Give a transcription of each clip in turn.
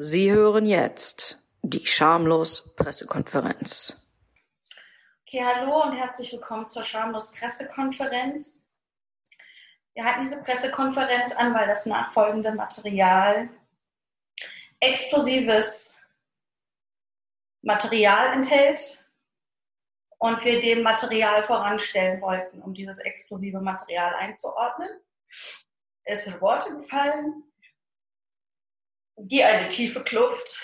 Sie hören jetzt die Schamlos Pressekonferenz. Okay, hallo und herzlich willkommen zur Schamlos Pressekonferenz. Wir halten diese Pressekonferenz an, weil das nachfolgende Material explosives Material enthält und wir dem Material voranstellen wollten, um dieses explosive Material einzuordnen. Es sind Worte gefallen, die eine tiefe Kluft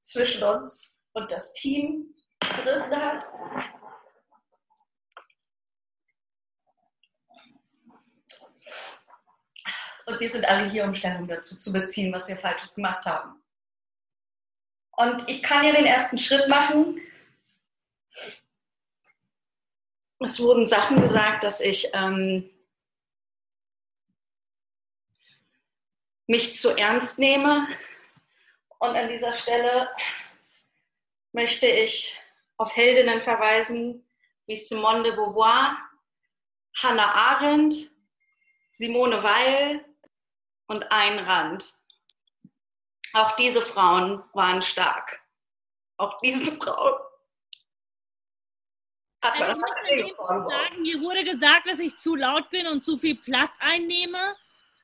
zwischen uns und das Team gerissen hat. Und wir sind alle hier, um Stellung dazu zu beziehen, was wir Falsches gemacht haben. Und ich kann ja den ersten Schritt machen. Es wurden Sachen gesagt, dass ich ähm, mich zu ernst nehme. Und an dieser Stelle möchte ich auf Heldinnen verweisen wie Simone de Beauvoir, Hannah Arendt, Simone Weil und Ayn Rand. Auch diese Frauen waren stark. Auch diese Frauen hat man also ich muss sagen, mir wurde gesagt, dass ich zu laut bin und zu viel Platz einnehme.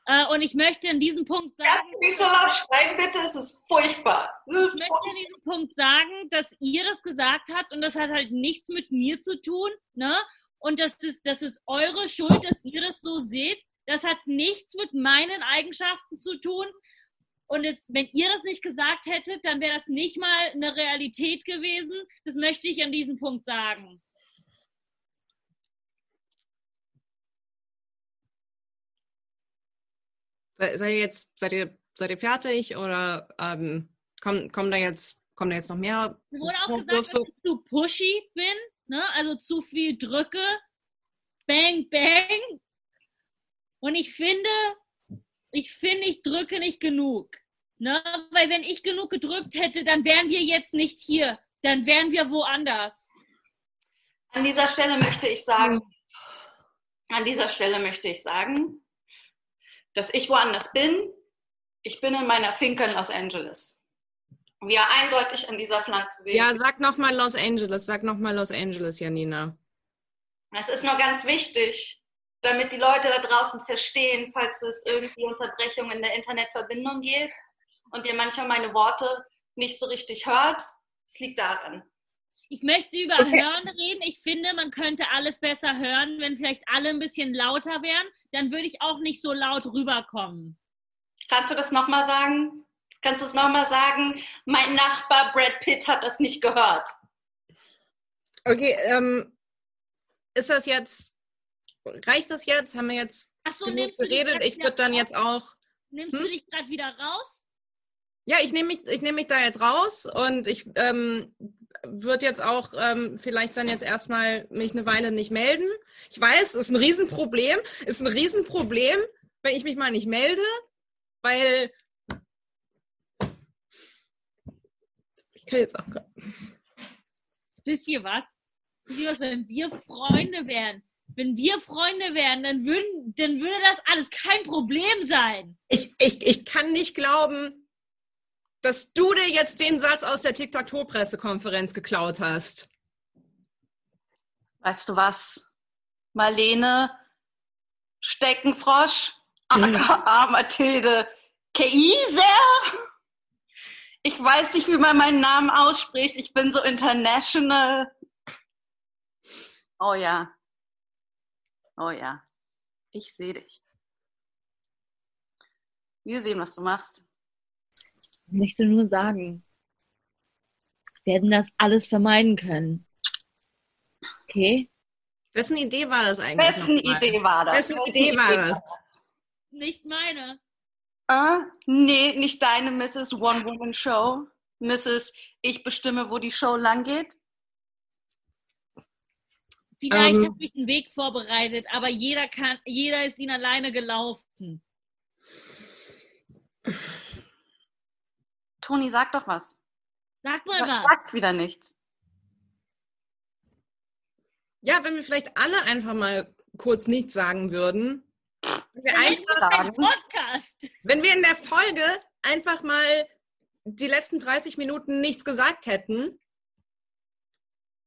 Äh, und ich möchte in diesem Punkt sagen. Kannst nicht so laut schreien, bitte? Es ist furchtbar. ich möchte in diesem Punkt sagen, dass ihr das gesagt habt und das hat halt nichts mit mir zu tun. Ne? Und das ist, das ist eure Schuld, dass ihr das so seht. Das hat nichts mit meinen Eigenschaften zu tun. Und jetzt, wenn ihr das nicht gesagt hättet, dann wäre das nicht mal eine Realität gewesen. Das möchte ich an diesem Punkt sagen. Seid ihr jetzt, seid ihr, seid ihr fertig oder ähm, kommen, kommen, da jetzt, kommen da jetzt noch mehr? Mir wurde auch gesagt, dass ich zu pushy bin, ne? also zu viel drücke. Bang, bang. Und ich finde, ich finde, ich drücke nicht genug. Ne? Weil wenn ich genug gedrückt hätte, dann wären wir jetzt nicht hier. Dann wären wir woanders. An dieser Stelle möchte ich sagen, an dieser Stelle möchte ich sagen, dass ich woanders bin. Ich bin in meiner Finca in Los Angeles. Wie ihr eindeutig an dieser Pflanze seht. Ja, sag nochmal Los Angeles, sag nochmal Los Angeles, Janina. Es ist nur ganz wichtig, damit die Leute da draußen verstehen, falls es irgendwie Unterbrechungen in der Internetverbindung gibt und ihr manchmal meine Worte nicht so richtig hört. Es liegt daran. Ich möchte über okay. Hören reden. Ich finde, man könnte alles besser hören, wenn vielleicht alle ein bisschen lauter wären. Dann würde ich auch nicht so laut rüberkommen. Kannst du das nochmal sagen? Kannst du es nochmal sagen? Mein Nachbar Brad Pitt hat das nicht gehört. Okay, ähm, ist das jetzt, reicht das jetzt? Haben wir jetzt Ach so, genug geredet? Ich würde dann jetzt auch. Nimmst hm? du dich gerade wieder raus? Ja, ich nehme mich, nehm mich da jetzt raus und ich ähm, würde jetzt auch ähm, vielleicht dann jetzt erstmal mich eine Weile nicht melden. Ich weiß, ist ein Riesenproblem, ist ein Riesenproblem, wenn ich mich mal nicht melde, weil ich kann jetzt auch. Wisst ihr was? Wisst ihr was, wenn wir Freunde wären? Wenn wir Freunde wären, dann, würden, dann würde das alles kein Problem sein. Ich, ich, ich kann nicht glauben, dass du dir jetzt den Satz aus der Tic-Tac-Toe-Pressekonferenz geklaut hast. Weißt du was? Marlene Steckenfrosch, aka Mathilde Keiser. Ich weiß nicht, wie man meinen Namen ausspricht. Ich bin so international. Oh ja. Oh ja. Ich sehe dich. Wir sehen, was du machst. Ich möchte nur sagen, wir hätten das alles vermeiden können. Okay? Wessen Idee war das eigentlich? Wessen Idee war das? Wessen, Wessen Idee, Idee war das? das? Nicht meine. Ah, nee, nicht deine Mrs. One-Woman-Show. Mrs. Ich bestimme, wo die Show lang geht. Vielleicht ähm, habe ich einen Weg vorbereitet, aber jeder kann, jeder ist ihn alleine gelaufen. Toni, sag doch was. Sag mal was. Sag's wieder nichts. Ja, wenn wir vielleicht alle einfach mal kurz nichts sagen würden. Wenn wir, einfach, Podcast. wenn wir in der Folge einfach mal die letzten 30 Minuten nichts gesagt hätten,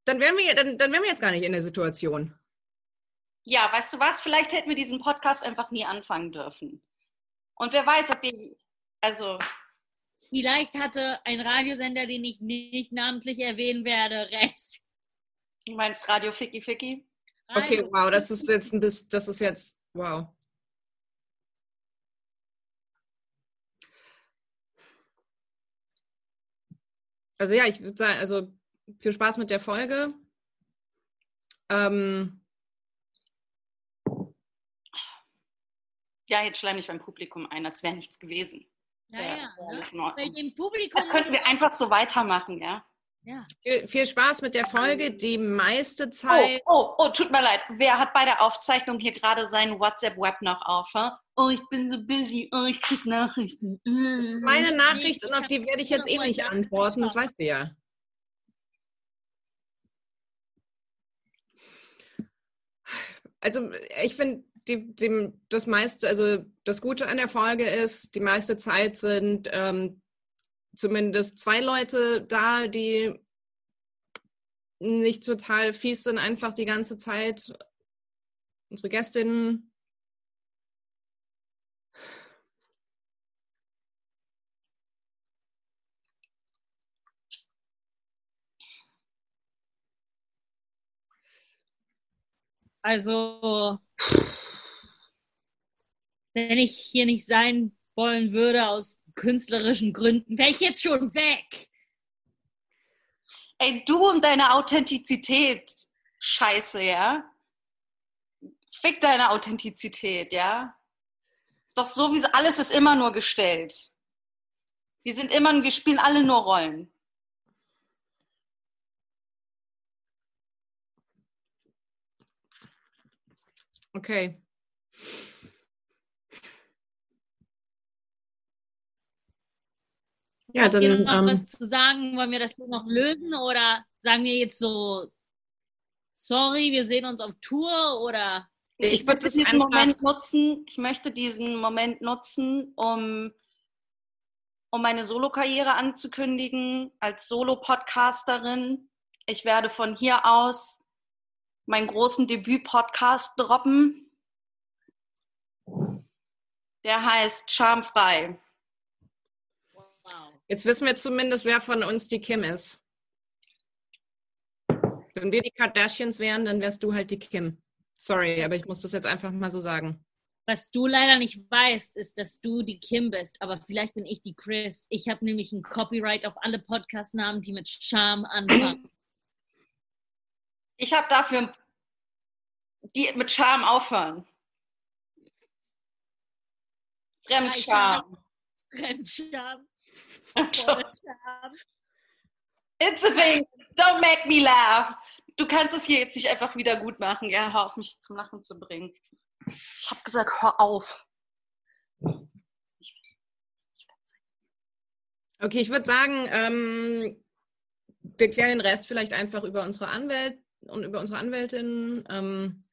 dann wären wir, dann, dann wären wir jetzt gar nicht in der Situation. Ja, weißt du was? Vielleicht hätten wir diesen Podcast einfach nie anfangen dürfen. Und wer weiß, ob wir, also. Vielleicht hatte ein Radiosender, den ich nicht namentlich erwähnen werde, recht. Du meinst Radio Ficky Ficky? Okay, wow, das ist jetzt ein bisschen, das ist jetzt, wow. Also ja, ich würde sagen, also viel Spaß mit der Folge. Ähm, ja, jetzt schleim ich beim Publikum ein, als wäre nichts gewesen. Das ja, ja, alles ne? Bei dem Publikum. Das könnten wir einfach so weitermachen, ja? Ja. Viel, viel, Spaß mit der Folge. Die meiste Zeit. Oh, oh, oh, tut mir leid. Wer hat bei der Aufzeichnung hier gerade seinen WhatsApp-Web noch auf? Huh? Oh, ich bin so busy. Oh, ich krieg Nachrichten. Mm. Meine Nachrichten, auf die werde ich jetzt eh nicht antworten. Das weißt du ja. Also, ich finde, die, dem, das meiste, also das Gute an der Folge ist, die meiste Zeit sind ähm, zumindest zwei Leute da, die nicht total fies sind, einfach die ganze Zeit. Unsere Gästinnen. Also, wenn ich hier nicht sein wollen würde aus künstlerischen Gründen, wäre ich jetzt schon weg. Ey, du und deine Authentizität, scheiße, ja? Fick deine Authentizität, ja? Ist doch so, wie alles ist immer nur gestellt. Wir sind immer, wir spielen alle nur Rollen. Okay. Ja, Habt dann. Ihr noch ähm, was zu sagen? Wollen wir das noch lösen oder sagen wir jetzt so, sorry, wir sehen uns auf Tour oder? Ich, ich würde diesen Moment nutzen. Ich möchte diesen Moment nutzen, um um meine Solo-Karriere anzukündigen als Solo-Podcasterin. Ich werde von hier aus meinen großen Debüt-Podcast droppen. Der heißt Schamfrei. Jetzt wissen wir zumindest, wer von uns die Kim ist. Wenn wir die Kardashians wären, dann wärst du halt die Kim. Sorry, aber ich muss das jetzt einfach mal so sagen. Was du leider nicht weißt, ist, dass du die Kim bist, aber vielleicht bin ich die Chris. Ich habe nämlich ein Copyright auf alle Podcast-Namen, die mit Charme anfangen. Ich habe dafür die mit Charme aufhören. Fremdscham. Fremdscham. It's a thing. Don't make me laugh. Du kannst es hier jetzt nicht einfach wieder gut machen. Ja, hör auf, mich zum Lachen zu bringen. Ich habe gesagt, hör auf. Okay, ich würde sagen, ähm, wir klären den Rest vielleicht einfach über unsere Anwälte und über unsere Anwältin. Ähm,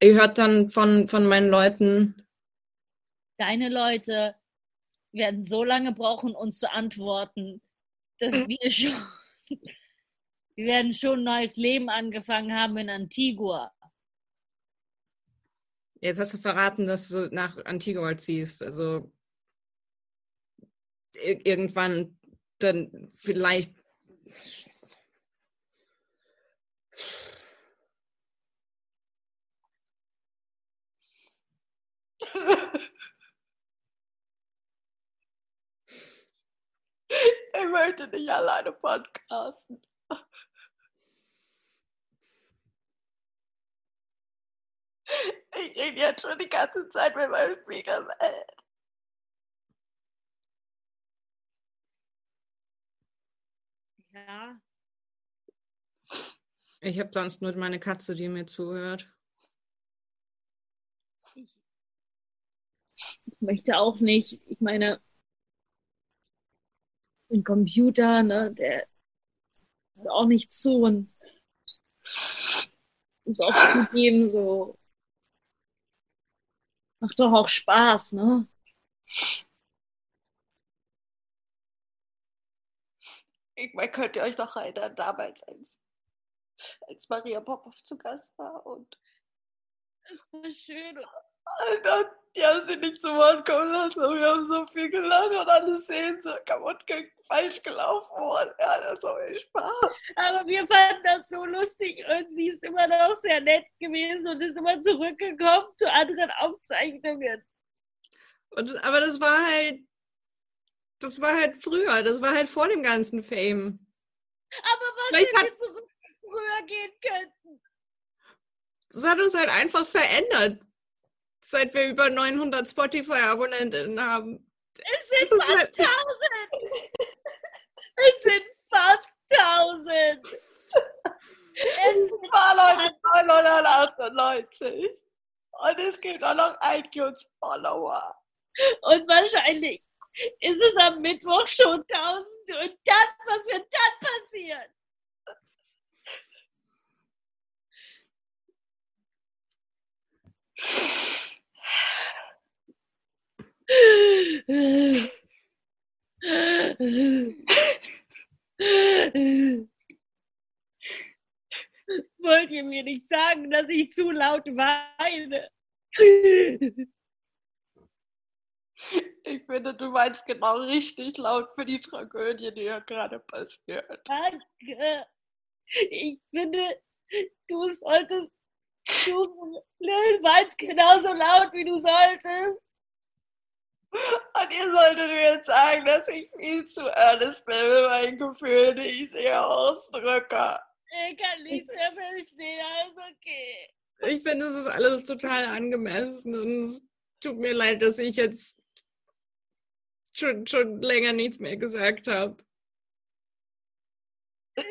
ihr hört dann von, von meinen Leuten. Deine Leute werden so lange brauchen, uns zu antworten, dass mhm. wir schon, wir werden schon ein neues Leben angefangen haben in Antigua. Jetzt hast du verraten, dass du nach Antigua ziehst. Also irgendwann dann vielleicht. Ich möchte nicht alleine podcasten. Ich rede jetzt schon die ganze Zeit mit meinem Schwiegerwelt. Ja. Ich habe sonst nur meine Katze, die mir zuhört. Ich möchte auch nicht. Ich meine, ein Computer, ne, der hat auch nicht zu und muss auch zugeben, so macht doch auch Spaß, ne? Irgendwann könnt ihr euch noch erinnern, damals, als, als Maria Popov zu Gast war und. Das war schön. Alter, die haben sie nicht zu Wort kommen lassen und wir haben so viel gelacht und alle Szenen so kaputt, ge falsch gelaufen worden. Ja, das war echt Spaß. Aber wir fanden das so lustig und sie ist immer noch sehr nett gewesen und ist immer zurückgekommen zu anderen Aufzeichnungen. Und, aber das war halt, das war halt früher, das war halt vor dem ganzen Fame. Aber was, Vielleicht wenn hat- wir zurück früher gehen könnten? Das hat uns halt einfach verändert, seit wir über 900 Spotify-Abonnentinnen haben. Es sind fast halt- tausend. Es sind fast tausend. Es sind war Leute 998. Und es gibt auch noch iTunes-Follower. Und wahrscheinlich ist es am Mittwoch schon 1000 und dann, was wird dann passieren? Wollt ihr mir nicht sagen, dass ich zu laut weine? Ich finde, du meinst genau richtig laut für die Tragödie, die hier gerade passiert. Danke. Ich finde, du solltest, du weinst genauso laut, wie du solltest. Und ihr solltet mir jetzt sagen, dass ich viel zu earnest bin mit meinen Gefühlen, die ich hier ausdrücke. Ich kann nichts mehr verstehen, alles okay. Ich finde, es ist alles total angemessen und es tut mir leid, dass ich jetzt schon, schon länger nichts mehr gesagt habe.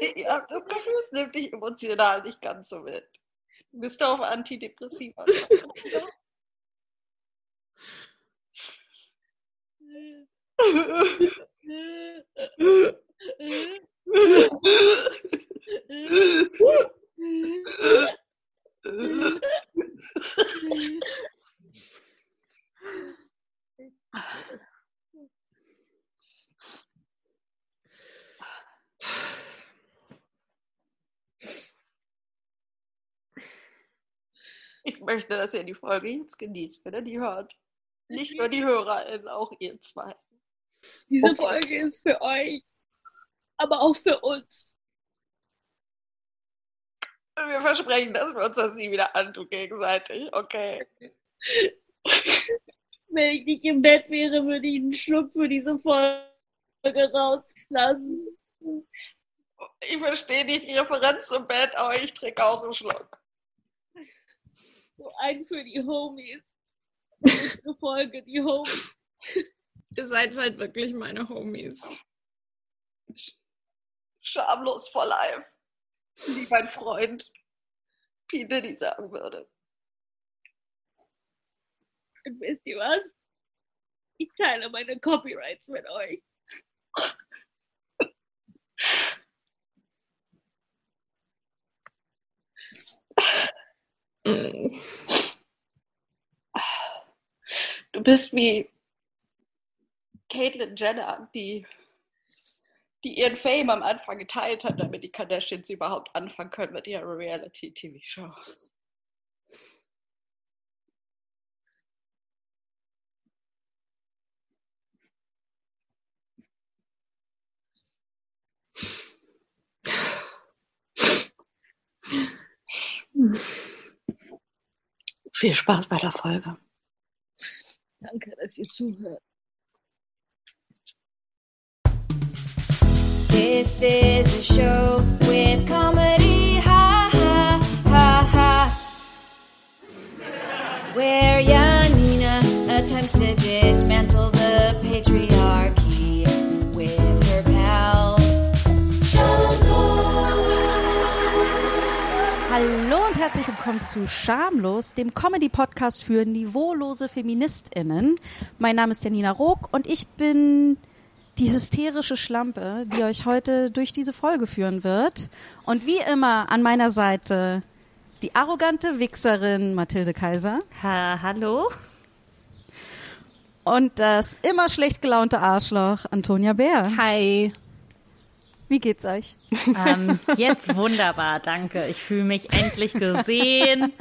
Ich habe das Gefühl, es nimmt dich emotional nicht ganz so mit. Du bist auf Antidepressiva. Ich möchte, dass ihr die Folge jetzt genießt, wenn ihr die hört. Nicht nur die HörerInnen, auch ihr zwei. Diese Okay. Folge ist für euch, aber auch für uns. Wir versprechen, dass wir uns das nie wieder antun gegenseitig. Okay. Wenn ich nicht im Bett wäre, würde ich einen Schluck für diese Folge rauslassen. Ich verstehe nicht die Referenz zum Bett, aber ich trinke auch einen Schluck. So einen für die Homies. Diese Folge, die Homies. Ihr seid halt wirklich meine Homies. Schamlos for life. Wie mein Freund P. Diddy sagen würde. Und wisst ihr was? Ich teile meine Copyrights mit euch. Mm. Du bist wie Caitlyn Jenner, die, die ihren Fame am Anfang geteilt hat, damit die Kardashians überhaupt anfangen können mit ihrer Reality-TV-Show. Viel Spaß bei der Folge. Danke, dass ihr zuhört. This is a show with comedy, ha ha ha ha. Where Janina attempts to dismantle willkommen zu Schamlos, dem Comedy-Podcast für niveaulose FeministInnen. Mein Name ist Janina Rook und ich bin die hysterische Schlampe, die euch heute durch diese Folge führen wird. Und wie immer an meiner Seite die arrogante Wichserin Mathilde Kaiser Ha, hallo? und das immer schlecht gelaunte Arschloch Antonia Bär. Hi. Wie geht's euch? Ähm, jetzt wunderbar, danke. Ich fühle mich endlich gesehen.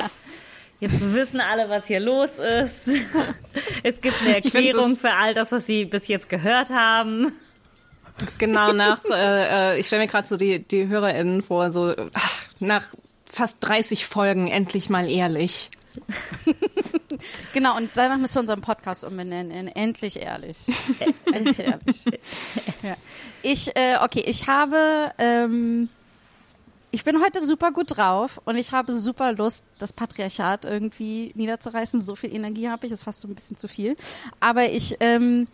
Jetzt wissen alle, was hier los ist. Es gibt eine Erklärung für all das, was sie bis jetzt gehört haben. Genau, nach, äh, äh, ich stelle mir gerade so die, die HörerInnen vor, so ach, nach fast 30 Folgen endlich mal ehrlich. Genau, und danach müssen wir unseren Podcast umbenennen in Endlich Ehrlich. Endlich Ehrlich. Ja. Ich, äh, okay, ich habe, ähm, ich bin heute super gut drauf und ich habe super Lust, das Patriarchat irgendwie niederzureißen. So viel Energie habe ich, ist fast so ein bisschen zu viel. Aber ich, ähm,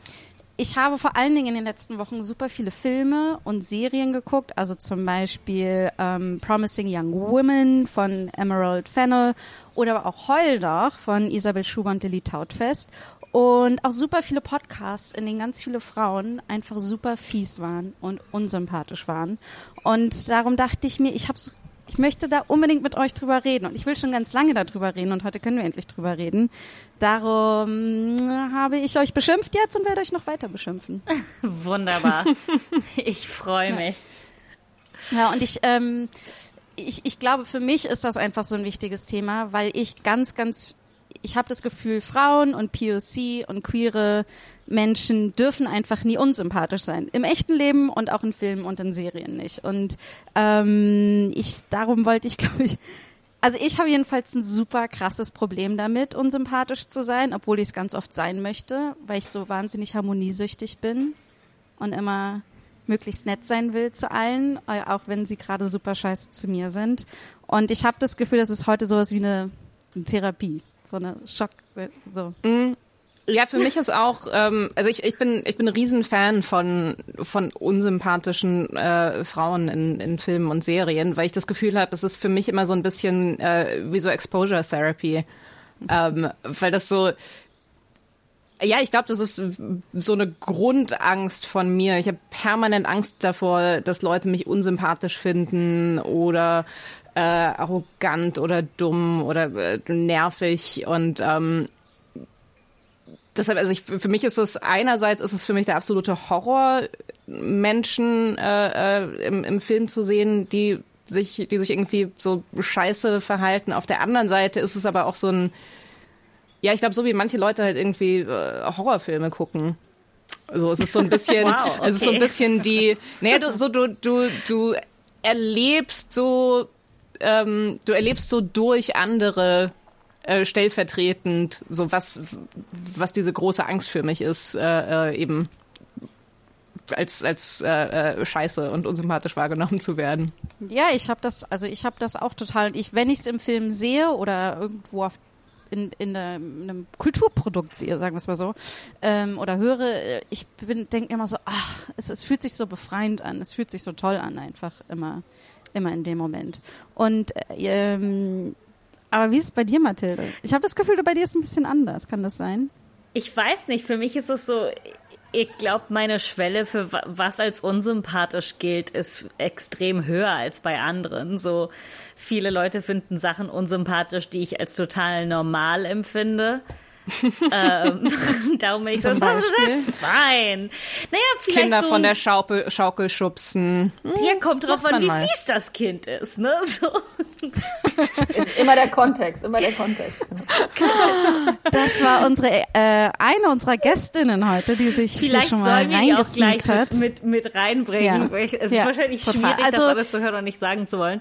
ich habe vor allen Dingen in den letzten Wochen super viele Filme und Serien geguckt, also zum Beispiel ähm, Promising Young Women von Emerald Fennell oder auch Heul doch von Isabel Schuber und Lilly Tautfest und auch super viele Podcasts, in denen ganz viele Frauen einfach super fies waren und unsympathisch waren. Und darum dachte ich mir, ich hab's ich möchte da unbedingt mit euch drüber reden und ich will schon ganz lange darüber reden und heute können wir endlich drüber reden. Darum habe ich euch beschimpft jetzt und werde euch noch weiter beschimpfen. Wunderbar. Ich freue mich. Ja, und ich, ähm, ich, ich glaube, für mich ist das einfach so ein wichtiges Thema, weil ich ganz, ganz, ich habe das Gefühl, Frauen und POC und queere Menschen dürfen einfach nie unsympathisch sein. Im echten Leben und auch in Filmen und in Serien nicht. Und ähm, ich, darum wollte ich, glaube ich, also ich habe jedenfalls ein super krasses Problem damit, unsympathisch zu sein, obwohl ich es ganz oft sein möchte, weil ich so wahnsinnig harmoniesüchtig bin und immer möglichst nett sein will zu allen, äh, auch wenn sie gerade super scheiße zu mir sind. Und ich habe das Gefühl, das ist heute sowas wie eine, eine Therapie, so eine Schock, so. Ja, für mich ist auch, ähm, also ich, ich bin ich bin ein Riesenfan von von unsympathischen äh, Frauen in, in Filmen und Serien, weil ich das Gefühl habe, es ist für mich immer so ein bisschen äh, wie so Exposure Therapy, ähm, weil das so ja, ich glaube, das ist so eine Grundangst von mir. Ich habe permanent Angst davor, dass Leute mich unsympathisch finden oder äh, arrogant oder dumm oder äh, nervig und ähm, deshalb, also ich, für mich ist es einerseits ist es für mich der absolute Horror, Menschen äh, äh, im, im Film zu sehen, die sich, die sich irgendwie so scheiße verhalten. Auf der anderen Seite ist es aber auch so ein, ja, ich glaube, so wie manche Leute halt irgendwie äh, Horrorfilme gucken. Also es ist so ein bisschen, Wow, es ist so ein okay. bisschen die, nee, du, so du, du, du erlebst so, ähm, du erlebst so durch andere äh, stellvertretend, so was, was diese große Angst für mich ist, äh, äh, eben als als äh, äh, scheiße und unsympathisch wahrgenommen zu werden. Ja, ich habe das, also ich habe das auch total. Ich, wenn ich es im Film sehe oder irgendwo auf, in, in, einem, in einem Kulturprodukt sehe, sagen wir es mal so, ähm, oder höre, äh, ich denke immer so, ach, es, es fühlt sich so befreiend an, es fühlt sich so toll an, einfach immer, immer in dem Moment. Und äh, ähm, aber wie ist es bei dir, Mathilde? Ich habe das Gefühl, bei dir ist es ein bisschen anders. Kann das sein? Ich weiß nicht, für mich ist es so, ich glaube, meine Schwelle für wa- was als unsympathisch gilt, ist extrem höher als bei anderen. So viele Leute finden Sachen unsympathisch, die ich als total normal empfinde. Ähm, so, Zum das Beispiel? fein. Naja, vielleicht Kinder so von der Schaukel, Schaukel schubsen. Ja, kommt drauf an, wie mal. fies das Kind ist, ne? So. Ist immer der Kontext, immer der Kontext. Das war unsere äh, eine unserer Gästinnen heute, die sich hier Vielleicht schon mal reingesneakt hat. mit, mit, mit reinbringen. Ja. Es Ja, ist wahrscheinlich total. schwierig, das Also- alles zu hören und nicht sagen zu wollen.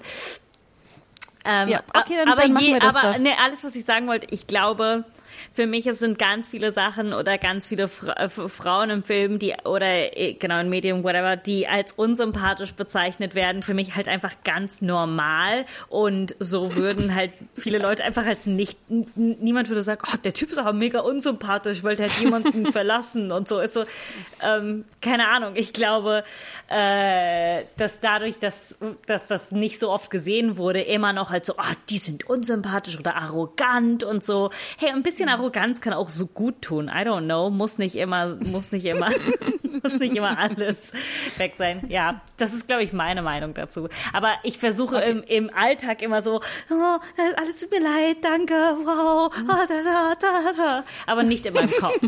Ähm, Ja, okay, dann- aber dann machen je, wir das aber doch. Ne, alles, was ich sagen wollte, ich glaube, für mich es sind ganz viele Sachen oder ganz viele Fra äh, Frauen im Film, die oder äh, genau in Medium, whatever, die als unsympathisch bezeichnet werden, für mich halt einfach ganz normal. Und so würden halt viele Leute einfach als nicht, niemand würde sagen, oh, der Typ ist aber mega unsympathisch, weil der hat jemanden verlassen und so. Ist so, ähm, keine Ahnung, ich glaube, äh, dass dadurch, dass, dass das nicht so oft gesehen wurde, immer noch halt so, ah, die sind unsympathisch oder arrogant und so. Hey, ein bisschen Arroganz Arroganz kann auch so gut tun. I don't know, muss nicht immer, muss nicht immer, muss nicht immer alles weg sein. Ja, das ist, glaube ich, meine Meinung dazu. Aber ich versuche im, im Alltag immer so, oh, alles tut mir leid, danke, wow, ah, da, da, da, da. aber nicht in meinem Kopf,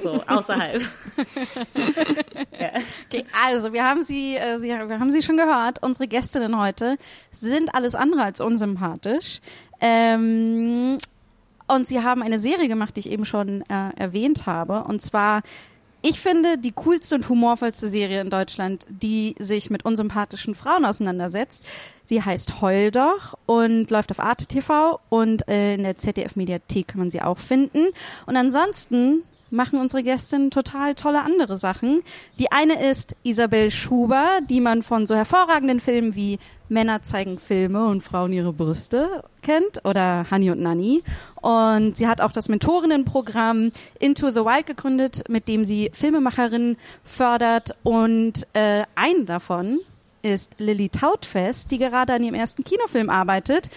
so außerhalb. ja. Okay, also wir haben sie, äh, sie, wir haben sie schon gehört. Unsere Gästinnen heute sind alles andere als unsympathisch. Ähm, und sie haben eine Serie gemacht, die ich eben schon äh, erwähnt habe. Und zwar, ich finde, die coolste und humorvollste Serie in Deutschland, die sich mit unsympathischen Frauen auseinandersetzt. Sie heißt Heul doch und läuft auf Arte TV und äh, in der ZDF-Mediathek kann man sie auch finden. Und ansonsten machen unsere Gästinnen total tolle andere Sachen. Die eine ist Isabel Schuber, die man von so hervorragenden Filmen wie Männer zeigen Filme und Frauen ihre Brüste kennt oder Honey und Nanny. Und sie hat auch das Mentorinnenprogramm Into the Wild gegründet, mit dem sie Filmemacherinnen fördert. Und äh, ein davon ist Lilly Tautfest, die gerade an ihrem ersten Kinofilm arbeitet.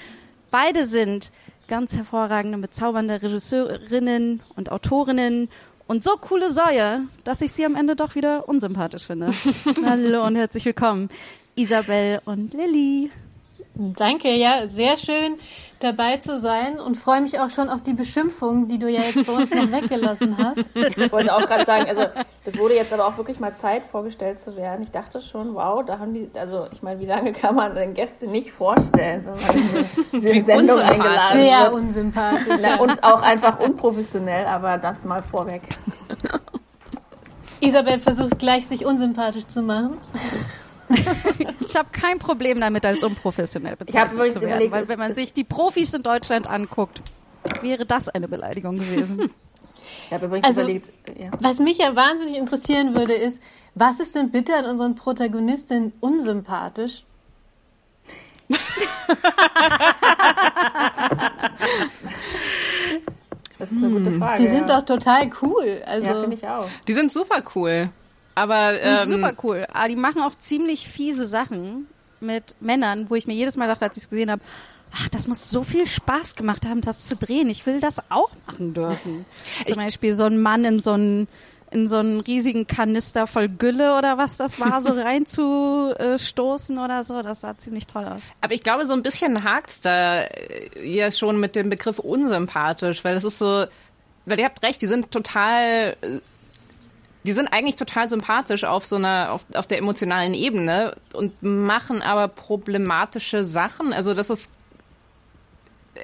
Beide sind ganz hervorragende, bezaubernde Regisseurinnen und Autorinnen und so coole Säue, dass ich sie am Ende doch wieder unsympathisch finde. Hallo und herzlich willkommen, Isabel und Lilly. Danke, ja, sehr schön dabei zu sein und freue mich auch schon auf die Beschimpfung, die du ja jetzt bei uns noch weggelassen hast. Ich wollte auch gerade sagen, also es wurde jetzt aber auch wirklich mal Zeit, vorgestellt zu werden. Ich dachte schon, wow, da haben die, also ich meine, wie lange kann man denn Gäste nicht vorstellen, wenn man in diese Sendung unsympathisch. eingeladen Sehr wird? unsympathisch. Na, und auch einfach unprofessionell, aber das mal vorweg. Isabel versucht gleich, sich unsympathisch zu machen. Ich habe kein Problem damit, als unprofessionell bezeichnet zu werden, überlegt, weil wenn man sich die Profis in Deutschland anguckt, wäre das eine Beleidigung gewesen. Ich habe übrigens Also- überlegt, ja. Was mich ja wahnsinnig interessieren würde, ist, was ist denn bitte an unseren Protagonistinnen unsympathisch? das ist eine gute Frage. Die sind ja. doch total cool. Also Ja, finde ich auch. Die sind super cool. Aber ähm, super cool. Aber die machen auch ziemlich fiese Sachen mit Männern, wo ich mir jedes Mal dachte, als ich es gesehen habe, ach, das muss so viel Spaß gemacht haben, das zu drehen. Ich will das auch machen dürfen. Zum Beispiel so ein Mann in so einen in so einen riesigen Kanister voll Gülle oder was das war, so reinzustoßen oder so. Das sah ziemlich toll aus. Aber ich glaube, so ein bisschen hakt's da äh, ja schon mit dem Begriff unsympathisch, weil es ist so, weil ihr habt recht, die sind total, äh, die sind eigentlich total sympathisch auf so einer, auf, auf der emotionalen Ebene und machen aber problematische Sachen. Also das ist,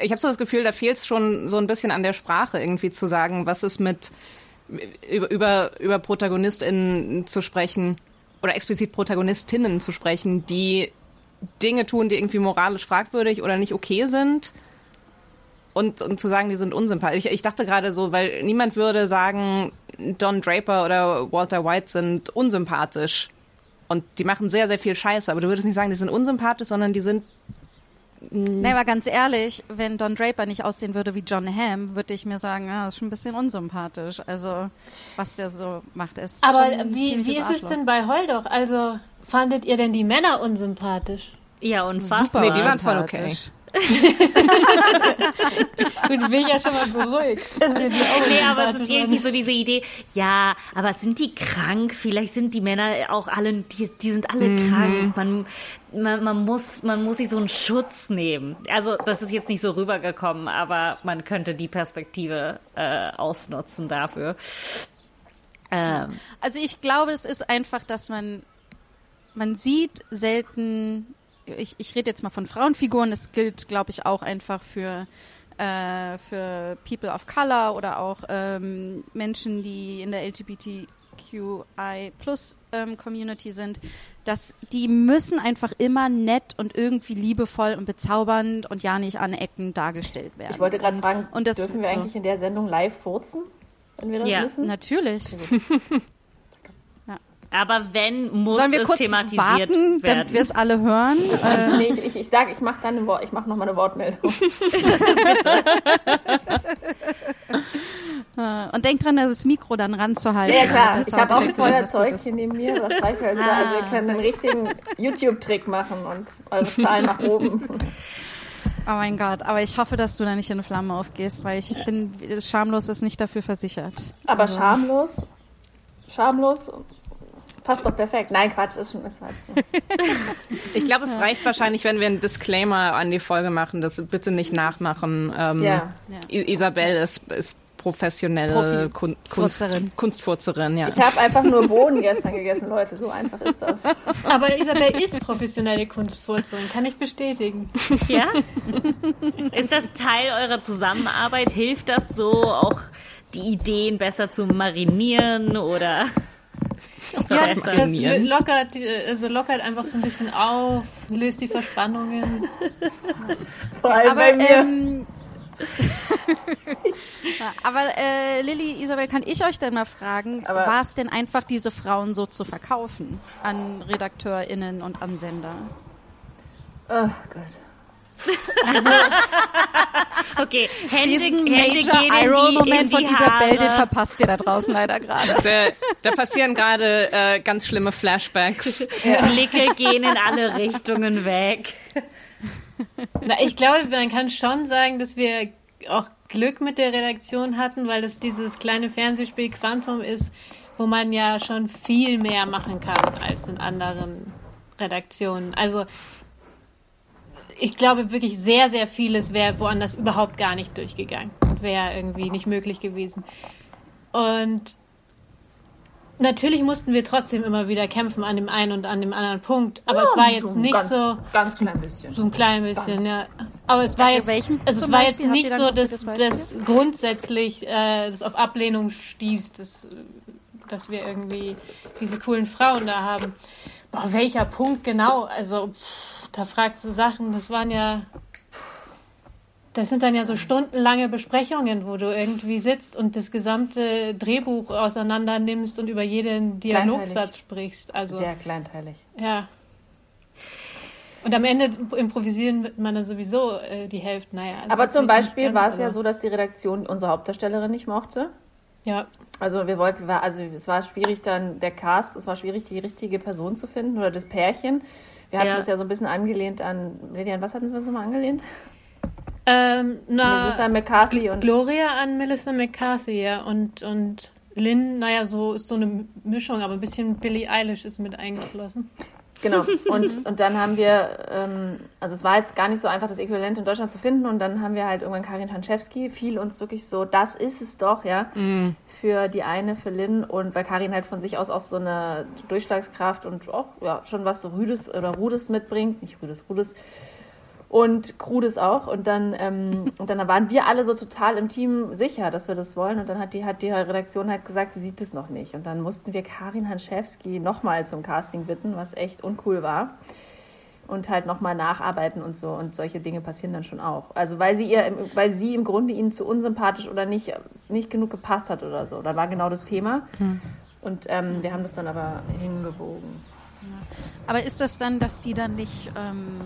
ich habe so das Gefühl, da fehlt es schon so ein bisschen an der Sprache irgendwie zu sagen, was ist mit über, über, über ProtagonistInnen zu sprechen oder explizit Protagonistinnen zu sprechen, die Dinge tun, die irgendwie moralisch fragwürdig oder nicht okay sind. Und, und zu sagen, die sind unsympathisch. Ich, ich dachte gerade so, weil niemand würde sagen, Don Draper oder Walter White sind unsympathisch. Und die machen sehr, sehr viel Scheiße. Aber du würdest nicht sagen, die sind unsympathisch, sondern die sind Nee, aber ganz ehrlich, wenn Don Draper nicht aussehen würde wie John Hamm, würde ich mir sagen, ja, das ist schon ein bisschen unsympathisch. Also, was der so macht, ist Aber schon ein wie, wie ist es Arschloch. denn bei Holdoch? Also fandet ihr denn die Männer unsympathisch? Ja, unfassbar. Nee, die waren voll okay. Gut, bin ich ja schon mal beruhigt. auch Nee, aber es ist irgendwie so diese Idee, ja, aber sind die krank? Vielleicht sind die Männer auch alle, die, die sind alle Mhm. krank. Man, man, man, muss, man muss sich so einen Schutz nehmen. Also, das ist jetzt nicht so rübergekommen, aber man könnte die Perspektive äh, ausnutzen dafür. Ähm, Also ich glaube, es ist einfach, dass man, man sieht selten, ich, ich rede jetzt mal von Frauenfiguren, das gilt, glaube ich, auch einfach für, äh, für People of Color oder auch ähm, Menschen, die in der LGBTQI Plus ähm, Community sind, dass die müssen einfach immer nett und irgendwie liebevoll und bezaubernd und ja nicht aneckend dargestellt werden. Ich wollte gerade fragen, und das dürfen wir so. eigentlich in der Sendung live furzen, wenn wir das Ja. müssen? Natürlich. Aber wenn, muss Sollen wir es kurz thematisiert warten, damit werden. wir es alle hören? Äh, Nee, ich, ich, ich sage, ich mache dann ein Wort, ich mache nochmal eine Wortmeldung. Äh, Und denkt dran, das Mikro dann ranzuhalten. Ja, klar. damit Ich habe auch ein Feuerzeug hier neben mir, das Streichhölzer. also wir können einen richtigen YouTube-Trick machen und eure Zahlen nach oben. Oh mein Gott, aber ich hoffe, dass du da nicht in Flammen aufgehst, weil ich bin schamlos ist nicht dafür versichert. Aber Also, schamlos, schamlos, passt doch perfekt. Nein, Quatsch, ist schon ist halt so. Ich glaube, es reicht wahrscheinlich, wenn wir einen Disclaimer an die Folge machen, dass bitte nicht nachmachen. Ähm, Ja. I- Isabel ist, ist professionelle Profi-. Kunst, Kunstfurzerin, ja. Ich habe einfach nur Bohnen gestern gegessen, Leute. So einfach ist das. Aber Isabel ist professionelle Kunstfurzerin, kann ich bestätigen. Ja? Ist das Teil eurer Zusammenarbeit? Hilft das so, auch die Ideen besser zu marinieren oder Ja, das, das lockert, also lockert einfach so ein bisschen auf, löst die Verspannungen. Vor allem Aber, bei mir. ähm, aber äh, Lilly, Isabel, kann ich euch denn mal fragen, war es denn einfach, diese Frauen so zu verkaufen an RedakteurInnen und an Sender? oh Gott. Okay, Hände, Diesen Hände Major die- in von Isabel, den verpasst ihr da draußen leider gerade. Da, da passieren gerade äh, ganz schlimme Flashbacks. Blicke gehen in alle Richtungen weg. Na, ich glaube, man kann schon sagen, dass wir auch Glück mit der Redaktion hatten, weil das dieses kleine Fernsehspiel Quantum ist, wo man ja schon viel mehr machen kann als in anderen Redaktionen. Also ich glaube wirklich sehr, sehr vieles wäre woanders überhaupt gar nicht durchgegangen. Wäre irgendwie nicht möglich gewesen. Und natürlich mussten wir trotzdem immer wieder kämpfen an dem einen und an dem anderen Punkt. Aber es war jetzt So nicht ganz, so. Ganz klein bisschen. So ein klein bisschen, ja. Aber es war jetzt, welchen also es war Beispiel? jetzt nicht so, dass, konkretes dass grundsätzlich äh, das auf Ablehnung stieß, dass, dass wir irgendwie diese coolen Frauen da haben. Boah, welcher Punkt genau? Also, pff, da fragst du Sachen, das waren ja. Das sind dann ja so stundenlange Besprechungen, wo du irgendwie sitzt und das gesamte Drehbuch auseinander nimmst und über jeden Dialogsatz sprichst. Also, Sehr kleinteilig. ja. Und am Ende improvisieren man dann sowieso äh, die Hälfte. Naja, also Aber zum Beispiel war es ja so, dass die Redaktion unsere Hauptdarstellerin nicht mochte. Ja, Also wir wollten, also es war schwierig dann der Cast, es war schwierig die richtige Person zu finden oder das Pärchen. Wir hatten Ja. das ja so ein bisschen angelehnt an, Lilian, was hatten wir das nochmal angelehnt? ähm, Melissa na, McCarthy und Gloria an Melissa McCarthy, ja, und, und Lynn, naja, so ist so eine Mischung, aber ein bisschen Billie Eilish ist mit eingeflossen. Genau. Und, und dann haben wir, ähm, also es war jetzt gar nicht so einfach, das Äquivalent in Deutschland zu finden. Und dann haben wir halt irgendwann Karin Hanschewski, fiel uns wirklich so, das ist es doch, ja, für die eine, für Lynn. Und weil Karin halt von sich aus auch so eine Durchschlagskraft und auch ja, schon was so Rüdes oder Rudes mitbringt. Nicht Rüdes, Rudes. Und Krudes auch. Und dann, ähm, und dann waren wir alle so total im Team sicher, dass wir das wollen. Und dann hat die, hat die Redaktion halt gesagt, sie sieht es noch nicht. Und dann mussten wir Karin Hanschewski nochmal zum Casting bitten, was echt uncool war. Und halt nochmal nacharbeiten und so. Und solche Dinge passieren dann schon auch. Also weil sie ihr, im- weil sie im Grunde ihnen zu unsympathisch oder nicht, nicht genug gepasst hat oder so. Da war genau das Thema. Und ähm, wir haben das dann aber hingebogen. Aber ist das dann, dass die dann nicht ähm,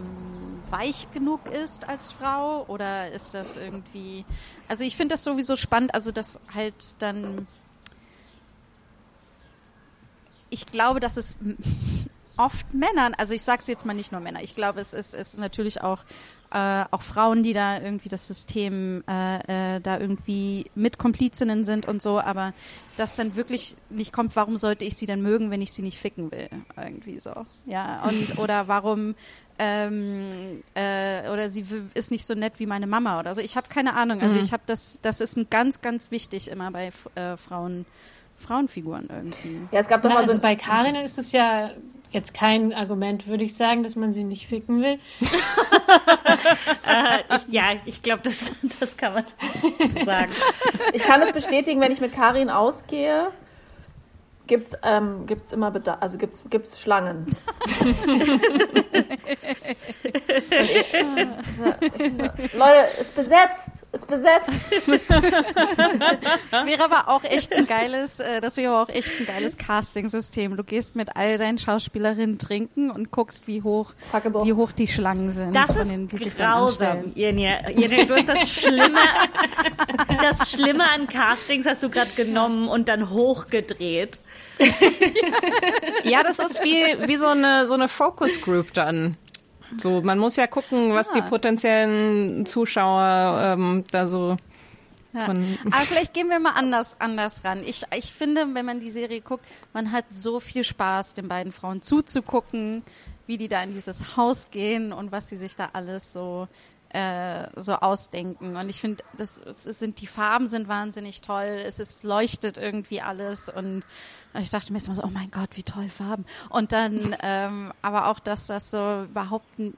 weich genug ist als Frau? Oder ist das irgendwie. Also ich finde das sowieso spannend, also dass halt dann. Ich glaube, dass es oft Männern, also ich sage es jetzt mal nicht nur Männer, ich glaube, es ist, es ist natürlich auch, äh, auch Frauen, die da irgendwie das System äh, äh, da irgendwie mit Komplizinnen sind und so, aber das dann wirklich nicht kommt, warum sollte ich sie denn mögen, wenn ich sie nicht ficken will? Irgendwie so. Ja, und oder warum ähm, äh, oder sie ist nicht so nett wie meine Mama oder so. Ich habe keine Ahnung. Also ich habe das, das ist ein ganz, ganz wichtig immer bei äh, Frauen, Frauenfiguren irgendwie. Ja, es gab doch Na, mal so also bei Karin ist es ja jetzt kein Argument, würde ich sagen, dass man sie nicht ficken will. Ich, ja, ich glaube, das, das kann man so sagen. Ich kann es bestätigen, wenn ich mit Karin ausgehe, gibt's ähm, gibt's immer Bedarf, also gibt's gibt's Schlangen. Leute, ist besetzt, ist besetzt. Das wäre aber auch echt ein geiles, äh, das wäre aber auch echt ein geiles Casting-System. Du gehst mit all deinen Schauspielerinnen trinken und guckst, wie hoch, Fuckable. wie hoch die Schlangen sind. Das von ist denen, die sich dann grausam, anstellen. Jenja. Jenja, du hast das Schlimme, das Schlimme an Castings hast du gerade genommen und dann hochgedreht. Ja, das ist wie, wie so eine, so eine Focus Group dann. So, man muss ja gucken, was die Ah. potenziellen Zuschauer ähm, da so Ja. Aber vielleicht gehen wir mal anders, anders ran. Ich, ich finde, wenn man die Serie guckt, man hat so viel Spaß, den beiden Frauen zuzugucken, wie die da in dieses Haus gehen und was sie sich da alles so äh, so ausdenken. Und ich finde, das es sind die Farben sind wahnsinnig toll. Es ist leuchtet irgendwie alles und ich dachte mir so, oh mein Gott, wie toll Farben. Und dann, ähm, aber auch, dass das so überhaupt ein,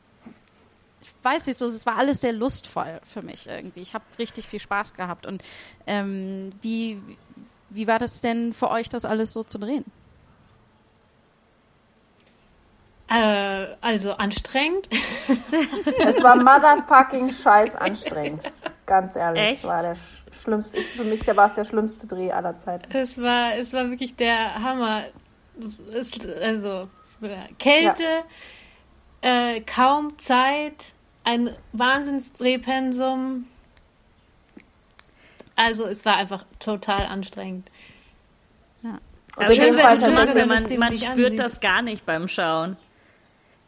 ich weiß nicht so, es war alles sehr lustvoll für mich irgendwie. Ich habe richtig viel Spaß gehabt. Und ähm, wie, wie war das denn für euch, das alles so zu drehen? Äh, also anstrengend. Es war motherfucking scheiß anstrengend. Ganz ehrlich. Echt? War der sch- schlimmste, für mich war es der schlimmste Dreh aller Zeiten. Es war, es war wirklich der Hammer. Es, also Kälte, äh, kaum Zeit, ein Wahnsinnsdrehpensum. Also es war einfach total anstrengend. Schön, wenn- man, schön, wenn man man, spürt ansieht. das gar nicht beim Schauen.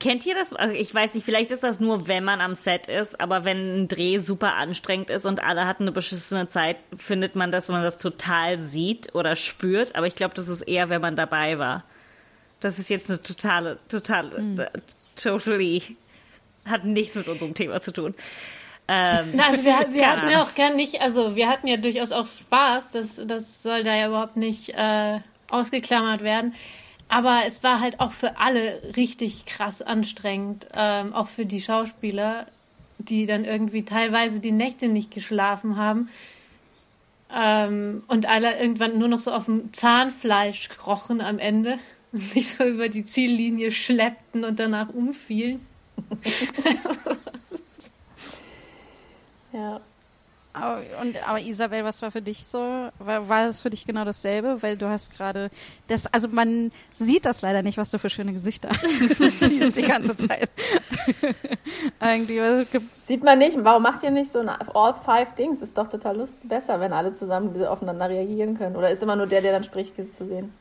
Kennt ihr das? Also Ich weiß nicht, vielleicht ist das nur, wenn man am Set ist, aber wenn ein Dreh super anstrengend ist und alle hatten eine beschissene Zeit, findet man, dass man das total sieht oder spürt. Aber ich glaube, das ist eher, wenn man dabei war. Das ist jetzt eine totale, totale, Hm. t- totally, hat nichts mit unserem Thema zu tun. Ähm, Na, also wir, wir hatten ja auch gar nicht, also wir hatten ja durchaus auch Spaß, das, das soll da ja überhaupt nicht äh, ausgeklammert werden. Aber es war halt auch für alle richtig krass anstrengend, ähm, auch für die Schauspieler, die dann irgendwie teilweise die Nächte nicht geschlafen haben ähm, und alle irgendwann nur noch so auf dem Zahnfleisch krochen am Ende, sich so über die Ziellinie schleppten und danach umfielen. Ja. Aber, und, aber Isabel, was war für dich so? War, war es für dich genau dasselbe? Weil du hast gerade das, also man sieht das leider nicht, was du für schöne Gesichter ziehst die ganze Zeit. Was- Sieht man nicht. Warum macht ihr nicht so ein All Five Dings? Ist doch total lust besser, wenn alle zusammen aufeinander reagieren können. Oder ist immer nur der, der dann spricht, zu sehen?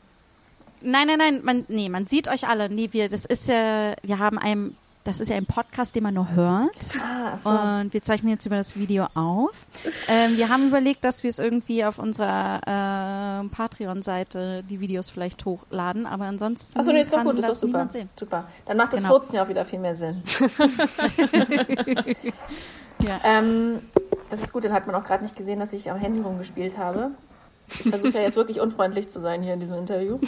Nein, nein, nein, man, nee, man sieht euch alle. Nee, wir, das ist ja, wir haben einen, das ist ja ein Podcast, den man nur hört. Ah, so. Und wir zeichnen jetzt über das Video auf. Ähm, wir haben überlegt, dass wir es irgendwie auf unserer äh, Patreon-Seite die Videos vielleicht hochladen, aber ansonsten Achso, nee, ist doch kann gut, ist doch das super. niemand sehen. Super. Dann macht das Genau. Furzen ja auch wieder viel mehr Sinn. Ja. Ähm, das ist gut, dann hat man auch gerade nicht gesehen, dass ich am Handy rumgespielt habe. Ich versuche ja jetzt wirklich unfreundlich zu sein hier in diesem Interview.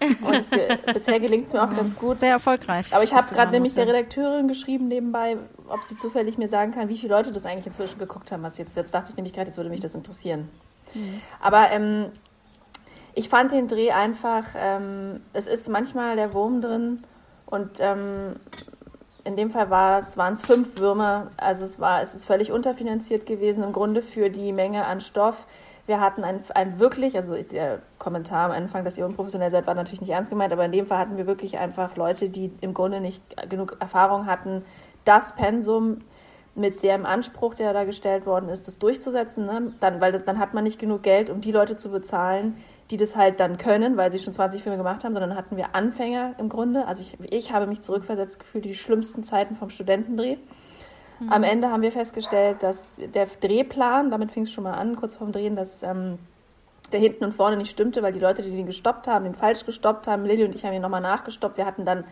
Und ge bisher gelingt es mir auch ganz gut. Sehr erfolgreich. Aber ich habe gerade nämlich der Redakteurin geschrieben nebenbei, ob sie zufällig mir sagen kann, wie viele Leute das eigentlich inzwischen geguckt haben. Was jetzt, jetzt dachte ich nämlich gerade, jetzt würde mich das interessieren. Aber ähm, ich fand den Dreh einfach, ähm, es ist manchmal der Wurm drin und ähm, in dem Fall waren es fünf Würmer. Also es war, es ist völlig unterfinanziert gewesen im Grunde für die Menge an Stoff. Wir hatten ein, ein wirklich, also der Kommentar am Anfang, dass ihr unprofessionell seid, war natürlich nicht ernst gemeint, aber in dem Fall hatten wir wirklich einfach Leute, die im Grunde nicht genug Erfahrung hatten, das Pensum mit dem Anspruch, der da gestellt worden ist, das durchzusetzen. Ne? Dann, weil das, dann hat man nicht genug Geld, um die Leute zu bezahlen, die das halt dann können, weil sie schon 20 Filme gemacht haben, sondern hatten wir Anfänger im Grunde. Also ich, ich habe mich zurückversetzt gefühlt, die schlimmsten Zeiten vom Studentendreh. Am Ende haben wir festgestellt, dass der Drehplan, damit fing es schon mal an, kurz vorm Drehen, dass ähm, der hinten und vorne nicht stimmte, weil die Leute, die den gestoppt haben, den falsch gestoppt haben, Lilly und ich haben ihn nochmal nachgestoppt. Wir hatten dann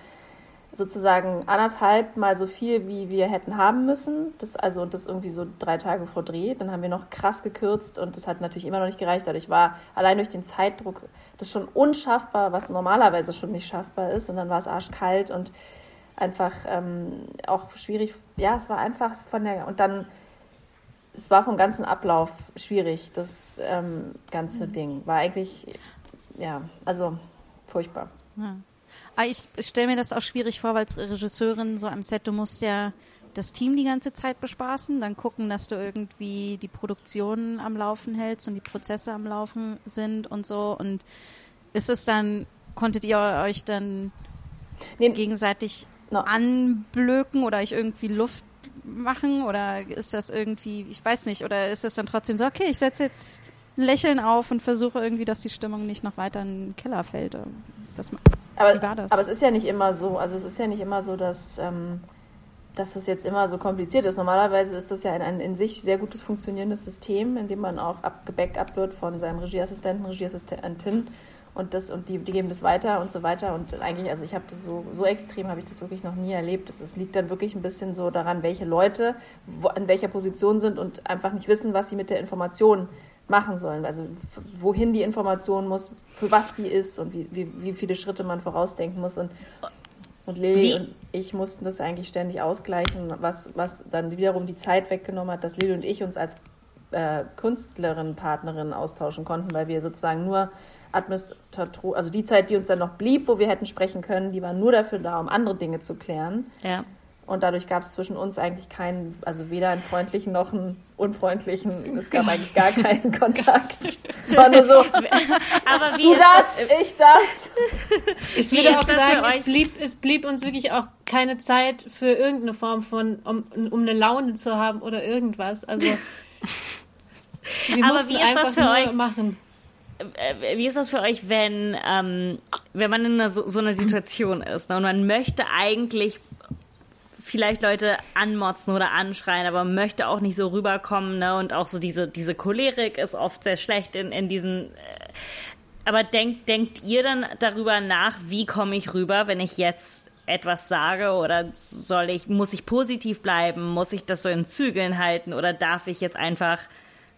sozusagen anderthalb mal so viel, wie wir hätten haben müssen. Das also und das irgendwie so drei Tage vor Dreh. Dann haben wir noch krass gekürzt und das hat natürlich immer noch nicht gereicht. Dadurch war allein durch den Zeitdruck das schon unschaffbar, was normalerweise schon nicht schaffbar ist. Und dann war es arschkalt und einfach ähm, auch schwierig. Ja, es war einfach von der und dann es war vom ganzen Ablauf schwierig. Das ähm, ganze Ding war eigentlich ja also furchtbar. Ja. Aber ich stelle mir das auch schwierig vor, weil als Regisseurin so am Set, du musst ja das Team die ganze Zeit bespaßen, dann gucken, dass du irgendwie die Produktion am Laufen hältst und die Prozesse am Laufen sind und so. Und ist es dann, konntet ihr euch dann Nee, gegenseitig No. anblöken oder euch irgendwie Luft machen? Oder ist das irgendwie, ich weiß nicht, oder ist es dann trotzdem so, okay, ich setze jetzt ein Lächeln auf und versuche irgendwie, dass die Stimmung nicht noch weiter in den Keller fällt? Das, Aber, Wie war das? aber es ist ja nicht immer so. Also es ist ja nicht immer so, dass, ähm, dass das jetzt immer so kompliziert ist. Normalerweise ist das ja ein, ein in sich sehr gutes funktionierendes System, in dem man auch abgebackupt wird von seinem Regieassistenten, Regieassistentin und das und die, die geben das weiter und so weiter. Und eigentlich also ich habe das so so extrem habe ich das wirklich noch nie erlebt. Es liegt dann wirklich ein bisschen so daran welche Leute wo, in welcher Position sind und einfach nicht wissen was sie mit der Information machen sollen. Also wohin die Information muss für was die ist und wie, wie, wie viele Schritte man vorausdenken muss. Und und Lili Wie- und ich mussten das eigentlich ständig ausgleichen, was, was dann wiederum die Zeit weggenommen hat, dass Lili und ich uns als äh, Künstlerin, Partnerin austauschen konnten, weil wir sozusagen nur Administrator, also die Zeit, die uns dann noch blieb, wo wir hätten sprechen können, die war nur dafür da, um andere Dinge zu klären. Ja. Und dadurch gab es zwischen uns eigentlich keinen, also weder einen freundlichen noch einen unfreundlichen, es gab eigentlich gar keinen Kontakt. Es war nur so, Aber wie du ist das, ich das. Ich würde auch das sagen, es blieb, es blieb uns wirklich auch keine Zeit für irgendeine Form von, um, um eine Laune zu haben oder irgendwas. Also wir Aber mussten wie ist einfach das für nur euch? machen. Äh, wie ist das für euch, wenn, ähm, wenn man in einer, so, so einer Situation ist ne, und man möchte eigentlich vielleicht Leute anmotzen oder anschreien, aber man möchte auch nicht so rüberkommen ne, und auch so diese, diese Cholerik ist oft sehr schlecht in, in diesen... Äh, aber denkt, denkt ihr dann darüber nach, wie komme ich rüber, wenn ich jetzt etwas sage oder soll ich, muss ich positiv bleiben, muss ich das so in Zügeln halten oder darf ich jetzt einfach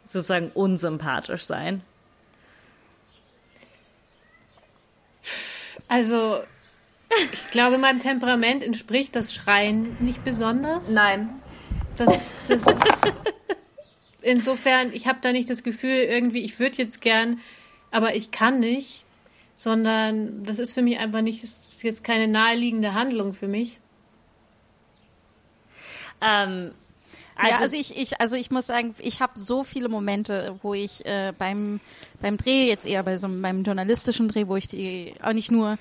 sozusagen unsympathisch sein? Also ich glaube, meinem Temperament entspricht das Schreien nicht besonders. Nein, Das, das ist insofern, ich habe da nicht das Gefühl, irgendwie, ich würde jetzt gern, aber ich kann nicht, sondern das ist für mich einfach nicht, das ist jetzt keine naheliegende Handlung für mich. Ähm, ja, also ich, ich, also ich muss sagen, ich habe so viele Momente, wo ich äh, beim beim Dreh jetzt eher bei so einem beim journalistischen Dreh, wo ich die auch nicht nur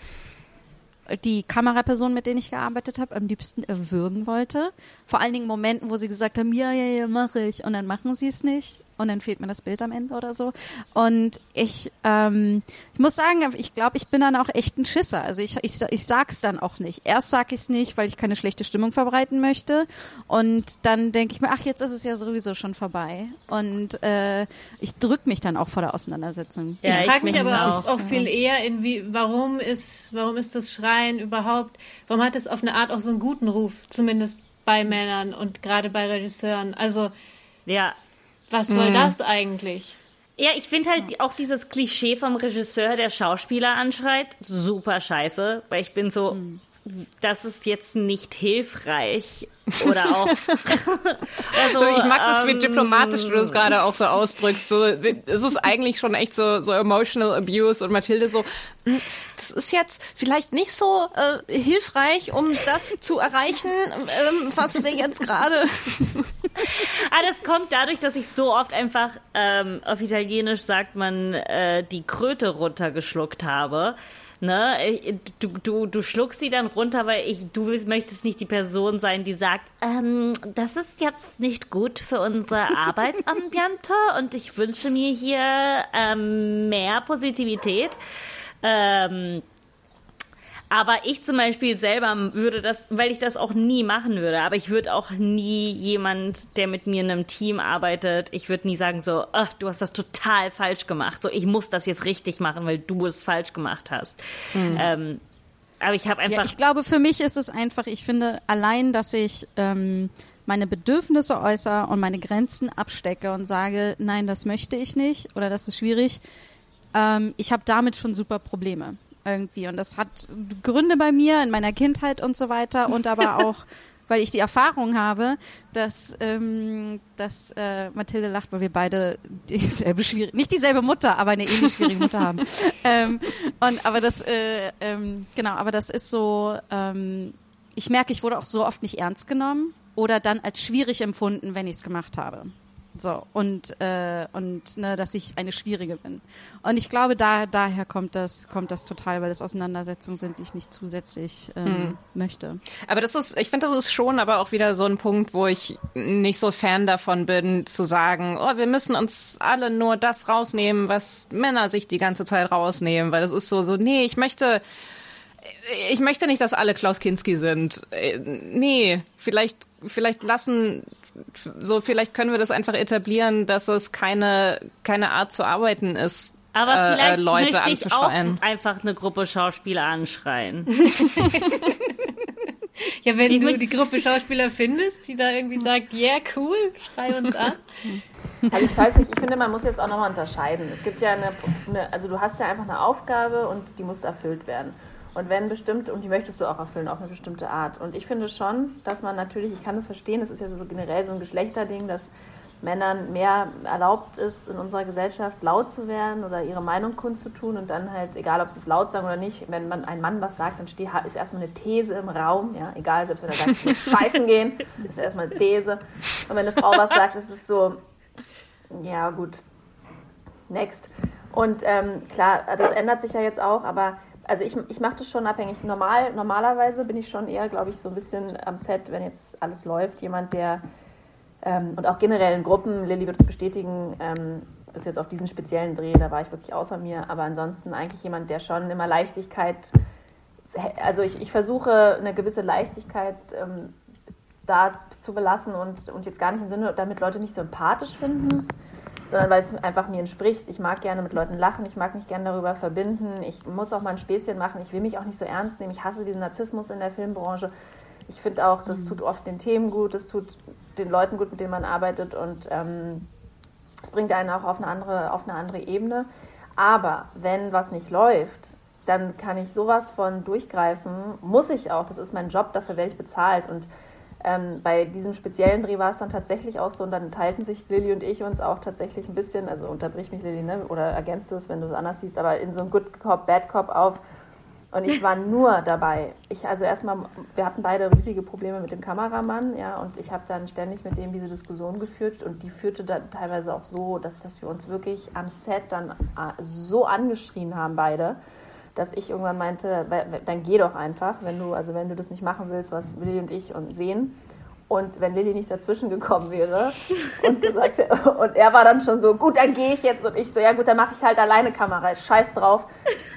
die Kameraperson, mit denen ich gearbeitet habe, am liebsten erwürgen wollte. Vor allen Dingen Momenten, wo sie gesagt haben, ja, ja, ja, mache ich. Und dann machen sie es nicht. Und dann fehlt mir das Bild am Ende oder so. Und ich, ähm, ich muss sagen, ich glaube, ich bin dann auch echt ein Schisser. Also ich, ich, ich sag's dann auch nicht. Erst sag ich's nicht, weil ich keine schlechte Stimmung verbreiten möchte. Und dann denke ich mir, ach, jetzt ist es ja sowieso schon vorbei. Und äh, ich drück mich dann auch vor der Auseinandersetzung. Ja, ich ich frage mich mich aber auch. auch, auch viel eher, in wie, warum ist, warum ist das Schreien überhaupt, warum hat es auf eine Art auch so einen guten Ruf, zumindest bei Männern und gerade bei Regisseuren? Also, ja. Was soll das eigentlich? Ja, ich finde halt auch dieses Klischee vom Regisseur, der Schauspieler anschreit, super scheiße, weil ich bin so, das ist jetzt nicht hilfreich oder auch. also, ich mag das, wie ähm, diplomatisch du das gerade auch so ausdrückst. So, es ist eigentlich schon echt so, so emotional abuse und Mathilde so, "Hm, das ist jetzt vielleicht nicht so äh, hilfreich, um das zu erreichen, ähm, was wir jetzt gerade. Ah, das kommt dadurch, dass ich so oft einfach, ähm, auf Italienisch sagt man, äh, die Kröte runtergeschluckt habe. Ne? Du, du, du schluckst sie dann runter, weil ich, du willst, möchtest nicht die Person sein, die sagt, ähm, das ist jetzt nicht gut für unser Arbeitsambiente und ich wünsche mir hier ähm, mehr Positivität. Ähm, aber ich zum Beispiel selber würde das, weil ich das auch nie machen würde, aber ich würde auch nie jemand, der mit mir in einem Team arbeitet, ich würde nie sagen so, ach, du hast das total falsch gemacht. So, ich muss das jetzt richtig machen, weil du es falsch gemacht hast. Ähm, aber ich habe Ja, einfach, ich glaube, für mich ist es einfach, ich finde, allein, dass ich ähm, meine Bedürfnisse äußere und meine Grenzen abstecke und sage, nein, das möchte ich nicht oder das ist schwierig, ähm, ich habe damit schon super Probleme irgendwie. Und das hat Gründe bei mir in meiner Kindheit und so weiter und aber auch, weil ich die Erfahrung habe, dass, ähm, dass äh, Mathilde lacht, weil wir beide dieselbe schwierige, nicht dieselbe Mutter, aber eine ähnlich schwierige Mutter haben. ähm, und aber das, äh, ähm, genau, aber das ist so, ähm, ich merke, ich wurde auch so oft nicht ernst genommen oder dann als schwierig empfunden, wenn ich es gemacht habe. So, und, äh, und ne, dass ich eine Schwierige bin. Und ich glaube, da, daher kommt das, kommt das total, weil es Auseinandersetzungen sind, die ich nicht zusätzlich ähm, möchte. Aber das ist, ich finde, das ist schon aber auch wieder so ein Punkt, wo ich nicht so Fan davon bin, zu sagen, oh, wir müssen uns alle nur das rausnehmen, was Männer sich die ganze Zeit rausnehmen, weil das ist so, so, nee, ich möchte, ich möchte nicht, dass alle Klaus Kinski sind. Äh, Nee, vielleicht, vielleicht lassen, so, vielleicht können wir das einfach etablieren, dass es keine, keine Art zu arbeiten ist. Aber äh, vielleicht äh, Leute möchte ich auch anzuschreien. einfach eine Gruppe Schauspieler anschreien. Ja, wenn Ich du die Gruppe Schauspieler findest, die da irgendwie sagt, yeah, cool, schrei uns an. Also ich weiß nicht, ich finde, man muss jetzt auch nochmal unterscheiden. Es gibt ja eine, eine, also du hast ja einfach eine Aufgabe und die muss erfüllt werden. Und wenn bestimmt, und die möchtest du auch erfüllen, auf eine bestimmte Art. Und ich finde schon, dass man natürlich, ich kann das verstehen, das ist ja so generell so ein Geschlechterding, dass Männern mehr erlaubt ist, in unserer Gesellschaft laut zu werden oder ihre Meinung kundzutun und dann halt, egal ob sie es laut sagen oder nicht, wenn man ein Mann was sagt, dann steht, ist erstmal eine These im Raum, ja, egal, selbst wenn er sagt, ich muss scheißen gehen, ist erstmal eine These. Und wenn eine Frau was sagt, ist es so, ja, gut. Next. Und ähm, klar, das ändert sich ja jetzt auch, aber also ich, ich mache das schon abhängig. Normal, normalerweise bin ich schon eher, glaube ich, so ein bisschen am Set, wenn jetzt alles läuft, jemand, der ähm, und auch generell in Gruppen, Lilly wird es bestätigen, ähm, bis jetzt auf diesen speziellen Dreh, da war ich wirklich außer mir, aber ansonsten eigentlich jemand, der schon immer Leichtigkeit, also ich, ich versuche eine gewisse Leichtigkeit ähm, da zu belassen und, und jetzt gar nicht im Sinne, damit Leute mich sympathisch finden, sondern weil es einfach mir entspricht. Ich mag gerne mit Leuten lachen, ich mag mich gerne darüber verbinden, ich muss auch mal ein Späßchen machen, ich will mich auch nicht so ernst nehmen, ich hasse diesen Narzissmus in der Filmbranche. Ich finde auch, das tut oft den Themen gut, das tut den Leuten gut, mit denen man arbeitet und ähm, es bringt einen auch auf eine, andere, auf eine andere Ebene. Aber wenn was nicht läuft, dann kann ich sowas von durchgreifen, muss ich auch, das ist mein Job, dafür werde ich bezahlt. Und ähm, bei diesem speziellen Dreh war es dann tatsächlich auch so, und dann teilten sich Lilly und ich uns auch tatsächlich ein bisschen, also unterbrich mich Lilly, ne? oder ergänzt es, wenn du es anders siehst, aber in so einem Good Cop, Bad Cop auf. Und ich war nur dabei. Ich, also erstmal, wir hatten beide riesige Probleme mit dem Kameramann, ja, und ich habe dann ständig mit dem diese Diskussion geführt und die führte dann teilweise auch so, dass, dass wir uns wirklich am Set dann äh, so angeschrien haben, beide, dass ich irgendwann meinte, dann geh doch einfach, wenn du, also wenn du das nicht machen willst, was Lilly und ich und sehen. Und wenn Lilly nicht dazwischen gekommen wäre und gesagt und er war dann schon so, gut, dann gehe ich jetzt und ich so, ja gut, dann mache ich halt alleine Kamera, scheiß drauf,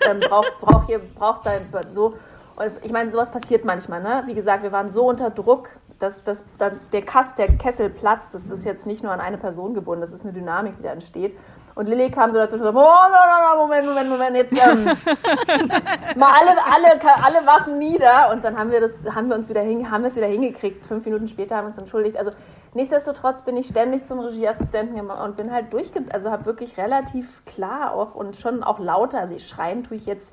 ähm, brauch, brauch hier, braucht dein so. Und es, ich meine, sowas passiert manchmal, ne? Wie gesagt, wir waren so unter Druck, dass, dass dann der Kass, der Kessel platzt. Das ist jetzt nicht nur an eine Person gebunden, das ist eine Dynamik, die da entsteht. Und Lilly kam so dazwischen und so, oh, no, no, no, Moment, Moment, Moment, jetzt ähm, mal alle, alle, alle Waffen nieder. Und dann haben wir das, haben wir uns wieder hin, haben wir es wieder hingekriegt. Fünf Minuten später haben wir uns entschuldigt. Also nichtsdestotrotz bin ich ständig zum Regieassistenten gemacht und bin halt durchge, also habe wirklich relativ klar auch und schon auch lauter. Also ich schreien tue ich jetzt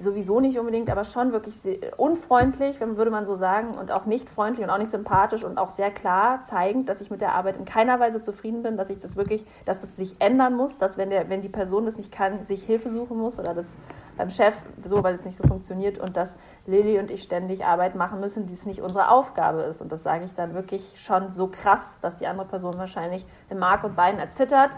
sowieso nicht unbedingt, aber schon wirklich unfreundlich, würde man so sagen, und auch nicht freundlich und auch nicht sympathisch und auch sehr klar zeigend, dass ich mit der Arbeit in keiner Weise zufrieden bin, dass ich das wirklich, dass das sich ändern muss, dass wenn der, wenn die Person das nicht kann, sich Hilfe suchen muss oder das beim Chef so, weil es nicht so funktioniert und dass Lilly und ich ständig Arbeit machen müssen, die es nicht unsere Aufgabe ist. Und das sage ich dann wirklich schon so krass, dass die andere Person wahrscheinlich im Mark und Bein erzittert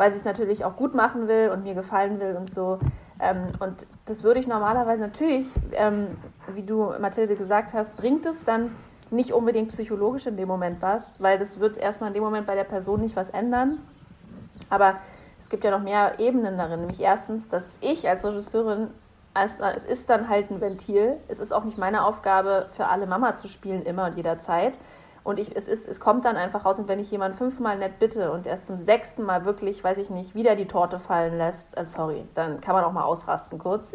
weil sie es natürlich auch gut machen will und mir gefallen will und so. Ähm, und das würde ich normalerweise natürlich, ähm, wie du, Mathilde, gesagt hast, bringt es dann nicht unbedingt psychologisch in dem Moment was, weil das wird erstmal in dem Moment bei der Person nicht was ändern. Aber es gibt ja noch mehr Ebenen darin. Nämlich erstens, dass ich als Regisseurin, es ist dann halt ein Ventil. Es ist auch nicht meine Aufgabe, für alle Mama zu spielen, immer und jederzeit. Und ich, es, ist, es kommt dann einfach raus, und wenn ich jemanden fünfmal nett bitte und erst zum sechsten Mal wirklich, weiß ich nicht, wieder die Torte fallen lässt, äh, sorry, dann kann man auch mal ausrasten kurz.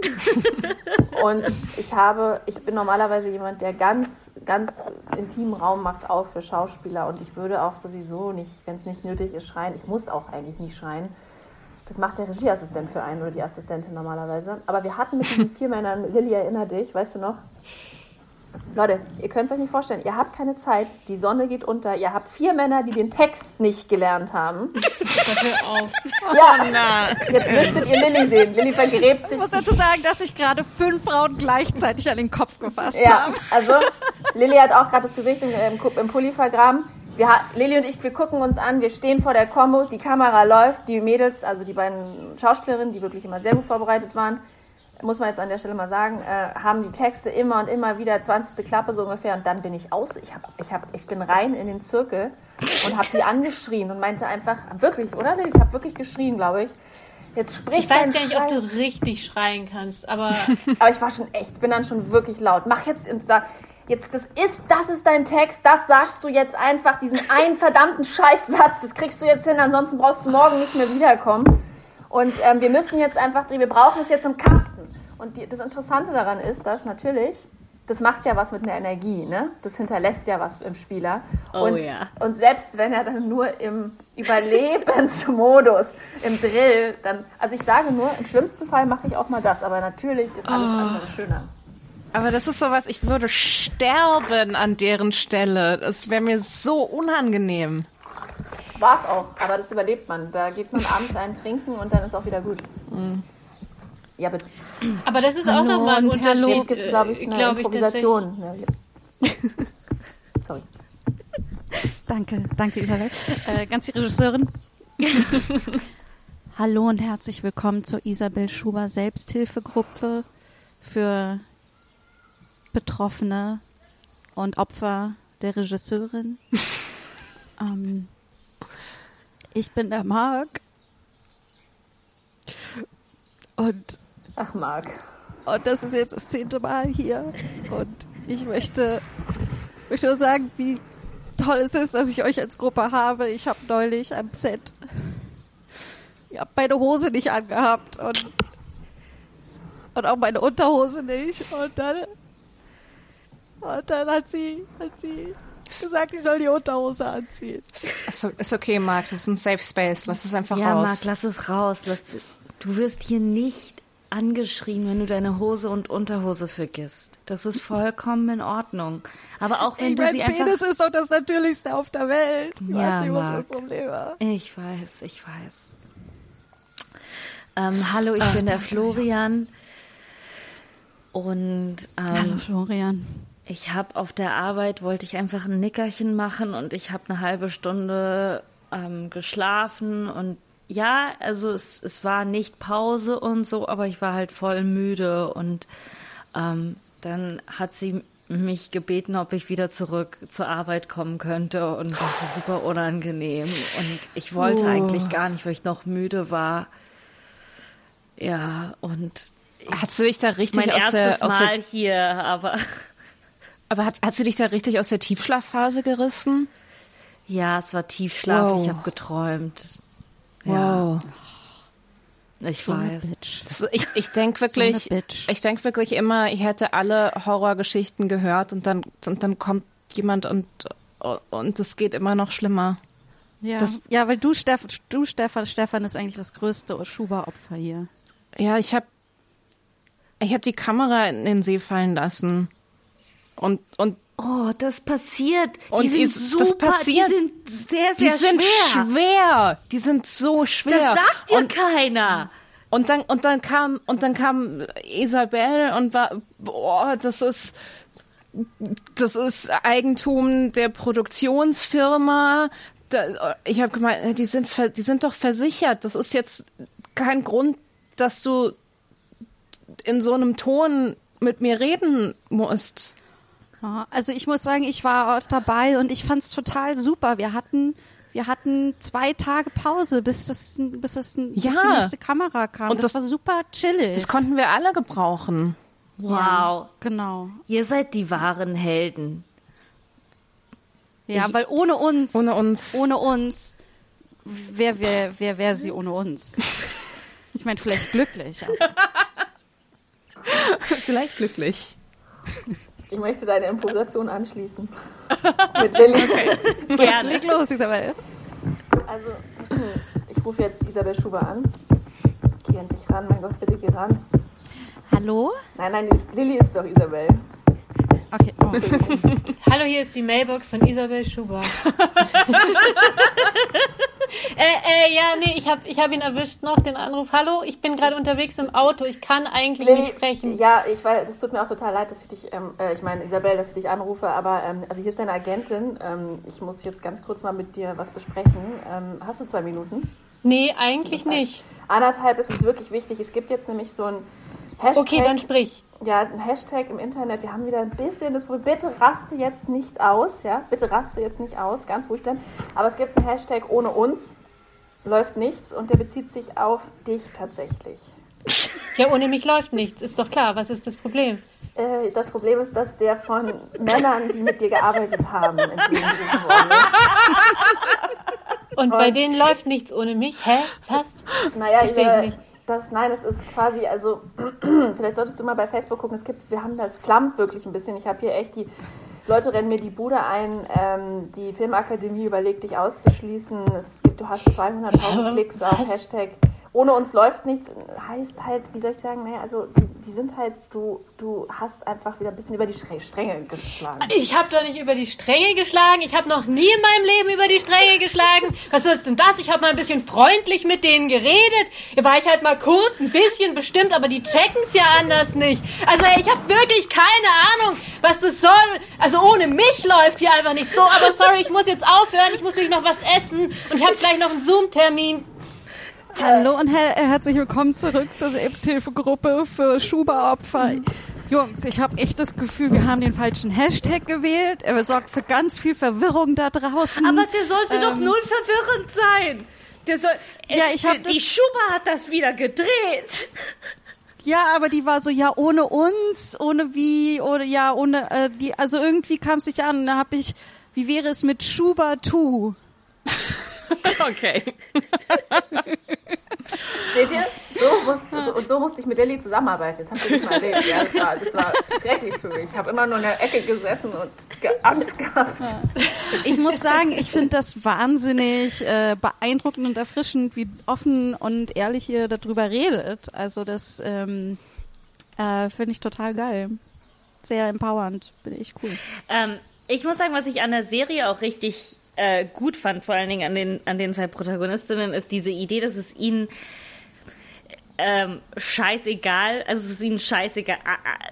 und ich habe, ich bin normalerweise jemand, der ganz, ganz intimen Raum macht auch für Schauspieler und ich würde auch sowieso nicht, wenn es nicht nötig ist, schreien. Ich muss auch eigentlich nicht schreien. Das macht der Regieassistent für einen oder die Assistentin normalerweise. Aber wir hatten mit diesen vier Männern, Lilly, erinner dich, weißt du noch? Leute, ihr könnt es euch nicht vorstellen, ihr habt keine Zeit, die Sonne geht unter, ihr habt vier Männer, die den Text nicht gelernt haben. Hör auf. Ja, jetzt müsstet ihr Lilly sehen. Lilly vergräbt sich. Ich muss dazu sagen, dass sich gerade fünf Frauen gleichzeitig an den Kopf gefasst Ja, haben. also Lilly hat auch gerade das Gesicht im, im, Pulli vergraben. Wir, Lilly und ich, wir gucken uns an, wir stehen vor der Kombo, die Kamera läuft, die Mädels, also die beiden Schauspielerinnen, die wirklich immer sehr gut vorbereitet waren, muss man jetzt an der Stelle mal sagen, äh, haben die Texte immer und immer wieder 20. Klappe so ungefähr und dann bin ich aus. Ich, hab, ich, hab, ich bin rein in den Zirkel und habe die angeschrien und meinte einfach, wirklich, oder? Ich habe wirklich geschrien, glaube ich. Jetzt sprich Ich weiß gar nicht, ob Scheiß. du richtig schreien kannst, aber Aber ich war schon echt, bin dann schon wirklich laut. Mach jetzt und sag, jetzt, das ist, das ist dein Text, das sagst du jetzt einfach, diesen einen verdammten Scheißsatz, das kriegst du jetzt hin, ansonsten brauchst du morgen nicht mehr wiederkommen. Und ähm, wir müssen jetzt einfach, wir brauchen es jetzt im Kasten. Und die, das Interessante daran ist, dass natürlich, das macht ja was mit einer Energie, ne? Das hinterlässt ja was im Spieler. Oh und, und selbst wenn er dann nur im Überlebensmodus, im Drill, dann, also ich sage nur, im schlimmsten Fall mache ich auch mal das, aber natürlich ist alles andere schöner. Aber das ist sowas, ich würde sterben an deren Stelle. Das wäre mir so unangenehm. War es auch, aber das überlebt man. Da geht man abends einen trinken und dann ist auch wieder gut. Ja, aber Aber das ist auch nochmal ein. Unterschied, jetzt gibt es, glaube ich, äh, eine glaub ich. Improvisation. Ne? Sorry. Danke, danke Isabel. Äh, ganz die Regisseurin. Hallo und herzlich willkommen zur Isabel Schuber Selbsthilfegruppe für Betroffene und Opfer der Regisseurin. ähm, ich bin der Marc. Und Ach, Marc. Und das ist jetzt das zehnte Mal hier. Und ich möchte, möchte nur sagen, wie toll es ist, dass ich euch als Gruppe habe. Ich habe neulich am Set ich hab meine Hose nicht angehabt und, und auch meine Unterhose nicht. Und dann, und dann hat sie, hat sie gesagt, ich soll die Unterhose anziehen. Ist, ist okay, Marc, das ist ein Safe Space. Lass es einfach Ja, raus. Marc, lass es raus. Lass, du wirst hier nicht angeschrien, wenn du deine Hose und Unterhose vergisst. Das ist vollkommen in Ordnung. Aber auch wenn Ich du mein sie einfach... Penis ist doch das Natürlichste auf der Welt. Ja, weißt nicht, was das. Problem war. Ich weiß, ich weiß. Ähm, hallo, ich bin der Florian. Und Hallo ähm, Florian. Ich habe auf der Arbeit, wollte ich einfach ein Nickerchen machen und ich habe eine halbe Stunde ähm, geschlafen und ja, also es, es war nicht Pause und so, aber ich war halt voll müde und ähm, dann hat sie mich gebeten, ob ich wieder zurück zur Arbeit kommen könnte und das war super unangenehm und ich wollte Oh. eigentlich gar nicht, weil ich noch müde war. Ja, und Hat sie dich da richtig mein aus erstes der, aus Mal der hier, aber aber hat, hat sie dich da richtig aus der Tiefschlafphase gerissen? ja, es war Tiefschlaf, Wow. ich habe geträumt. Ja, Wow. ich So weiß. Bitch. Das, ich ich denke So wirklich, Bitch. ich denke wirklich immer, ich hätte alle Horrorgeschichten gehört und dann und dann kommt jemand und und es geht immer noch schlimmer. Ja, Das- ja weil du, Steff, du Stefan, Stefan ist eigentlich das größte Schuber-Opfer hier. Ja, ich habe ich habe die Kamera in den See fallen lassen und und Oh, das passiert. Und die sind ist- super, das passiert. die sind sehr, die sehr sind schwer. schwer. Die sind so schwer. Das sagt dir und, keiner. und dann und dann kam und dann kam Isabel und war boah, das ist das ist Eigentum der Produktionsfirma. Ich habe gemeint, die sind die sind doch versichert. Das ist jetzt kein Grund, dass du in so einem Ton mit mir reden musst. Ja, also ich muss sagen, ich war auch dabei und ich fand's total super. Wir hatten, wir hatten zwei Tage Pause, bis das, bis das, bis Ja. die nächste Kamera kam. Und das, das- war super chillig. Das konnten wir alle gebrauchen. Wow. Genau. Ihr seid die wahren Helden. Ja, weil ohne uns, Ohne uns. ohne uns, wer, wer, wer wäre sie ohne uns? Ich meine, vielleicht glücklich. Vielleicht glücklich. Ich möchte deine Improvisation anschließen. Mit Lilly. Gerne. leg los, Isabel. Also, ich rufe jetzt Isabel Schuber an. Geh endlich ran, mein Gott, bitte geh ran. Hallo? Nein, nein, Lilly ist doch Isabel. Okay. Oh. Hallo, hier ist die Mailbox von Isabel Schuber. äh, äh, ja, nee, ich habe ich hab ihn erwischt noch, den Anruf. Hallo, ich bin gerade unterwegs im Auto, ich kann eigentlich Lilly, nicht sprechen. Ja, ich weiß, es tut mir auch total leid, dass ich dich, ähm, äh, ich meine, Isabel, dass ich dich anrufe, aber ähm, also hier ist deine Agentin. Ähm, ich muss jetzt ganz kurz mal mit dir was besprechen. Ähm, hast du zwei Minuten? Nee, eigentlich nicht. Anderthalb ist es wirklich wichtig. Es gibt jetzt nämlich so ein Hashtag. Okay, dann sprich. Ja, ein Hashtag im Internet. Wir haben wieder ein bisschen das Problem. Bitte raste jetzt nicht aus, ja? Bitte raste jetzt nicht aus, ganz ruhig bleiben. Aber es gibt einen Hashtag ohne uns. läuft nichts und der bezieht sich auf dich tatsächlich. Ja, ohne mich läuft nichts. Ist doch klar. Was ist das Problem? Äh, das Problem ist, dass der von Männern, die mit dir gearbeitet haben, entgegengerufen worden ist. Und bei denen läuft nichts ohne mich. Hä? Was? Naja, Versteh ich nicht. Das, nein, es ist quasi, also, vielleicht solltest du mal bei Facebook gucken, es gibt, wir haben das flammt wirklich ein bisschen. Ich habe hier echt die Leute rennen mir die Bude ein, ähm, die Filmakademie überlegt, dich auszuschließen. Es gibt, du hast 200.000 Klicks auf Was? Hashtag. Ohne uns läuft nichts. Heißt halt, wie soll ich sagen, naja, also die, sind halt, du, du hast einfach wieder ein bisschen über die Stränge geschlagen. Ich habe doch nicht über die Stränge geschlagen. Ich habe noch nie in meinem Leben über die Stränge geschlagen. Was ist denn das? Ich habe mal ein bisschen freundlich mit denen geredet. War ich halt mal kurz, ein bisschen bestimmt, aber die checken's ja anders nicht. Also ich habe wirklich keine Ahnung, was das soll. Also ohne mich läuft hier einfach nicht so. Aber sorry, ich muss jetzt aufhören. Ich muss nämlich noch was essen und ich habe gleich noch einen Zoom-Termin. Hallo und her äh, herzlich willkommen zurück zur Selbsthilfegruppe für Schuba-Opfer. Jungs, ich habe echt das Gefühl, wir haben den falschen Hashtag gewählt. Er sorgt für ganz viel Verwirrung da draußen. Aber der sollte doch null verwirrend sein. Der soll, Ja, ich hab die, die Schuba hat das wieder gedreht. Ja, aber die war so, ja, ohne uns, ohne wie, oder ja, ohne äh, die, also irgendwie kam es nicht an. Da habe ich, wie wäre es mit Schuba Tu? Okay. Seht ihr? So musste, so, und so musste ich mit Lilly zusammenarbeiten. Das habt ihr nicht mal erlebt. Ja, das, war, das war schrecklich für mich. Ich habe immer nur in der Ecke gesessen und ge Angst gehabt. Ich muss sagen, ich finde das wahnsinnig äh, beeindruckend und erfrischend, wie offen und ehrlich ihr darüber redet. Also das ähm, äh, finde ich total geil. Sehr empowernd, bin ich cool. Ähm, ich muss sagen, was ich an der Serie auch richtig äh, gut fand, vor allen Dingen an den, an den zwei Protagonistinnen, ist diese Idee, dass es ihnen ähm, scheißegal, also es ist ihnen scheißegal,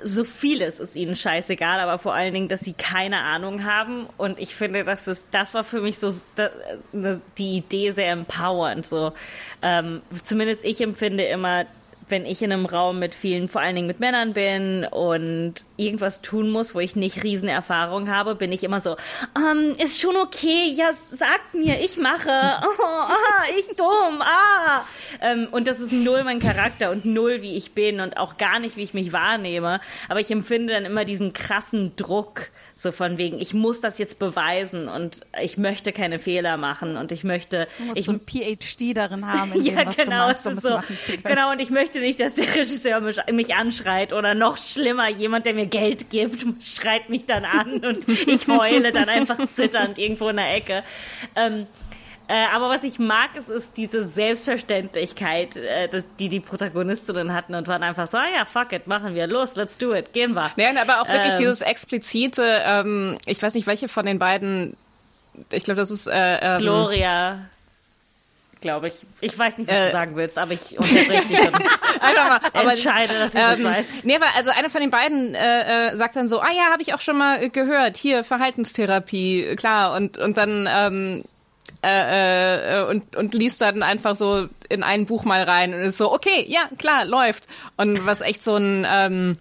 so vieles ist ihnen scheißegal, aber vor allen Dingen, dass sie keine Ahnung haben. Und ich finde, das ist, das war für mich so ne, die Idee sehr empowernd, so. Ähm, zumindest ich empfinde immer, wenn ich in einem Raum mit vielen, vor allen Dingen mit Männern bin und irgendwas tun muss, wo ich nicht riesen Erfahrung habe, bin ich immer so, ähm, ist schon okay, ja, sagt mir, ich mache, oh, ah, ich dumm, ah. Ähm, und das ist null mein Charakter und null, wie ich bin und auch gar nicht, wie ich mich wahrnehme. Aber ich empfinde dann immer diesen krassen Druck, so von wegen, ich muss das jetzt beweisen und ich möchte keine Fehler machen und ich möchte, Du musst ich so ein PhD darin haben, in dem, ja, was genau, du machst, um es so, machen zu können. genau, und ich möchte nicht, dass der Regisseur mich, mich anschreit oder noch schlimmer, jemand, der mir Geld gibt, schreit mich dann an und ich heule dann einfach zitternd irgendwo in der Ecke. Ähm, äh, aber was ich mag, ist, ist diese Selbstverständlichkeit, äh, das, die die Protagonistinnen hatten und waren einfach so, ah ja, fuck it, machen wir, los, let's do it, gehen wir. Nein, aber auch wirklich Ähm. dieses explizite, ähm, ich weiß nicht, welche von den beiden, ich glaube, das ist äh, ähm, Gloria, glaube ich. Ich weiß nicht, was Äh. du sagen willst, aber ich unterbreche dich und entscheide, dass ich das ähm, weiß. Nee, aber also einer von den beiden äh, äh, sagt dann so, ah ja, habe ich auch schon mal äh, gehört, hier Verhaltenstherapie, klar, und und dann ähm, äh, äh, und und liest dann einfach so in ein Buch mal rein und ist so, okay, ja, klar, läuft. Und was echt so ein ähm,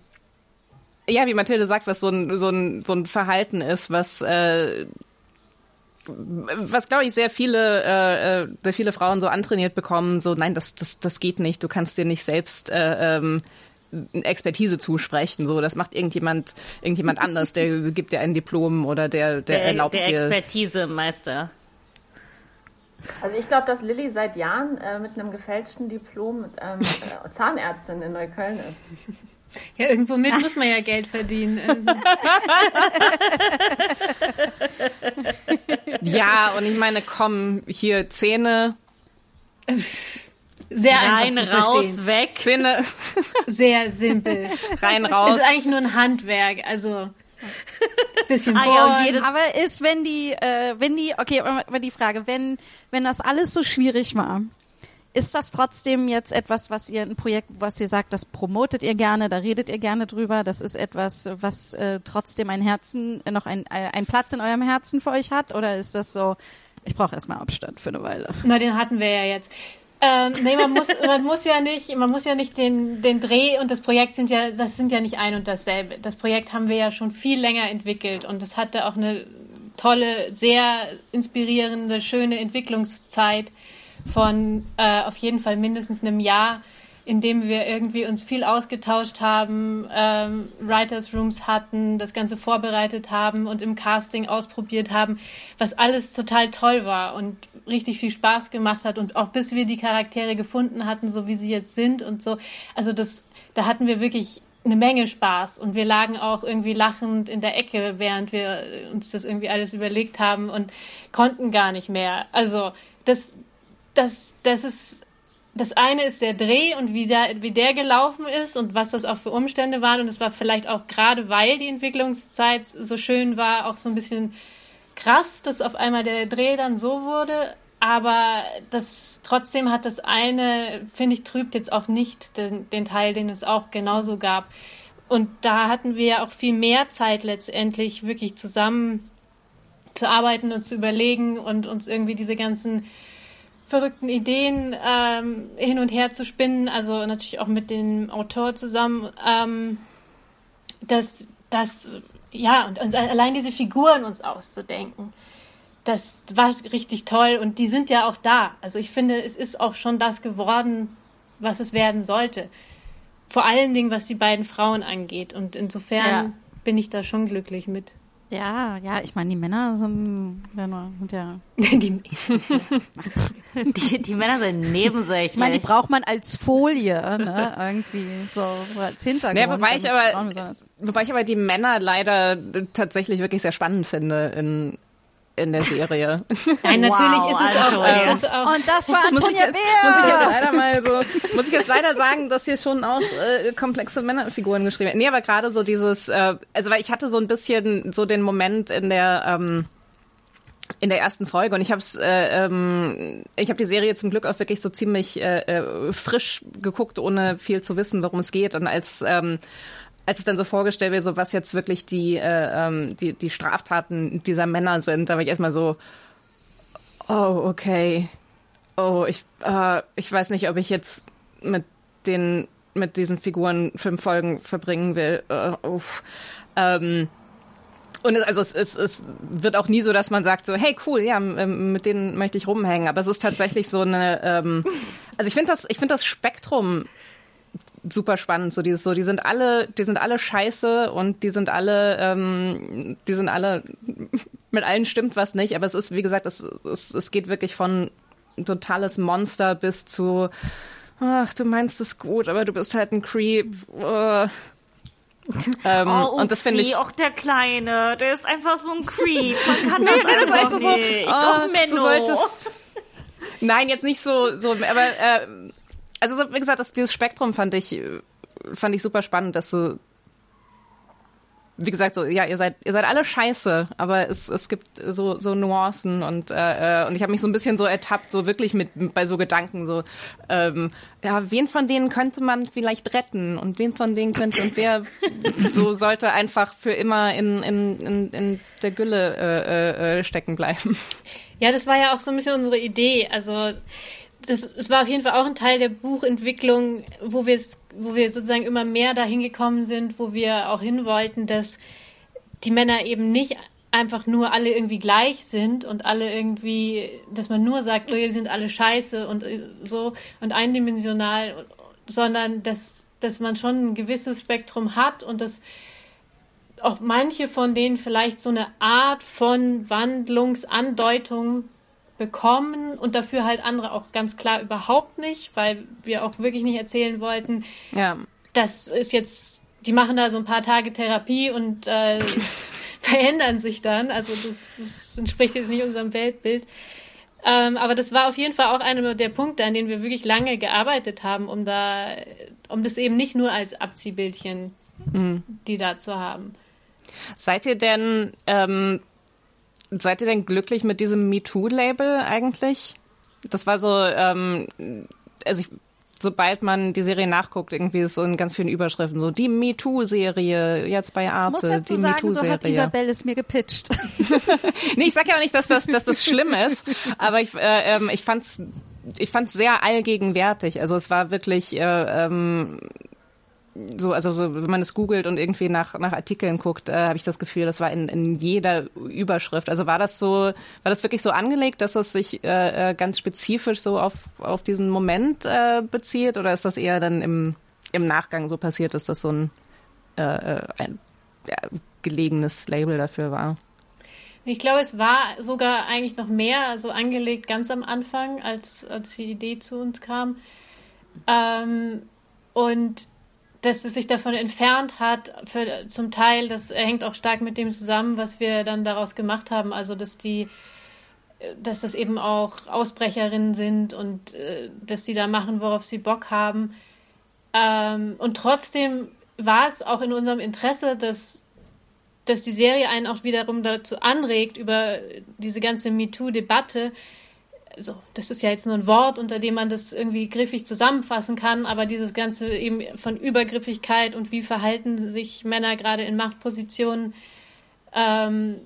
ja, wie Mathilde sagt, was so ein so ein so ein Verhalten ist, was äh, was glaube ich sehr viele äh, äh, sehr viele Frauen so antrainiert bekommen, so nein, das das das geht nicht. Du kannst dir nicht selbst äh, ähm, Expertise zusprechen. So, das macht irgendjemand irgendjemand anders. Der gibt dir ein Diplom oder der der, Der, erlaubt der dir. Expertisemeister. Also ich glaube, dass Lilly seit Jahren äh, mit einem gefälschten Diplom ähm, äh, Zahnärztin in Neukölln ist. Ja, irgendwo mit muss man ja Geld verdienen. Ja, und ich meine, komm, hier Zähne, Sehr Rein, einfach zu raus, verstehen. weg. Zähne Sehr simpel. rein raus. Ist eigentlich nur ein Handwerk, also bisschen Ah ja, jedes Aber ist, wenn die, äh, wenn die, okay, aber die Frage, wenn, wenn das alles so schwierig war, ist das trotzdem jetzt etwas, was ihr ein Projekt, was ihr sagt, das promotet ihr gerne, da redet ihr gerne drüber, das ist etwas, was äh, trotzdem ein Herzen, noch ein, ein Platz in eurem Herzen für euch hat? Oder ist das so, ich brauche erstmal Abstand für eine Weile? Na, den hatten wir ja jetzt. Ähm, nee, man muss, man muss ja nicht, man muss ja nicht den, den Dreh und das Projekt sind ja, das sind ja nicht ein und dasselbe. Das Projekt haben wir ja schon viel länger entwickelt und es hatte auch eine tolle, sehr inspirierende, schöne Entwicklungszeit. von äh, auf jeden Fall mindestens einem Jahr, in dem wir irgendwie uns viel ausgetauscht haben, ähm, Writers Rooms hatten, das Ganze vorbereitet haben und im Casting ausprobiert haben, was alles total toll war und richtig viel Spaß gemacht hat und auch bis wir die Charaktere gefunden hatten, so wie sie jetzt sind und so. Also das, da hatten wir wirklich eine Menge Spaß und wir lagen auch irgendwie lachend in der Ecke, während wir uns das irgendwie alles überlegt haben und konnten gar nicht mehr. Also das, das, das ist das eine ist der Dreh und wie der, wie der gelaufen ist und was das auch für Umstände waren. Und es war vielleicht auch gerade, weil die Entwicklungszeit so schön war, auch so ein bisschen krass, dass auf einmal der Dreh dann so wurde. Aber das trotzdem hat das eine, finde ich, trübt jetzt auch nicht den, den Teil, den es auch genauso gab. Und da hatten wir auch viel mehr Zeit letztendlich wirklich zusammen zu arbeiten und zu überlegen und uns irgendwie diese ganzen verrückten Ideen ähm, hin und her zu spinnen, also natürlich auch mit dem Autor zusammen, ähm, dass das ja und, und allein diese Figuren uns auszudenken, das war richtig toll und die sind ja auch da. Also ich finde, es ist auch schon das geworden, was es werden sollte. Vor allen Dingen, was die beiden Frauen angeht und insofern Ja. bin ich da schon glücklich mit. Ja, ja, ich meine, die Männer sind, sind ja. Die, Die, die Männer sind nebensächlich. Ich meine, die braucht man als Folie, ne? Irgendwie so, so als Hintergrund. Ja, wobei ich aber- Wobei ich aber die Männer leider tatsächlich wirklich sehr spannend finde in, in der Serie. Nein, natürlich Wow, ist es auch, es ist auch Und das war Antonia jetzt, muss ich jetzt Bär! leider mal so, muss ich jetzt leider sagen, dass hier schon auch äh, komplexe Männerfiguren geschrieben werden. Nee, aber gerade so dieses, äh, also weil ich hatte so ein bisschen so den Moment in der ähm, in der ersten Folge und ich habe es, äh, ähm, ich habe die Serie zum Glück auch wirklich so ziemlich äh, äh, frisch geguckt, ohne viel zu wissen, worum es geht und als ähm, als es dann so vorgestellt wird, so was jetzt wirklich die, äh, ähm, die, die Straftaten dieser Männer sind, da war ich erstmal so, oh, okay. Oh, ich, äh, ich weiß nicht, ob ich jetzt mit den, mit diesen Figuren fünf Folgen verbringen will. Äh, uff. Ähm, und es, also es, es, es wird auch nie so, dass man sagt so, hey cool, ja, mit denen möchte ich rumhängen. Aber es ist tatsächlich so eine, ähm, also ich finde das, ich finde das Spektrum super spannend. So dieses, so die sind alle, die sind alle scheiße und die sind alle, ähm, die sind alle mit allen stimmt was nicht. Aber es ist, wie gesagt, es, es, es geht wirklich von totales Monster bis zu Ach, du meinst es gut, aber du bist halt ein Creep. Äh. Ähm, Oh, und das finde ich. auch der Kleine, der ist einfach so ein Creep. Man kann das das ist einfach so, so nicht. ah, Doch, du Menno. solltest. Nein, jetzt nicht so, so, aber äh, also so, wie gesagt, das, dieses Spektrum fand ich, äh, fand ich super spannend, dass du, wie gesagt, so, ja, ihr seid, ihr seid alle scheiße, aber es, es gibt so, so Nuancen und, äh, äh, und ich habe mich so ein bisschen so ertappt, so wirklich mit bei so Gedanken, so, ähm, ja, wen von denen könnte man vielleicht retten und wen von denen könnte und wer so sollte einfach für immer in, in, in, in der Gülle äh, äh, stecken bleiben. Ja, das war ja auch so ein bisschen unsere Idee. Also das, es war auf jeden Fall auch ein Teil der Buchentwicklung, wo wir wo wir sozusagen immer mehr dahin gekommen sind, wo wir auch hin wollten, dass die Männer eben nicht einfach nur alle irgendwie gleich sind und alle irgendwie, dass man nur sagt, oh, die sind alle scheiße und so und eindimensional, sondern dass, dass man schon ein gewisses Spektrum hat und dass auch manche von denen vielleicht so eine Art von Wandlungsandeutung bekommen und dafür halt andere auch ganz klar überhaupt nicht, weil wir auch wirklich nicht erzählen wollten, Ja. das ist jetzt, die machen da so ein paar Tage Therapie und äh, verändern sich dann. Also das, das entspricht jetzt nicht unserem Weltbild. Ähm, aber das war auf jeden Fall auch einer der Punkte, an denen wir wirklich lange gearbeitet haben, um da, um das eben nicht nur als Abziehbildchen, die da zu haben. Seid ihr denn, ähm, seid ihr denn glücklich mit diesem MeToo-Label eigentlich? Das war so, ähm, also ich, sobald man die Serie nachguckt, irgendwie ist so in ganz vielen Überschriften so, die MeToo-Serie, jetzt bei Ich Arte, muss dazu die sagen, so hat MeToo-Serie. Isabel es mir gepitcht. nee, ich sag ja auch nicht, dass das, dass das schlimm ist, aber ich, äh, ähm, ich fand's, ich fand's sehr allgegenwärtig. Also es war wirklich, äh, ähm, so, also so, wenn man es googelt und irgendwie nach, nach Artikeln guckt, äh, habe ich das Gefühl, das war in, in jeder Überschrift. Also war das so, war das wirklich so angelegt, dass es sich äh, äh, ganz spezifisch so auf, auf diesen Moment äh, bezieht oder ist das eher dann im, im Nachgang so passiert, dass das so ein, äh, äh ein ja, gelegenes Label dafür war? Ich glaube, es war sogar eigentlich noch mehr so angelegt ganz am Anfang, als, als die Idee zu uns kam. Ähm, und dass es sich davon entfernt hat, für, zum Teil, das hängt auch stark mit dem zusammen, was wir dann daraus gemacht haben. Also, dass die, dass das eben auch Ausbrecherinnen sind und äh, dass die da machen, worauf sie Bock haben. Ähm, und trotzdem war es auch in unserem Interesse, dass dass die Serie einen auch wiederum dazu anregt, über diese ganze MeToo-Debatte, also das ist ja jetzt nur ein Wort, unter dem man das irgendwie griffig zusammenfassen kann, aber dieses ganze eben von Übergriffigkeit und wie verhalten sich Männer gerade in Machtpositionen, ähm,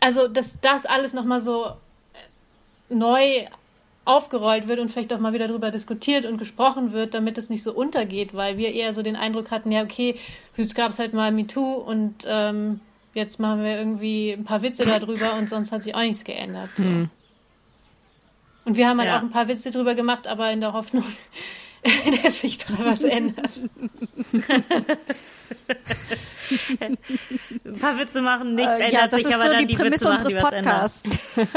also dass das alles nochmal so neu aufgerollt wird und vielleicht auch mal wieder darüber diskutiert und gesprochen wird, damit es nicht so untergeht, weil wir eher so den Eindruck hatten, ja, okay, jetzt gab es halt mal MeToo und ähm, jetzt machen wir irgendwie ein paar Witze darüber und sonst hat sich auch nichts geändert. So. Hm. Und wir haben halt ja. auch ein paar Witze drüber gemacht, aber in der Hoffnung, dass sich da was ändert. ein paar Witze machen, nichts äh, ändert ja, das sich, ist so die, die Prämisse unseres Podcasts. wir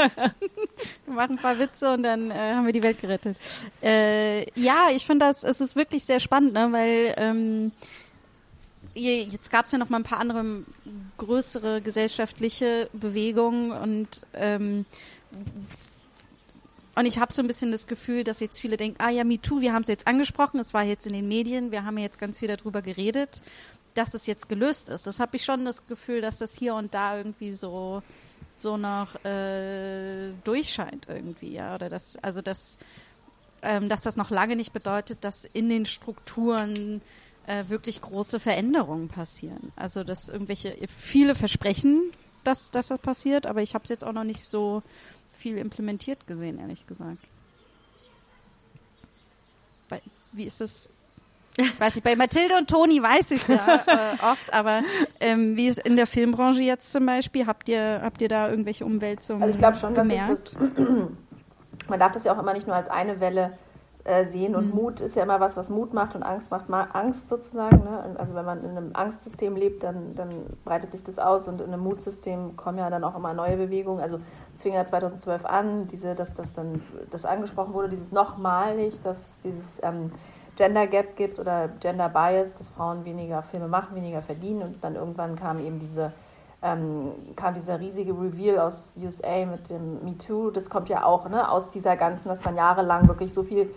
machen ein paar Witze und dann äh, haben wir die Welt gerettet. Äh, ja, ich finde das, es ist wirklich sehr spannend, ne, weil ähm, jetzt gab es ja noch mal ein paar andere größere gesellschaftliche Bewegungen und ähm, und ich habe so ein bisschen das Gefühl, dass jetzt viele denken, ah ja, MeToo, wir haben es jetzt angesprochen, es war jetzt in den Medien, wir haben jetzt ganz viel darüber geredet, dass es jetzt gelöst ist. Das habe ich schon das Gefühl, dass das hier und da irgendwie so so noch äh, durchscheint irgendwie, ja, oder das, also das, ähm, dass das noch lange nicht bedeutet, dass in den Strukturen äh, wirklich große Veränderungen passieren. Also dass irgendwelche viele versprechen, dass, dass das passiert, aber ich habe es jetzt auch noch nicht so viel implementiert gesehen, ehrlich gesagt. Bei, wie ist es? Ich weiß nicht, bei Mathilde und Toni weiß ich es ja äh, oft, aber ähm, wie ist in der Filmbranche jetzt zum Beispiel? Habt ihr, habt ihr da irgendwelche Umwälzungen also ich glaube schon, gemerkt? Dass das, man darf das ja auch immer nicht nur als eine Welle äh, sehen und mhm. Mut ist ja immer was, was Mut macht und Angst macht ma Angst sozusagen. Ne? Also wenn man in einem Angstsystem lebt, dann, dann breitet sich das aus und in einem Mutsystem kommen ja dann auch immer neue Bewegungen. Also es fing ja 2012 an, diese, dass das dann das angesprochen wurde, dieses nochmal nicht, dass es dieses ähm, Gender Gap gibt oder Gender Bias, dass Frauen weniger Filme machen, weniger verdienen und dann irgendwann kam eben diese ähm, kam dieser riesige Reveal aus USA mit dem Me Too. Das kommt ja auch ne, aus dieser ganzen, dass dann jahrelang wirklich so viel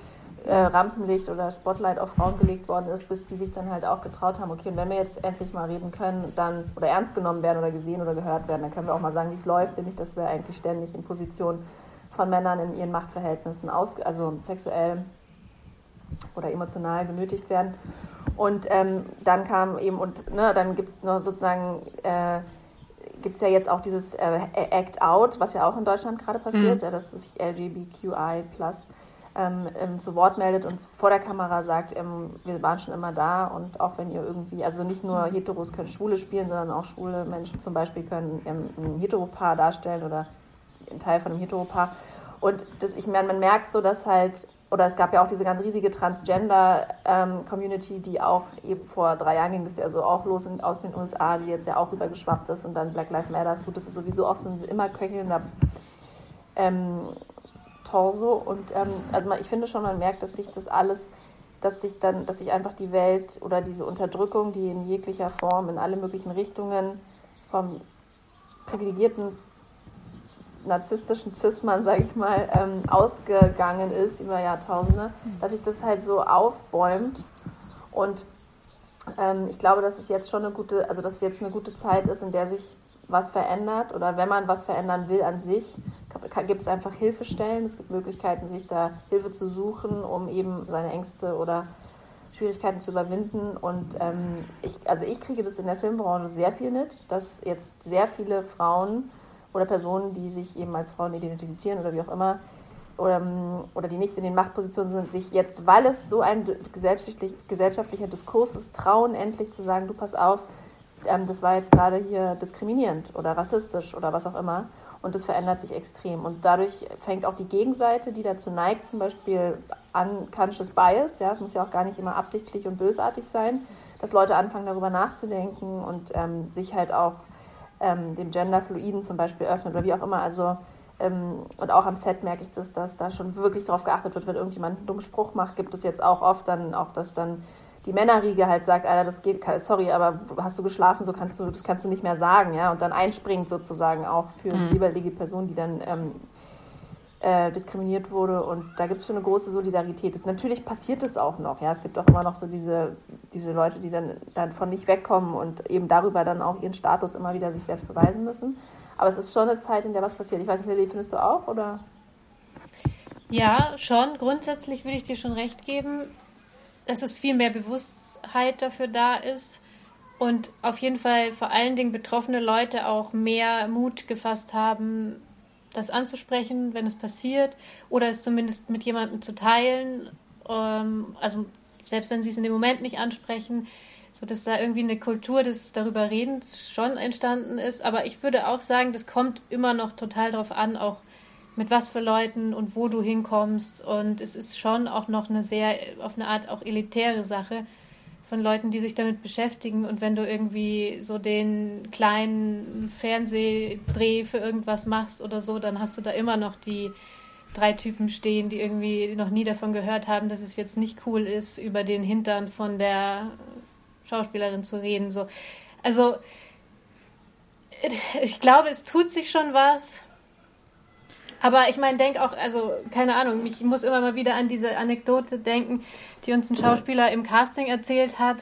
äh, Rampenlicht oder Spotlight auf Frauen gelegt worden ist, bis die sich dann halt auch getraut haben, okay, und wenn wir jetzt endlich mal reden können, dann oder ernst genommen werden oder gesehen oder gehört werden, dann können wir auch mal sagen, wie es läuft, nämlich dass wir eigentlich ständig in Position von Männern in ihren Machtverhältnissen, aus, also sexuell oder emotional genötigt werden. Und ähm, dann kam eben, und ne, dann gibt es sozusagen, äh, gibt es ja jetzt auch dieses äh, Act Out, was ja auch in Deutschland gerade passiert, mhm. das ist LGBTQI plus ähm, ähm, zu Wort meldet und vor der Kamera sagt, ähm, wir waren schon immer da und auch wenn ihr irgendwie, also nicht nur Heteros können Schwule spielen, sondern auch schwule Menschen zum Beispiel können ähm, ein Heteropaar darstellen oder ein Teil von einem Heteropaar. Und das, ich meine, man merkt so, dass halt, oder es gab ja auch diese ganz riesige Transgender-Community, ähm, die auch eben vor drei Jahren ging das ja so auch los aus den USA, die jetzt ja auch rübergeschwappt ist und dann Black Lives Matter. Gut, das ist sowieso auch so ein immer köchelnder ähm, Torso. Und ähm, also man, ich finde schon, man merkt, dass sich das alles, dass sich dann, dass sich einfach die Welt oder diese Unterdrückung, die in jeglicher Form in alle möglichen Richtungen vom privilegierten narzisstischen Cis-Mann, sage ich mal, ähm, ausgegangen ist über Jahrtausende, dass sich das halt so aufbäumt. Und ähm, ich glaube, dass es jetzt schon eine gute, also dass es jetzt eine gute Zeit ist, in der sich was verändert oder wenn man was verändern will an sich, gibt es einfach Hilfestellen. Es gibt Möglichkeiten, sich da Hilfe zu suchen, um eben seine Ängste oder Schwierigkeiten zu überwinden. Und ähm, ich, also ich kriege das in der Filmbranche sehr viel mit, dass jetzt sehr viele Frauen oder Personen, die sich eben als Frauen identifizieren oder wie auch immer, oder, oder die nicht in den Machtpositionen sind, sich jetzt, weil es so ein gesellschaftlich, gesellschaftlicher Diskurs ist, trauen endlich zu sagen, du pass auf, ähm, das war jetzt gerade hier diskriminierend oder rassistisch oder was auch immer. Und das verändert sich extrem. Und dadurch fängt auch die Gegenseite, die dazu neigt, zum Beispiel unconscious bias, ja, es muss ja auch gar nicht immer absichtlich und bösartig sein, dass Leute anfangen darüber nachzudenken und ähm, sich halt auch ähm, dem Genderfluiden zum Beispiel öffnen oder wie auch immer. Also ähm, und auch am Set merke ich, dass, dass da schon wirklich darauf geachtet wird, wenn irgendjemand einen dummen Spruch macht, gibt es jetzt auch oft dann auch, dass dann die Männerriege halt sagt, Alter, das geht, sorry, aber hast du geschlafen, so kannst du, das kannst du nicht mehr sagen, ja, und dann einspringt sozusagen auch für mhm. die jeweilige Person, die dann ähm, äh, diskriminiert wurde. Und da gibt es schon eine große Solidarität. Das, natürlich passiert es auch noch, ja. Es gibt auch immer noch so diese, diese Leute, die dann davon nicht wegkommen und eben darüber dann auch ihren Status immer wieder sich selbst beweisen müssen. Aber es ist schon eine Zeit, in der was passiert. Ich weiß nicht, Lilly, findest du auch, oder? Ja, schon. Grundsätzlich würde ich dir schon recht geben dass es viel mehr Bewusstheit dafür da ist und auf jeden Fall vor allen Dingen betroffene Leute auch mehr Mut gefasst haben, das anzusprechen, wenn es passiert, oder es zumindest mit jemandem zu teilen. Ähm, also selbst wenn sie es in dem Moment nicht ansprechen, so dass da irgendwie eine Kultur des darüber Redens schon entstanden ist. Aber ich würde auch sagen, das kommt immer noch total darauf an, auch mit was für Leuten und wo du hinkommst. Und es ist schon auch noch eine sehr, auf eine Art auch elitäre Sache von Leuten, die sich damit beschäftigen. Und wenn du irgendwie so den kleinen Fernsehdreh für irgendwas machst oder so, dann hast du da immer noch die drei Typen stehen, die irgendwie noch nie davon gehört haben, dass es jetzt nicht cool ist, über den Hintern von der Schauspielerin zu reden. So. Also ich glaube, es tut sich schon was. Aber ich meine, denk auch, also keine Ahnung, ich muss immer mal wieder an diese Anekdote denken, die uns ein Schauspieler im Casting erzählt hat,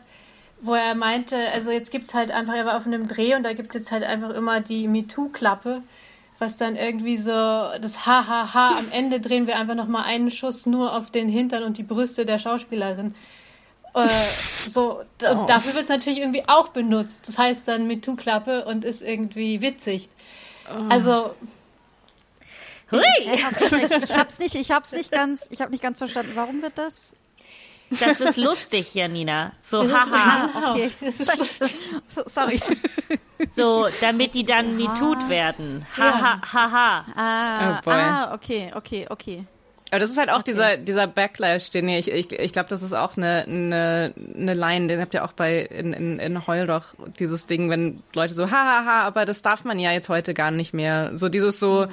wo er meinte, also jetzt gibt es halt einfach, er war auf einem Dreh und da gibt es jetzt halt einfach immer die MeToo-Klappe, was dann irgendwie so das Hahaha, am Ende drehen wir einfach nochmal einen Schuss nur auf den Hintern und die Brüste der Schauspielerin. Äh, so, und oh. dafür wird es natürlich irgendwie auch benutzt. Das heißt dann MeToo-Klappe und ist irgendwie witzig. Oh. Also Hui. Ich hab's nicht, ich hab's nicht, ich hab's nicht ganz, ich habe nicht ganz verstanden. Warum wird das? Das ist lustig, Janina. So, haha. Ah, okay. Scheiße. Sorry. So, damit die dann nie tut werden. Haha, haha. Ah, oh ah, okay, okay, okay. Aber das ist halt auch okay. dieser, dieser Backlash, den ich, ich, ich glaube, das ist auch eine, eine, eine Line, den habt ihr auch bei in, in, in Heul doch, dieses Ding, wenn Leute so, hahaha, aber das darf man ja jetzt heute gar nicht mehr. So dieses so, mhm.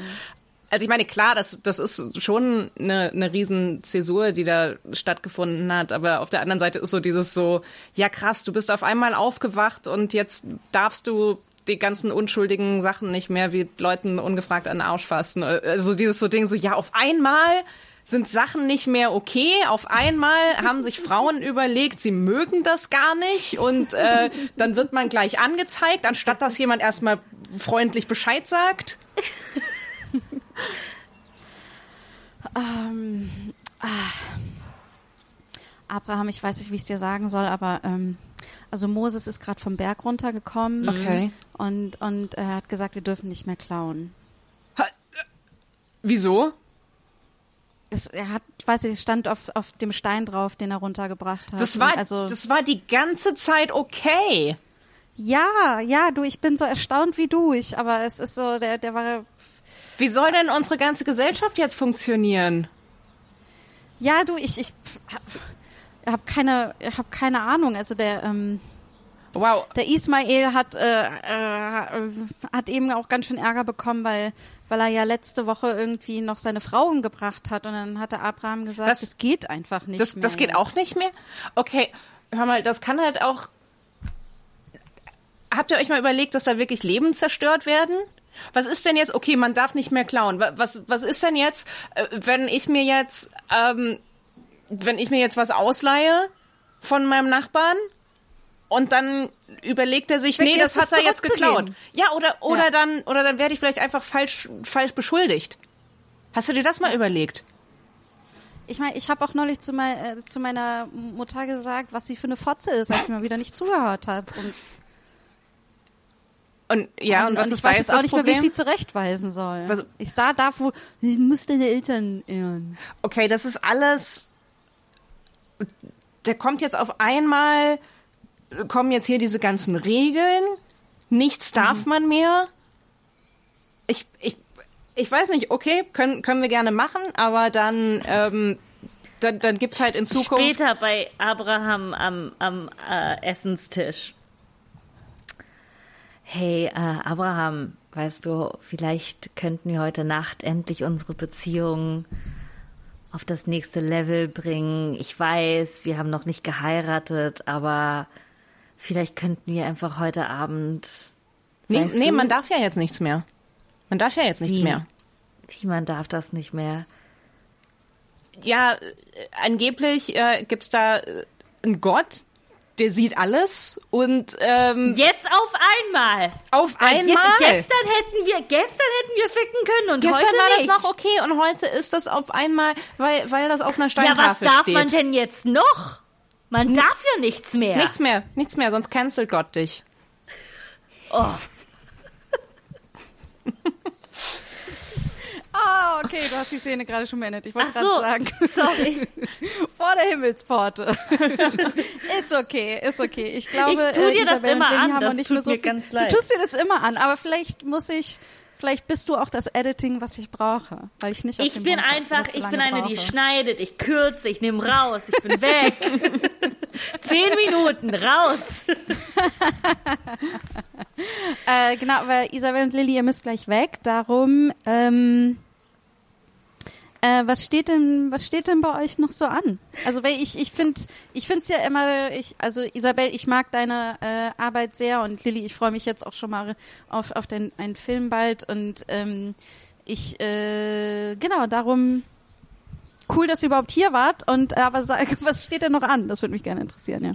Also ich meine, klar, das, das ist schon eine, eine Riesenzäsur, die da stattgefunden hat, aber auf der anderen Seite ist so dieses so, ja krass, du bist auf einmal aufgewacht und jetzt darfst du die ganzen unschuldigen Sachen nicht mehr wie Leuten ungefragt an den Arsch fassen. Also dieses so Ding so, ja, auf einmal sind Sachen nicht mehr okay. Auf einmal haben sich Frauen überlegt, sie mögen das gar nicht und äh, dann wird man gleich angezeigt, anstatt dass jemand erstmal freundlich Bescheid sagt. Ähm, ah. Abraham, ich weiß nicht, wie ich es dir sagen soll, aber ähm, also Moses ist gerade vom Berg runtergekommen okay. und, und er hat gesagt, wir dürfen nicht mehr klauen. Ha, wieso? Es, er hat, ich weiß nicht, stand auf, auf dem Stein drauf, den er runtergebracht hat. Das war, also, das war die ganze Zeit okay. Ja, ja, du, ich bin so erstaunt wie du, ich, aber es ist so, der, der war wie soll denn unsere ganze Gesellschaft jetzt funktionieren? Ja, du, ich, ich habe keine, hab keine Ahnung. Also der, ähm, wow. der Ismail hat, äh, äh, hat eben auch ganz schön Ärger bekommen, weil, weil er ja letzte Woche irgendwie noch seine Frau umgebracht hat. Und dann hatte Abraham gesagt, das, das geht einfach nicht das, mehr. Das geht jetzt. auch nicht mehr? Okay, hör mal, das kann halt auch. Habt ihr euch mal überlegt, dass da wirklich Leben zerstört werden? Was ist denn jetzt, okay, man darf nicht mehr klauen. Was, was ist denn jetzt, äh, wenn ich mir jetzt, ähm, wenn ich mir jetzt was ausleihe von meinem Nachbarn und dann überlegt er sich, Vergiss nee, das hat er jetzt geklaut. Ja, oder, oder ja. dann, oder dann werde ich vielleicht einfach falsch, falsch beschuldigt. Hast du dir das mal überlegt? Ich meine, ich habe auch neulich zu, mein, äh, zu, meiner Mutter gesagt, was sie für eine Fotze ist, als sie mir wieder nicht zugehört hat. Und Und ja, und, was und ist ich da weiß jetzt auch nicht mehr, wie ich Problem? sie zurechtweisen soll. Was- ich sah da, wo, ich muss deine Eltern ehren. Okay, das ist alles. Der kommt jetzt auf einmal, kommen jetzt hier diese ganzen Regeln. Nichts darf man mehr. Ich, ich, ich weiß nicht, okay, können, können wir gerne machen, aber dann, ähm, dann, dann gibt's halt in Zukunft. Später bei Abraham am, am äh, Essenstisch. Hey, äh, Abraham, weißt du, vielleicht könnten wir heute Nacht endlich unsere Beziehung auf das nächste Level bringen. Ich weiß, wir haben noch nicht geheiratet, aber vielleicht könnten wir einfach heute Abend. Nee, nee, du, man darf ja jetzt nichts mehr. Man darf ja jetzt nichts Wie? mehr. Wie man darf das nicht mehr. Ja, äh, angeblich äh, gibt's da äh, einen Gott, der sieht alles und ähm, Jetzt auf einmal! auf Weil einmal. Jetzt, gestern hätten wir, gestern hätten wir ficken können und Gestern heute war das nicht. noch okay und heute ist das auf einmal, weil, weil das auf einer Ja, Steintafel was darf steht. man denn jetzt noch? Man darf ja nichts mehr. Nichts mehr, nichts mehr, sonst cancelt Gott dich. Oh, Ah, okay, du hast die Szene gerade schon beendet. Ich wollte gerade so, sagen, sorry. vor der Himmelspforte. ist okay, ist okay. Ich glaube, Ich tu dir äh, das Isabel immer an, haben das nicht tut mehr so mir viel. ganz leid. Du tust dir das immer an, aber vielleicht muss ich, vielleicht bist du auch das Editing, was ich brauche, weil ich nicht auf Ich bin Mund einfach, ich bin eine, die brauche. schneidet, ich kürze, ich nehme raus, ich bin weg. Zehn Minuten, raus. Äh, genau, weil Isabel und Lilly, ihr müsst gleich weg. Darum, ähm, äh, was steht denn, was steht denn bei euch noch so an? Also, weil ich, ich finde, ich es ja immer, ich, also Isabel, ich mag deine äh, Arbeit sehr und Lilly, ich freue mich jetzt auch schon mal auf, auf den, einen Film bald und ähm, ich, äh, genau, darum cool, dass ihr überhaupt hier wart und äh, aber sag, was steht denn noch an? Das würde mich gerne interessieren, ja.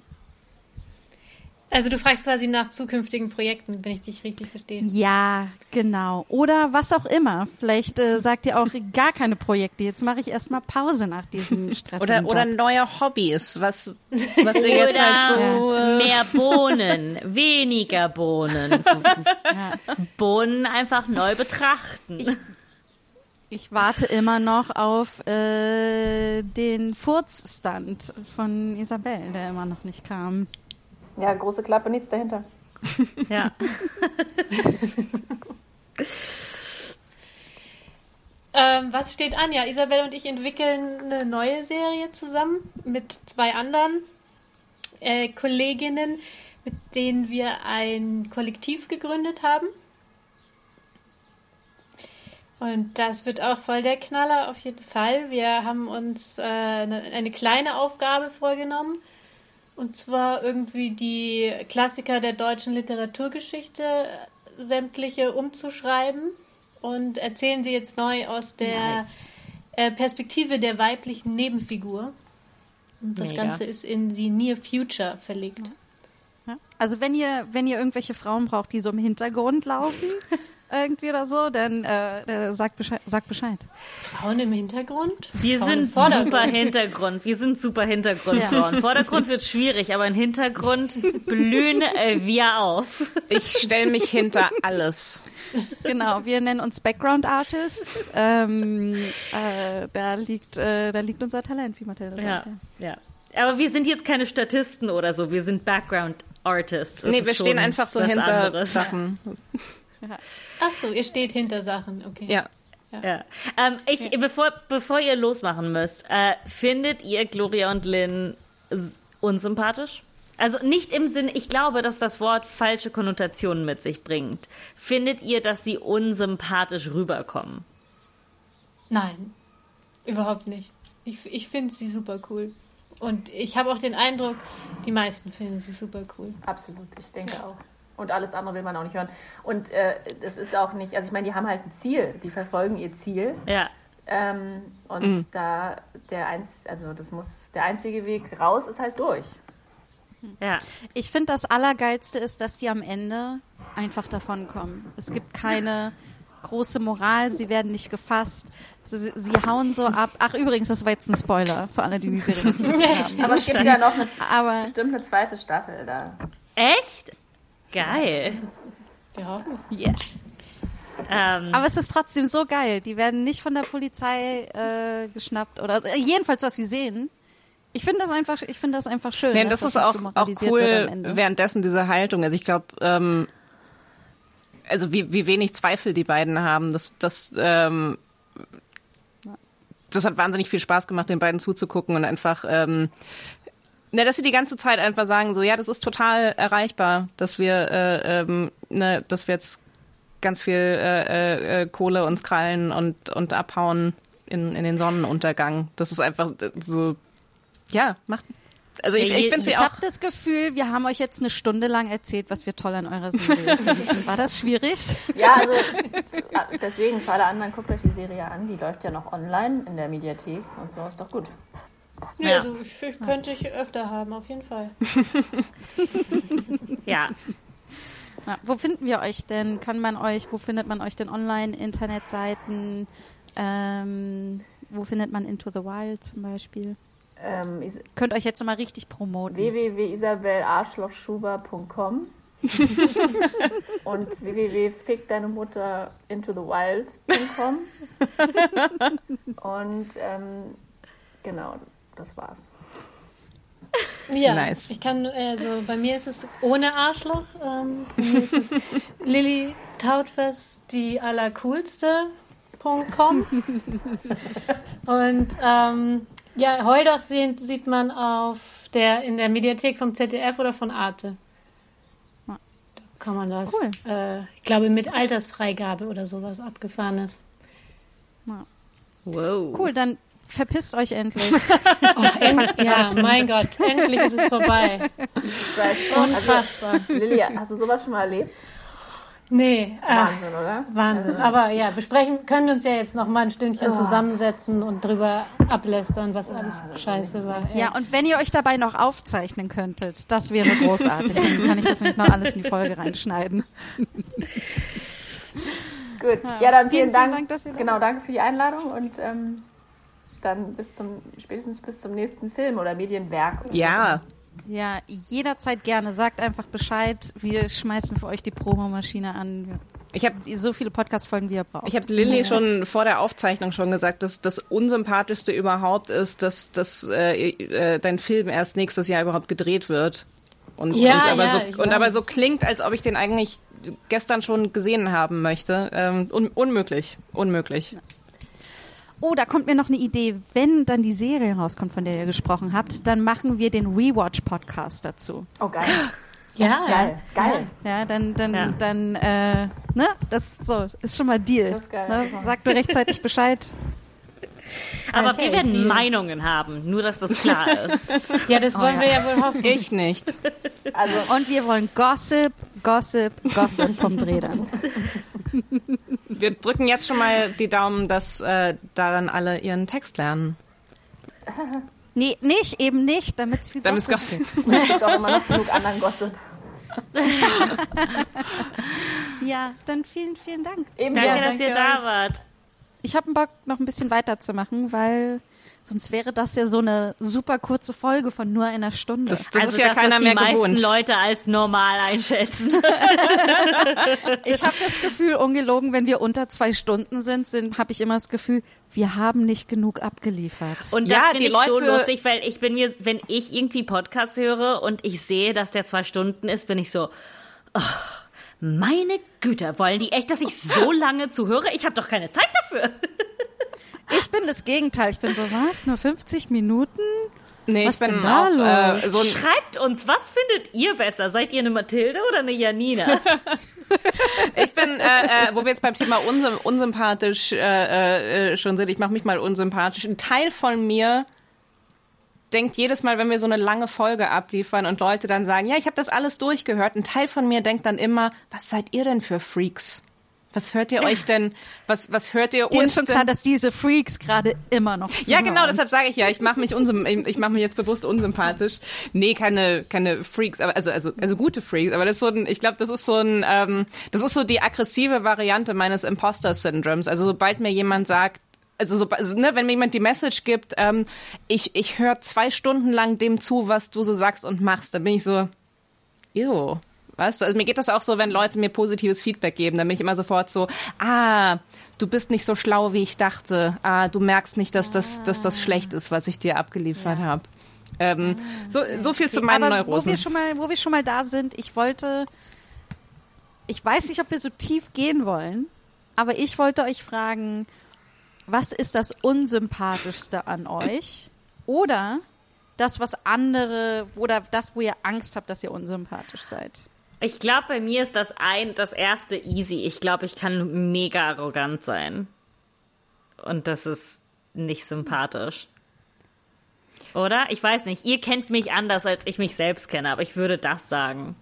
Also du fragst quasi nach zukünftigen Projekten, wenn ich dich richtig verstehe. Ja, genau. Oder was auch immer. Vielleicht äh, sagt ihr auch gar keine Projekte. Jetzt mache ich erstmal Pause nach diesem stressigen Oder, oder neue Hobbys, was, was ihr jetzt halt so. Oder Äh, mehr Bohnen, weniger Bohnen. Bohnen einfach neu betrachten. Ich warte immer noch auf äh, den Furzstand von Isabel, der immer noch nicht kam. Ja, große Klappe, nichts dahinter. ja. Ähm, was steht an? Ja, Isabel und ich entwickeln eine neue Serie zusammen mit zwei anderen äh, Kolleginnen, mit denen wir ein Kollektiv gegründet haben. Und das wird auch voll der Knaller auf jeden Fall. Wir haben uns äh, eine, eine kleine Aufgabe vorgenommen. Und zwar irgendwie die Klassiker der deutschen Literaturgeschichte äh, sämtliche umzuschreiben und erzählen sie jetzt neu aus der Nice. äh, Perspektive der weiblichen Nebenfigur. Und das Mega. Ganze ist in die Near Future verlegt. Ja? Also wenn ihr, wenn ihr irgendwelche Frauen braucht, die so im Hintergrund laufen, irgendwie oder so, dann äh, sagt, Bescheid, sagt Bescheid. Frauen im Hintergrund? Wir Frauen sind Vordergrund. super Hintergrund. Wir sind super Hintergrundfrauen. Vordergrund wird schwierig, aber im Hintergrund blühen äh, wir auf. ich stelle mich hinter alles. Genau, wir nennen uns Background Artists. Ähm, äh, da liegt, äh, da liegt unser Talent, wie Mathilda Ja, sagt. ja. Aber wir sind jetzt keine Statisten oder so. Wir sind Background Artists. Das nee, wir stehen einfach so hinter anderes. Sachen. Ach so, ihr steht hinter Sachen, okay. Ja. Ja. Ähm, ich, bevor, bevor ihr losmachen müsst, äh, findet ihr Gloria und Lynn unsympathisch? Also nicht im Sinn, ich glaube, dass das Wort falsche Konnotationen mit sich bringt. Findet ihr, dass sie unsympathisch rüberkommen? Nein, überhaupt nicht. Ich, ich finde sie super cool. Und ich habe auch den Eindruck, die meisten finden sie super cool. Absolut, ich denke auch. Und alles andere will man auch nicht hören. Und äh, es ist auch nicht, also ich meine, die haben halt ein Ziel, die verfolgen ihr Ziel. Ja. Ähm, und da der einz, also das muss, der einzige Weg raus ist halt durch. Ja. Ich finde, das Allergeilste ist, dass die am Ende einfach davon kommen. Es gibt keine große Moral, sie werden nicht gefasst. Sie, sie hauen so ab. Ach, übrigens, das war jetzt ein Spoiler für alle, die die Serie nicht gesehen haben. Aber es gibt ja noch eine, Aber bestimmt eine zweite Staffel da. Echt? Geil. Wir hoffen. Yes. Ähm, Aber es ist trotzdem so geil. Die werden nicht von der Polizei äh, geschnappt oder äh, jedenfalls was wir sehen. Ich finde das einfach, ich finde das einfach schön. Nee, dass das ist auch, so auch moralisiert cool wird am Ende. währenddessen diese Haltung. Also ich glaube, ähm, also wie, wie wenig Zweifel die beiden haben, das, das, ähm, das hat wahnsinnig viel Spaß gemacht, den beiden zuzugucken und einfach, ähm, ne, dass sie die ganze Zeit einfach sagen, so ja, das ist total erreichbar, dass wir, äh, ähm, ne, dass wir jetzt ganz viel äh, äh, Kohle uns krallen und, und abhauen in, in den Sonnenuntergang. Das ist einfach äh, so, ja, macht. Also ich, ich finde sie Ich habe das Gefühl, wir haben euch jetzt eine Stunde lang erzählt, was wir toll an eurer Serie finden. War das schwierig? Ja, also äh, deswegen, für alle anderen, guckt euch die Serie an. Die läuft ja noch online in der Mediathek und so ist doch gut. Nee, Ja. also könnte ich öfter haben, auf jeden Fall. ja, Ja, wo finden wir euch denn? Kann man euch, wo findet man euch denn online? Internetseiten? Ähm, wo findet man Into the Wild zum Beispiel? Ähm, Könnt euch jetzt mal richtig promoten. www.isabelarschlochschuber.com und www.fickdeinemutter.intothewild.com und ähm, genau, das war's. Ja, Nice. ich kann, also bei mir ist es ohne Arschloch. Ähm, bei mir ist es Lilly Tautfest, die allercoolste.com. Und ähm, ja, Heudoch sieht, sieht man auf der, in der Mediathek vom ZDF oder von Arte. Da kann man das, Cool. äh, ich glaube, mit Altersfreigabe oder sowas abgefahrenes. wow. Cool, dann verpisst euch endlich. Oh, end, ja, mein Gott, endlich ist es vorbei. Seit, also, Unfassbar. Lilly, hast du sowas schon mal erlebt? Nee, äh, Wahnsinn, oder? Wahnsinn. Aber ja, besprechen können uns ja jetzt noch mal ein Stündchen Ja. zusammensetzen und drüber ablästern, was alles scheiße war. ey. Ja, und wenn ihr euch dabei noch aufzeichnen könntet, das wäre großartig. Dann kann ich das nämlich noch alles in die Folge reinschneiden. Gut. Ja, dann vielen, Vielen, vielen Dank. Dank, dass ihr da genau, danke für die Einladung und ähm, dann bis zum spätestens bis zum nächsten Film oder Medienwerk. Ja, Ja, jederzeit gerne. Sagt einfach Bescheid. Wir schmeißen für euch die Promomaschine an. ich habe So viele Podcast-Folgen, wie ihr braucht. Ich habe Lilly schon vor der Aufzeichnung schon gesagt, dass das Unsympathischste überhaupt ist, dass, dass äh, äh, dein Film erst nächstes Jahr überhaupt gedreht wird. Und, Ja, und, aber, ja, so, und aber so klingt, als ob ich den eigentlich gestern schon gesehen haben möchte. Ähm, un unmöglich, unmöglich. Oh, da kommt mir noch eine Idee. Wenn dann die Serie rauskommt, von der ihr gesprochen habt, dann machen wir den Rewatch-Podcast dazu. Oh geil. ja, Geil, geil. Ja, dann, dann, Ja. dann, äh, ne, das so, ist schon mal Deal. Das ist geil. Ne? Sagt nur rechtzeitig Bescheid. Aber Okay, wir werden Deal. Meinungen haben, nur dass das klar ist. ja, das wollen ja. wir ja wohl hoffen. Ich nicht. Also Und wir wollen Gossip, Gossip, Gossip vom Dreh dann. Wir drücken jetzt schon mal die Daumen, dass äh, daran alle ihren Text lernen. Nee, nicht, eben nicht, damit es viel Damit es Gossip gibt. es gibt auch immer noch genug anderen Gossip. Ja, dann vielen, vielen Dank. Eben Danke, ja, dass ihr danke da wart. Ich habe Bock, noch ein bisschen weiterzumachen, weil sonst wäre das ja so eine super kurze Folge von nur einer Stunde. Das, das also ist ja das, keiner was die mehr meisten gewohnt. Leute als normal einschätzen. Ich habe das Gefühl, ungelogen, wenn wir unter zwei Stunden sind, sind habe ich immer das Gefühl, wir haben nicht genug abgeliefert. Und Ja, das finde die ich so Leute- lustig, weil ich bin mir, wenn ich irgendwie Podcasts höre und ich sehe, dass der zwei Stunden ist, bin ich so, oh, meine Güte, wollen die echt, dass ich so lange zuhöre? Ich habe doch keine Zeit dafür. Ich bin das Gegenteil. Ich bin so, was? Nur 50 Minuten? Nee, Was ich bin denn da auch äh, so ein Schreibt uns, was findet ihr besser? Seid ihr eine Mathilde oder eine Janina? Ich bin, äh, äh, wo wir jetzt beim Thema unsym unsympathisch äh, äh, schon sind, ich mache mich mal unsympathisch. Ein Teil von mir denkt jedes Mal, wenn wir so eine lange Folge abliefern und Leute dann sagen, ja, ich habe das alles durchgehört, ein Teil von mir denkt dann immer, was seid ihr denn für Freaks? Was hört ihr euch denn, was, was hört ihr Dir uns ist schon denn? klar, dass diese Freaks gerade immer noch Ja, zuhören. genau, deshalb sage ich ja, ich mache mich unsym ich mache mich jetzt bewusst unsympathisch. Nee, keine keine Freaks, aber also also also gute Freaks, aber das ist so ein ich glaube, das ist so ein ähm, das ist so die aggressive Variante meines Imposter Syndroms. Also sobald mir jemand sagt also, so, also ne, wenn mir jemand die Message gibt, ähm, ich, ich höre zwei Stunden lang dem zu, was du so sagst und machst, dann bin ich so, ew, Weißt du, also mir geht das auch so, wenn Leute mir positives Feedback geben, dann bin ich immer sofort so, ah, du bist nicht so schlau, wie ich dachte. Ah, du merkst nicht, dass das, dass das schlecht ist, was ich dir abgeliefert Ja. habe. Ähm, so, so viel zu meinen aber Neurosen. Wo wir, schon mal, wo wir schon mal da sind, ich wollte, ich weiß nicht, ob wir so tief gehen wollen, aber ich wollte euch fragen, was ist das Unsympathischste an euch? Oder das, was andere, oder das, wo ihr Angst habt, dass ihr unsympathisch seid? Ich glaube, bei mir ist das ein, das erste easy. Ich glaube, ich kann mega arrogant sein. Und das ist nicht sympathisch. Oder? Ich weiß nicht. Ihr kennt mich anders, als ich mich selbst kenne, aber ich würde das sagen.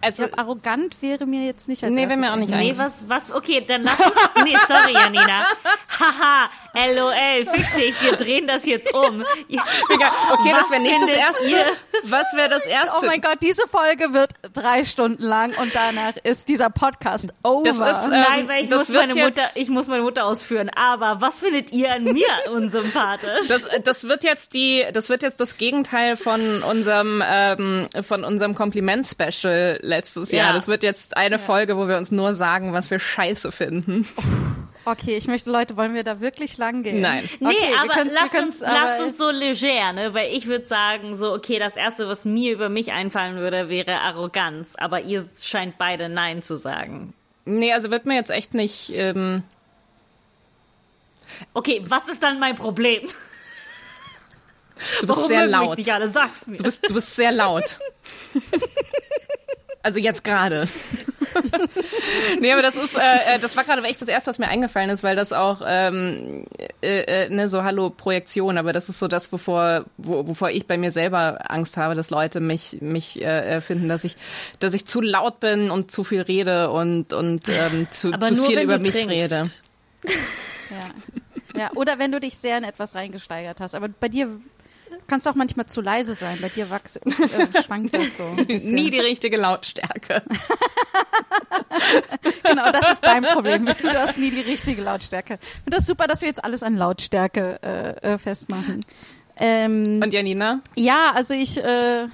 Ich also, glaube, arrogant wäre mir jetzt nicht als Nee, wäre mir auch nicht. Nee, was, was, okay, dann lass uns, nee, sorry, Janina. Haha, lol, fick dich, wir drehen das jetzt um. okay, das Was wäre nicht das erste. ihr? Was wäre das erste? Oh mein Gott, diese Folge wird drei Stunden lang und danach ist dieser Podcast over. Das ist, äh, Nein, weil ich das muss, wird meine Mutter, ich muss meine Mutter ausführen. Aber was findet ihr an mir unsympathisch? Das, das wird jetzt die, das wird jetzt das Gegenteil von unserem, ähm, von unserem Kompliment-Special letztes Ja. Jahr. Das wird jetzt eine Folge, wo wir uns nur sagen, was wir scheiße finden. Okay, ich möchte, Leute, wollen wir da wirklich lang gehen? Nein. Nee, okay, aber lasst, uns, aber- lasst uns so leger, ne? Weil ich würde sagen, so, okay, das Erste, was mir über mich einfallen würde, wäre Arroganz. Aber ihr scheint beide Nein zu sagen. Nee, also wird mir jetzt echt nicht, ähm, Okay, was ist dann mein Problem? du bist Warum sehr mögen mich laut. nicht alle? Sag's mir. Du bist, du bist sehr laut. Also jetzt gerade. nee, aber das ist, äh, äh, das war gerade echt das erste, was mir eingefallen ist, weil das auch, ähm, äh, äh, ne, so Hallo Projektion, aber das ist so das, wovor, wo, wovor ich bei mir selber Angst habe, dass Leute mich, mich äh, äh, finden, dass ich, dass ich zu laut bin und zu viel rede und und ähm, zu, Aber zu nur, viel über mich trinkst. rede. Ja. ja. Oder wenn du dich sehr in etwas reingesteigert hast. Aber bei dir kannst du auch manchmal zu leise sein. Bei dir wachs, äh, schwankt das so. Nie die richtige Lautstärke. Genau, das ist dein Problem. Du hast nie die richtige Lautstärke. Ich finde das super, dass wir jetzt alles an Lautstärke äh, äh, festmachen. Ähm, Und Janina? ja, also ich, äh,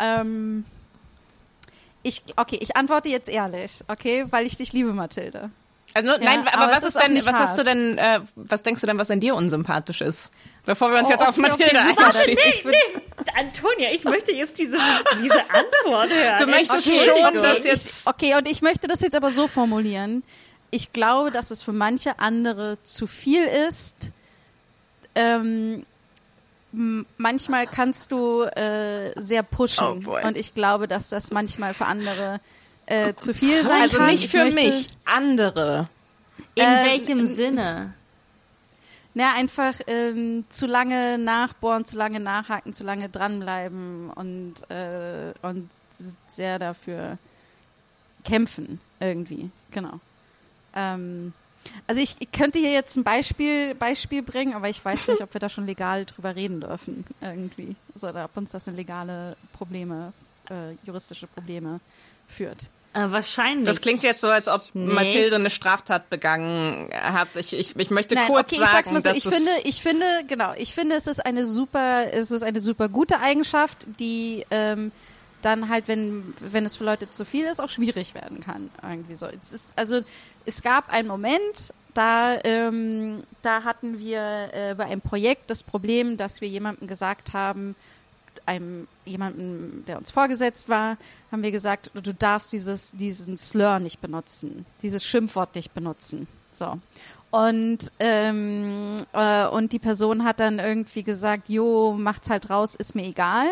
ähm, ich, okay, ich antworte jetzt ehrlich, okay, weil ich dich liebe, Mathilde. Also, nein, aber, aber was ist ist denn, was hast du denn, äh, was denkst du denn, was an dir unsympathisch ist? Bevor wir uns Oh, jetzt auf okay, okay, Mathilde super. einschließen. Ich würd- Antonia, ich möchte jetzt diese, diese Antwort hören. Du möchtest Okay. schon, okay, dass ich, jetzt, okay, und ich möchte das jetzt aber so formulieren. Ich glaube, dass es für manche andere zu viel ist. Ähm, manchmal kannst du äh, sehr pushen. Oh und ich glaube, dass das manchmal für andere äh, zu viel sein also kann. nicht Ich für möchte, mich, andere. In Äh, welchem Sinne? Na, einfach ähm, zu lange nachbohren, zu lange nachhaken, zu lange dranbleiben und, äh, und sehr dafür kämpfen irgendwie. Genau. Ähm, also ich könnte hier jetzt ein Beispiel, Beispiel bringen, aber ich weiß nicht, ob wir da schon legal drüber reden dürfen irgendwie. Also, oder ob uns das in legale Probleme, äh, juristische Probleme führt. Äh, wahrscheinlich. Das klingt jetzt so, als ob Nicht. Mathilde eine Straftat begangen hat. Ich, ich, ich möchte Nein, kurz okay, sagen, ich sag's mal so. dass Ich finde, ich finde, genau, ich finde, es ist eine super, es ist eine super gute Eigenschaft, die ähm, dann halt, wenn, wenn es für Leute zu viel ist, auch schwierig werden kann. Irgendwie so. Es ist, also es gab einen Moment, da, ähm, da hatten wir äh, bei einem Projekt das Problem, dass wir jemandem gesagt haben, einem jemanden, der uns vorgesetzt war, haben wir gesagt, du darfst dieses, diesen Slur nicht benutzen, dieses Schimpfwort nicht benutzen. So. Und, ähm, äh, und die Person hat dann irgendwie gesagt, jo, macht's halt raus, ist mir egal.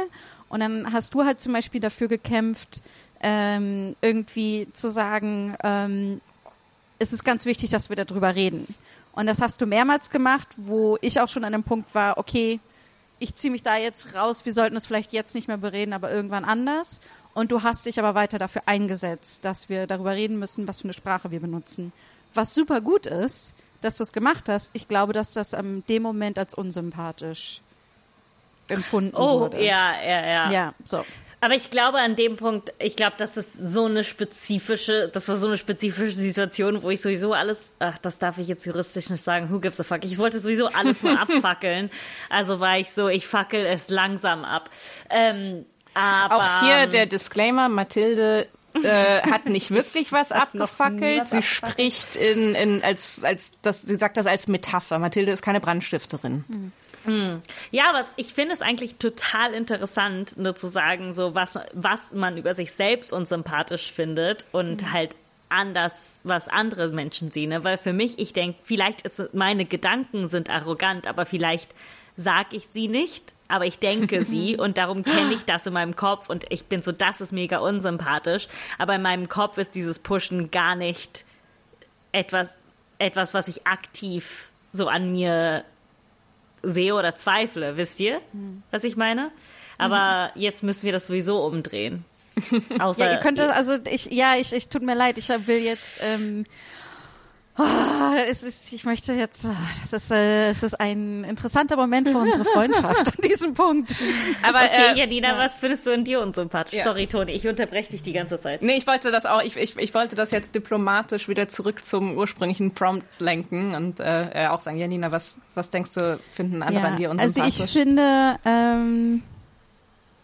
Und dann hast du halt zum Beispiel dafür gekämpft, ähm, irgendwie zu sagen, ähm, es ist ganz wichtig, dass wir darüber reden. Und das hast du mehrmals gemacht, wo ich auch schon an dem Punkt war, okay, ich ziehe mich da jetzt raus, wir sollten es vielleicht jetzt nicht mehr bereden, aber irgendwann anders. Und du hast dich aber weiter dafür eingesetzt, dass wir darüber reden müssen, was für eine Sprache wir benutzen. Was super gut ist, dass du es gemacht hast. Ich glaube, dass das am dem Moment als unsympathisch empfunden oh, wurde. ja, ja, ja. Ja, so. Aber ich glaube an dem Punkt, ich glaube, das ist so eine spezifische, das war so eine spezifische Situation, wo ich sowieso alles, ach, das darf ich jetzt juristisch nicht sagen, who gives a fuck. Ich wollte sowieso alles mal abfackeln. Also war ich so, ich fackel es langsam ab. Ähm, Aber Auch hier der Disclaimer, Mathilde äh, hat nicht wirklich was abgefackelt. sie spricht in, in als, als das, sie sagt das als Metapher. Mathilde ist keine Brandstifterin. Ja, aber ich finde es eigentlich total interessant, nur zu sagen, so was, was man über sich selbst unsympathisch findet und halt anders, was andere Menschen sehen. Ne? Weil für mich, ich denke, vielleicht ist meine Gedanken sind arrogant, aber vielleicht sag ich sie nicht, aber ich denke sie und darum kenne ich das in meinem Kopf und ich bin so, das ist mega unsympathisch. Aber in meinem Kopf ist dieses Pushen gar nicht etwas, etwas, was ich aktiv so an mir sehe oder zweifle, wisst ihr, was ich meine? Aber jetzt müssen wir das sowieso umdrehen. Außer, Ja, ihr könnt das, also ich, ja, ich, ich tut mir leid, ich will jetzt, ähm, ah, es ist, ich möchte jetzt, ah, das ist, äh, es ist ein interessanter Moment für unsere Freundschaft an diesem Punkt. Aber Okay, äh, Janina, was findest du in dir unsympathisch? Ja. Sorry, Toni, ich unterbreche dich die ganze Zeit. nee, ich wollte das auch, ich, ich, ich wollte das jetzt diplomatisch wieder zurück zum ursprünglichen Prompt lenken und äh, äh, auch sagen, Janina, was, was denkst du, finden andere an dir also unsympathisch? ich finde, ähm,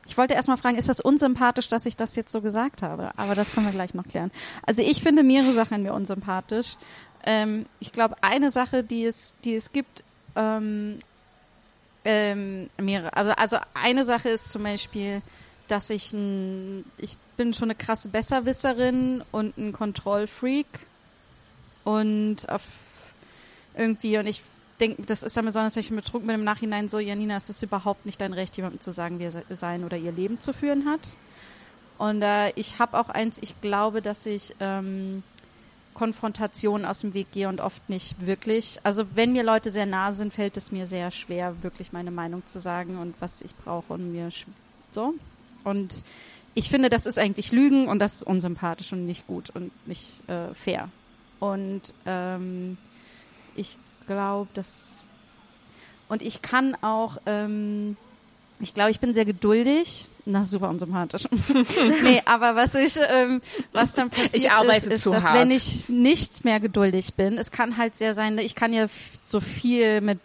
ich wollte erstmal fragen, ist das unsympathisch, dass ich das jetzt so gesagt habe? Aber das können wir gleich noch klären. Also ich finde mehrere Sachen an mir unsympathisch. Ähm, ich glaube, eine Sache, die es, die es gibt, ähm, ähm, mehrere. Also, also eine Sache ist zum Beispiel, dass ich ein, ich bin schon eine krasse Besserwisserin und ein Kontrollfreak und auf irgendwie und ich denke, das ist dann besonders, wenn ich betrunken bin im Nachhinein so, Janina, es ist überhaupt nicht dein Recht, jemandem zu sagen, wie er se- sein oder ihr Leben zu führen hat. Und äh, ich habe auch eins, ich glaube, dass ich ähm, Konfrontationen aus dem Weg gehe und oft nicht wirklich. Also wenn mir Leute sehr nah sind, fällt es mir sehr schwer, wirklich meine Meinung zu sagen und was ich brauche und mir so. Und ich finde, das ist eigentlich Lügen und das ist unsympathisch und nicht gut und nicht äh, fair. Und ähm, ich glaube, dass und ich kann auch, ähm, ich glaube, ich bin sehr geduldig. Das ist super unsympathisch. nee, aber was ich, ähm, was dann passiert ist, ist dass hart. wenn ich nicht mehr geduldig bin, es kann halt sehr sein, ich kann ja so viel mit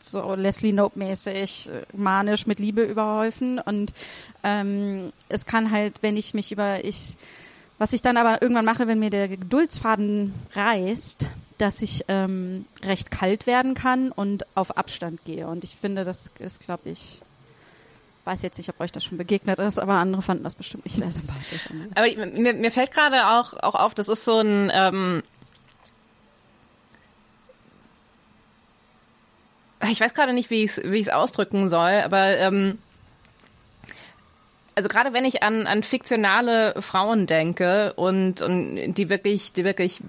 so Leslie Nope mäßig äh, manisch mit Liebe überhäufen und ähm, es kann halt, wenn ich mich über ich was ich dann aber irgendwann mache, wenn mir der Geduldsfaden reißt, dass ich ähm, recht kalt werden kann und auf Abstand gehe. Und ich finde, das ist, glaube ich, weiß jetzt nicht, ob euch das schon begegnet ist, aber andere fanden das bestimmt nicht sehr sympathisch. Aber mir, mir fällt gerade auch, auch auf, das ist so ein, ähm, ich weiß gerade nicht, wie ich es wie ausdrücken soll, aber ähm, also gerade wenn ich an, an fiktionale Frauen denke und, und die wirklich, die wirklich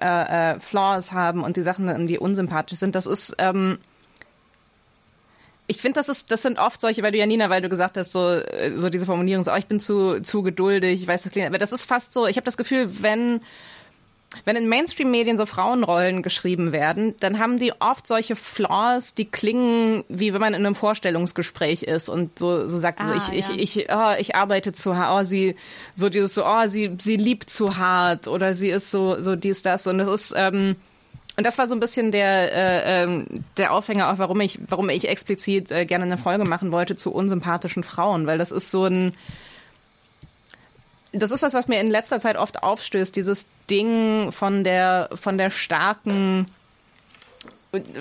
äh, äh, Flaws haben und die Sachen, die unsympathisch sind, das ist ähm, ich finde, das ist, das sind oft solche, weil du Janina, weil du gesagt hast, so, äh, so diese Formulierung, so, oh, ich bin zu, zu geduldig, ich weiß, das klingt, aber das ist fast so, ich habe das Gefühl, wenn, wenn in Mainstream-Medien so Frauenrollen geschrieben werden, dann haben die oft solche Flaws, die klingen, wie wenn man in einem Vorstellungsgespräch ist und so, so sagt, so, Ah, ich, ja. ich, ich, oh, ich arbeite zu hart, oh, sie, so dieses so, oh, sie, sie liebt zu hart oder sie ist so, so dies, das und das ist, ähm, und das war so ein bisschen der, äh, ähm, der Aufhänger auch, warum ich, warum ich explizit äh, gerne eine Folge machen wollte zu unsympathischen Frauen, weil das ist so ein, das ist was, was mir in letzter Zeit oft aufstößt, dieses Ding von der, von der starken,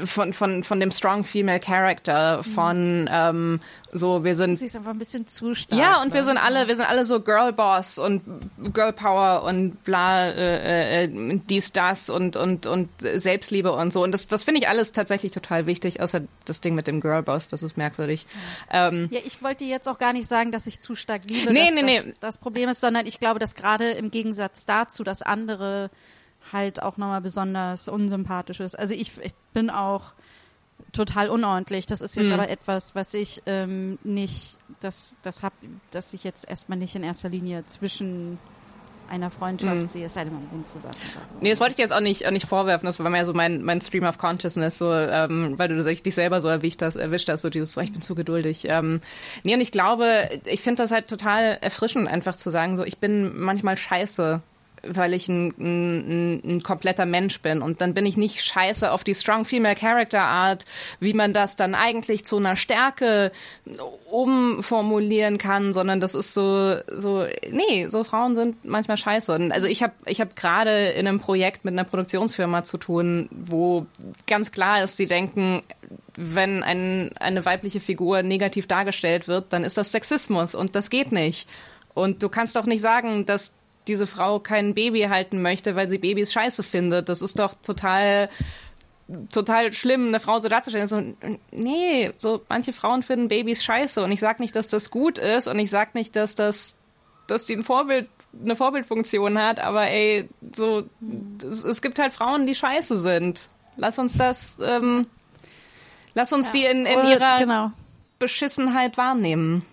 von, von, von dem strong female character, von ähm, so, wir sind Sie ist einfach ein bisschen zu stark. ja, und wir ne? sind alle, wir sind alle so Girl Boss und Girl Power und bla, äh, äh, dies, das und, und, und Selbstliebe und so. Und das, das finde ich alles tatsächlich total wichtig, außer das Ding mit dem Girl Boss, das ist merkwürdig. Ähm, Ja, ich wollte jetzt auch gar nicht sagen, dass ich zu stark liebe, Nee, dass nee, das nee. das Problem ist, sondern ich glaube, dass gerade im Gegensatz dazu, dass andere halt auch nochmal besonders unsympathisch ist. Also ich, ich bin auch total unordentlich. Das ist jetzt Mhm. aber etwas, was ich ähm, nicht, das, das hab, dass ich jetzt erstmal nicht in erster Linie zwischen einer Freundschaft sehe, es sei denn, man wohnt zusammen oder so. Mhm. Nee, das wollte ich dir jetzt auch nicht, auch nicht vorwerfen. Das war mehr so mein, mein Stream of Consciousness, so, ähm, weil du dich selber so erwischt hast, erwischt hast, so dieses, oh, ich bin zu geduldig. Ähm, nee, und ich glaube, ich finde das halt total erfrischend, einfach zu sagen, so, ich bin manchmal scheiße weil ich ein, ein, ein kompletter Mensch bin. Und dann bin ich nicht scheiße auf die Strong Female Character Art, wie man das dann eigentlich zu einer Stärke umformulieren kann, sondern das ist so, so, nee, so Frauen sind manchmal scheiße. Und also ich habe ich hab gerade in einem Projekt mit einer Produktionsfirma zu tun, wo ganz klar ist, sie denken, wenn ein, eine weibliche Figur negativ dargestellt wird, dann ist das Sexismus und das geht nicht. Und du kannst doch nicht sagen, dass diese Frau kein Baby halten möchte, weil sie Babys scheiße findet. Das ist doch total total schlimm, eine Frau so darzustellen. So, nee, so manche Frauen finden Babys scheiße und ich sag nicht, dass das gut ist und ich sag nicht, dass das, dass die ein Vorbild, eine Vorbildfunktion hat, aber ey, so, es, es gibt halt Frauen, die scheiße sind. Lass uns das, ähm, lass uns ja. die in, in ihrer genau. Beschissenheit wahrnehmen.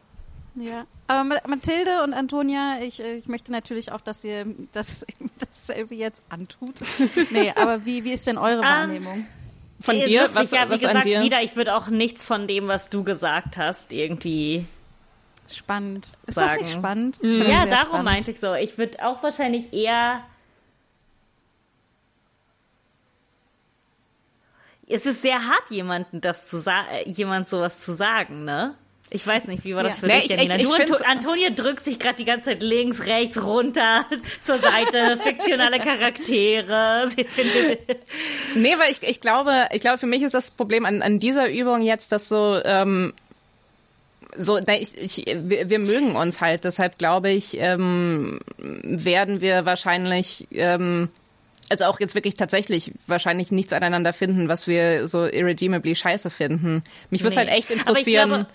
Ja. Aber Mathilde und Antonia, ich, äh, ich möchte natürlich auch, dass ihr das, dasselbe jetzt antut. nee, aber wie, wie ist denn eure ah, Wahrnehmung? Von dir? Lustig, was, ja, wie was gesagt, an dir? wieder, ich würde auch nichts von dem, was du gesagt hast, irgendwie Spannend. Ist sagen. das nicht spannend? Mhm. Ja, darum spannend. meinte ich so. Ich würde auch wahrscheinlich eher. Es ist sehr hart, jemanden das zu sagen, jemand sowas zu sagen, ne? Ich weiß nicht, wie war das ja. für nee, dich, Janina? Ich, ich, du, Antonia drückt sich gerade die ganze Zeit links, rechts, runter, zur Seite, fiktionale Charaktere. Nee, weil ich, ich glaube, ich glaube, für mich ist das Problem an, an dieser Übung jetzt, dass so, ähm, so, ich, ich, wir, wir mögen uns halt, deshalb glaube ich, ähm, werden wir wahrscheinlich ähm, also auch jetzt wirklich tatsächlich wahrscheinlich nichts aneinander finden, was wir so irredeemably scheiße finden. Mich würde nee. halt echt interessieren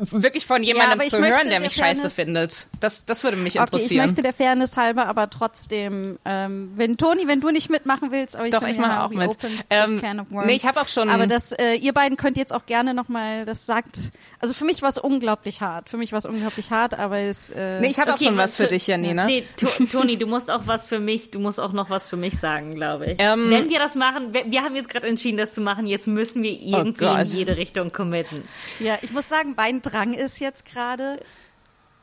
wirklich von jemandem ja, zu hören, der mich Fairness, scheiße findet. Das, das würde mich interessieren. Okay, ich möchte der Fairness halber, aber trotzdem, ähm, wenn Toni, wenn du nicht mitmachen willst, aber ich Doch, ich mache auch mit. Ähm, nee, ich habe auch schon. Aber das, äh, ihr beiden könnt jetzt auch gerne nochmal, das sagt, also für mich war es unglaublich hart. Für mich war es unglaublich hart, aber es. Äh, nee, ich habe okay, auch schon was für dich, Janina. Nee, Toni, du musst auch was für mich, du musst auch noch was für mich sagen, glaube ich. Ähm, wenn wir das machen, wir haben jetzt gerade entschieden, das zu machen, jetzt müssen wir oh irgendwie oh in jede Richtung committen. Ja, ich muss sagen, beide mein Drang ist jetzt gerade,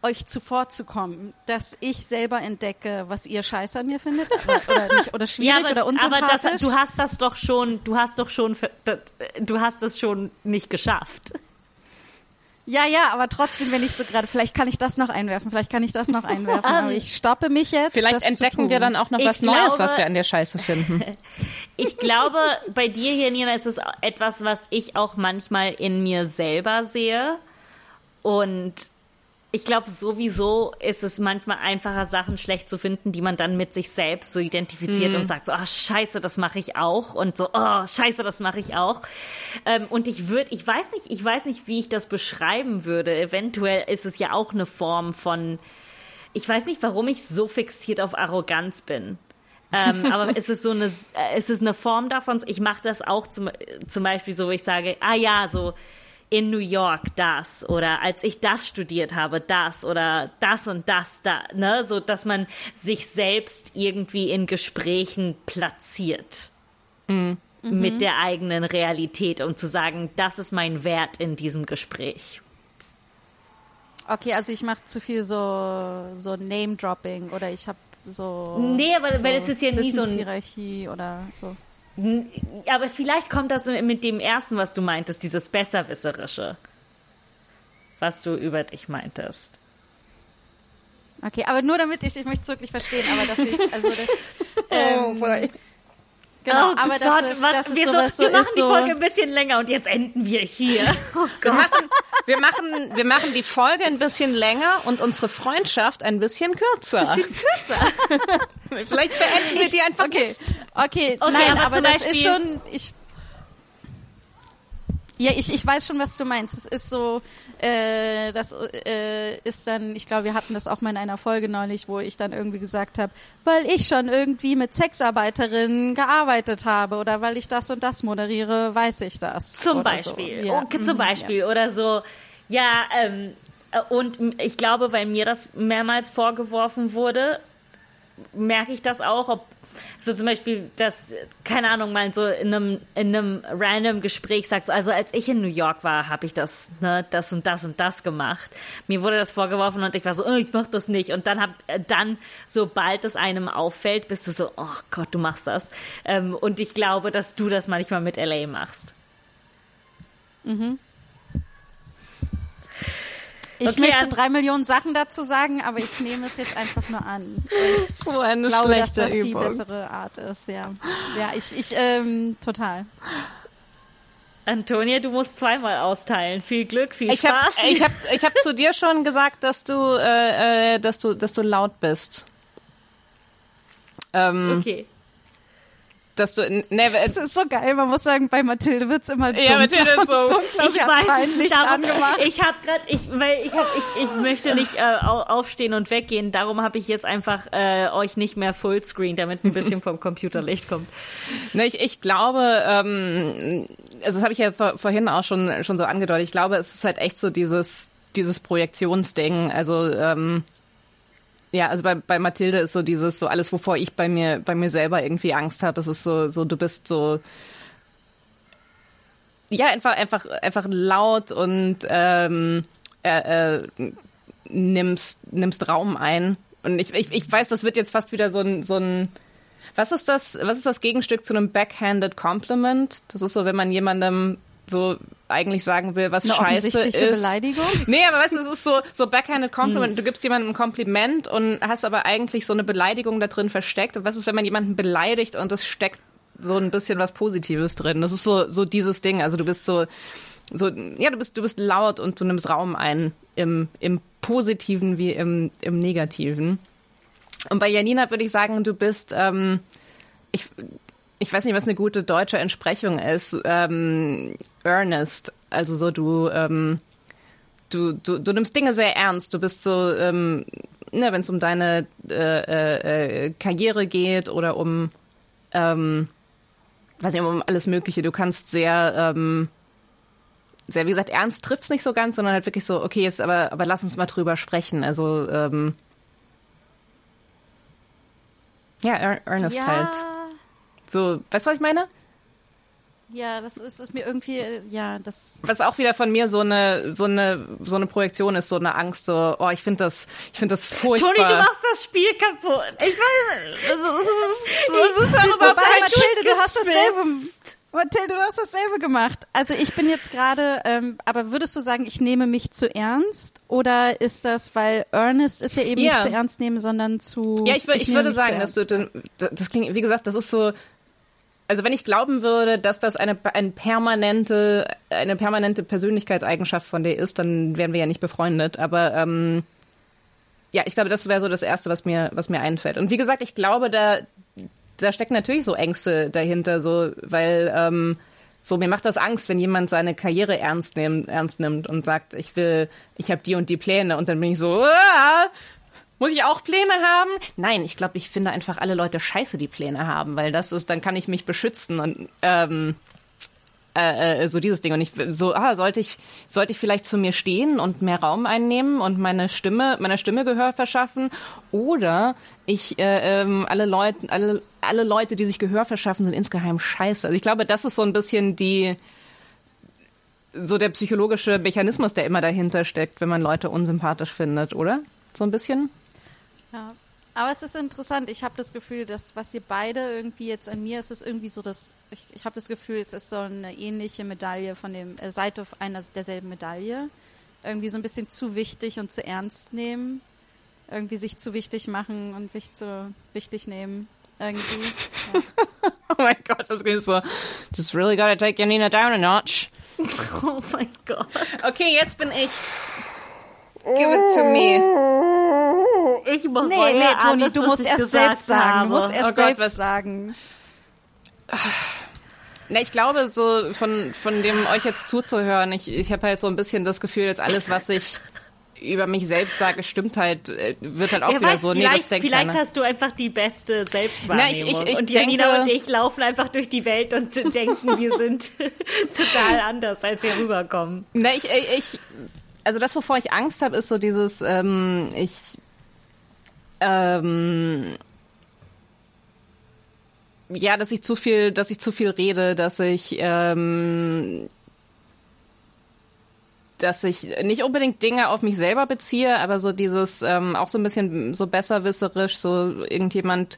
euch zuvorzukommen, dass ich selber entdecke, was ihr scheiße an mir findet oder, nicht, oder schwierig ja, aber, oder unsympathisch. Aber das, du hast das doch schon, du hast doch schon, du hast das schon nicht geschafft. Ja, ja, aber trotzdem, wenn ich so gerade, vielleicht kann ich das noch einwerfen, vielleicht kann ich das noch einwerfen, aber ich stoppe mich jetzt. Vielleicht entdecken wir dann auch noch ich was glaube, Neues, was wir an der Scheiße finden. ich glaube, bei dir hier, Nina, ist es etwas, was ich auch manchmal in mir selber sehe und ich glaube, sowieso ist es manchmal einfacher, Sachen schlecht zu finden, die man dann mit sich selbst so identifiziert mhm. und sagt so, oh, scheiße, das mache ich auch. Und so, oh, scheiße, das mache ich auch. Ähm, und ich würde, ich weiß nicht, ich weiß nicht, wie ich das beschreiben würde. Eventuell ist es ja auch eine Form von, ich weiß nicht, warum ich so fixiert auf Arroganz bin. ähm, aber es ist so eine, es ist eine Form davon. Ich mache das auch zum, zum Beispiel so, wo ich sage, ah ja, so, in New York das oder als ich das studiert habe, das oder das und das da, ne, so dass man sich selbst irgendwie in Gesprächen platziert. Mhm. Mit der eigenen Realität, um zu sagen, das ist mein Wert in diesem Gespräch. Okay, also ich mache zu viel so, so Name-Dropping oder ich habe so. Nee, aber so weil es ist ja nie so ein. Hierarchie oder so. Aber vielleicht kommt das mit dem ersten, was du meintest, dieses Besserwisserische, was du über dich meintest. Okay, aber nur damit ich, ich möchte es wirklich verstehen, aber dass ich, also das, ähm, oh, Genau, oh aber das Gott, ist, was, das ist wir sowas so, Wir machen die Folge ein bisschen länger und jetzt enden wir hier. Oh wir, machen, wir, machen, wir machen die Folge ein bisschen länger und unsere Freundschaft ein bisschen kürzer. Ein bisschen kürzer. Vielleicht beenden wir die einfach okay. jetzt. Okay, okay nein, aber, aber das ist schon, ich, ja, ich, ich weiß schon, was du meinst. Es ist so, äh, das äh, ist dann, ich glaube, wir hatten das auch mal in einer Folge neulich, wo ich dann irgendwie gesagt habe, weil ich schon irgendwie mit Sexarbeiterinnen gearbeitet habe oder weil ich das und das moderiere, weiß ich das. Zum Beispiel. So. Ja. Okay, zum mhm, Beispiel. Ja. Oder so, ja, ähm, und ich glaube, weil mir das mehrmals vorgeworfen wurde, merke ich das auch, ob so zum Beispiel, dass, keine Ahnung, mal so in einem, in einem random Gespräch sagt, so, also als ich in New York war, habe ich das, ne, das und das und das gemacht. Mir wurde das vorgeworfen und ich war so, oh, ich mach das nicht. Und dann hab, äh, dann, sobald es einem auffällt, bist du so, oh Gott, du machst das. Ähm, und ich glaube, dass du das manchmal mit LA machst. Ich Okay, möchte drei Millionen Sachen dazu sagen, aber ich nehme es jetzt einfach nur an. So eine Ich glaube, dass schlechte das die Übung. bessere Art ist, ja. Ja, ich, ich, ähm, total. Antonia, du musst zweimal austeilen. Viel Glück, viel Ich habe Spaß. ich hab, ich hab zu dir schon gesagt, dass du, äh, äh, dass du, dass du laut bist. Ähm, okay. Dass du, ne, Es ist so geil, man muss sagen, bei Mathilde wird's immer dunkler. Ja, Mathilde ist so- dunkler. Ich hat weiß, es Licht darum, angemacht. ich habe gerade, ich, weil ich, hab, ich, ich möchte nicht äh, au- aufstehen und weggehen. Darum habe ich jetzt einfach äh, euch nicht mehr Fullscreen, damit ein bisschen vom Computerlicht kommt. Ne, ich, ich glaube, ähm, also das habe ich ja vor, vorhin auch schon, schon so angedeutet, ich glaube, es ist halt echt so dieses, dieses Projektionsding. Also ähm, ja, also bei, bei Mathilde ist so dieses, so alles, wovor ich bei mir, bei mir selber irgendwie Angst habe. Es ist so, so, du bist so ja, einfach, einfach, einfach laut und ähm, äh, äh, nimmst, nimmst Raum ein. Und ich, ich, ich weiß, das wird jetzt fast wieder so ein, so ein was ist das, was ist das Gegenstück zu einem backhanded Compliment? Das ist so, wenn man jemandem so eigentlich sagen will, was Eine scheiße ist. Beleidigung? Nee, aber weißt du, es ist so, so backhanded Compliment. Du gibst jemandem ein Kompliment und hast aber eigentlich so eine Beleidigung da drin versteckt. Und was ist, wenn man jemanden beleidigt und es steckt so ein bisschen was Positives drin? Das ist so, so dieses Ding. Also du bist so, so, ja, du bist, du bist laut und du nimmst Raum ein im, im Positiven wie im, im Negativen. Und bei Janina würde ich sagen, du bist, ähm, ich, ich weiß nicht, was eine gute deutsche Entsprechung ist, ähm, earnest. Also so du, ähm, du, du, du nimmst Dinge sehr ernst. Du bist so, ähm, ne, wenn es um deine äh, äh, äh, Karriere geht oder um, ähm, weiß nicht, um alles Mögliche. Du kannst sehr, ähm, sehr, wie gesagt, ernst trifft's nicht so ganz, sondern halt wirklich so, okay, jetzt aber, aber lass uns mal drüber sprechen. Also, ähm, ja, ear- earnest ja, halt. So, weißt du, was ich meine? ja, das ist, ist mir irgendwie, äh, ja, das, Was auch wieder von mir so eine, so eine, so eine Projektion ist, so eine Angst, so, oh, ich finde das, ich finde das furchtbar. Toni, du machst das Spiel kaputt. Ich weiß, Wobei, Mathilde, du hast dasselbe. Mathilde, du hast dasselbe gemacht. Also ich bin jetzt gerade, ähm, aber würdest du sagen, ich nehme mich zu ernst? Oder ist das, weil earnest ist ja eben Ja. nicht zu ernst nehmen, sondern zu. Ja, ich, ich nehme würde sagen, dass du, das klingt, wie gesagt, das ist so, also wenn ich glauben würde, dass das eine, eine permanente, eine permanente Persönlichkeitseigenschaft von dir ist, dann wären wir ja nicht befreundet. Aber ähm, ja, ich glaube, das wäre so das Erste, was mir, was mir einfällt. Und wie gesagt, ich glaube, da, da stecken natürlich so Ängste dahinter, so, weil ähm, so mir macht das Angst, wenn jemand seine Karriere ernst nimmt, ernst nimmt und sagt, ich will, ich habe die und die Pläne und dann bin ich so, ah, muss ich auch Pläne haben? Nein, ich glaube, ich finde einfach alle Leute scheiße, die Pläne haben, weil das ist, dann kann ich mich beschützen und ähm, äh, äh, so dieses Ding. Und ich so ah sollte ich sollte ich vielleicht zu mir stehen und mehr Raum einnehmen und meine Stimme meiner Stimme Gehör verschaffen? Oder ich äh, ähm, alle Leute alle alle Leute die sich Gehör verschaffen sind insgeheim scheiße. Also ich glaube das ist so ein bisschen die so der psychologische Mechanismus der immer dahinter steckt wenn man Leute unsympathisch findet oder? So ein bisschen Ja. Aber es ist interessant. Ich habe das Gefühl, dass was ihr beide irgendwie jetzt an mir ist, ist irgendwie so, dass ich, ich habe das Gefühl, es ist so eine ähnliche Medaille von dem äh, Seite auf einer derselben Medaille. Irgendwie so ein bisschen zu wichtig und zu ernst nehmen. Irgendwie sich zu wichtig machen und sich zu wichtig nehmen. Irgendwie. Ja. oh mein Gott das geht so just really gotta take Janina down a notch Oh mein Gott. okay jetzt bin ich give it to me Ich bereue Nee, nee, Toni, alles, du musst erst selbst sagen. Du musst habe. erst Oh Gott, selbst was- sagen. Na, ich glaube, so von, von dem euch jetzt zuzuhören, ich, ich habe halt so ein bisschen das Gefühl, jetzt alles, was ich über mich selbst sage, stimmt halt, äh, wird halt auch Wer wieder weiß, so, nee, das vielleicht, denkt vielleicht keiner. hast du einfach die beste Selbstwahrnehmung. Na, ich- ich- ich und Janina denke- und ich laufen einfach durch die Welt und denken, wir sind total anders, als wir rüberkommen. Na, ich, ich, ich, also das, wovor ich Angst habe, ist so dieses, ähm, ich, ähm, ja, dass ich zu viel, dass ich zu viel rede, dass ich ähm, dass ich nicht unbedingt Dinge auf mich selber beziehe, aber so dieses ähm, auch so ein bisschen so besserwisserisch, so irgendjemand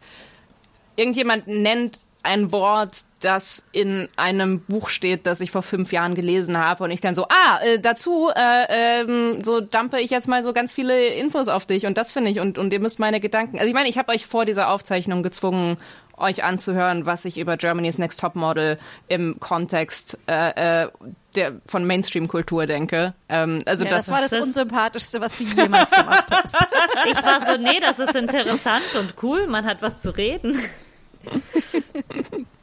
irgendjemand nennt ein Wort, das in einem Buch steht, das ich vor fünf Jahren gelesen habe und ich dann so, ah, äh, dazu äh, ähm, so dumpe ich jetzt mal so ganz viele Infos auf dich und das finde ich und, und ihr müsst meine Gedanken, also ich meine, ich habe euch vor dieser Aufzeichnung gezwungen, euch anzuhören, was ich über Germany's Next Top Model im Kontext äh, äh, der von Mainstream-Kultur denke. Ähm, also Ja, das, das, war das, das- Unsympathischste, was du jemals gemacht hast. Ich war so, nee, das ist interessant und cool, man hat was zu reden.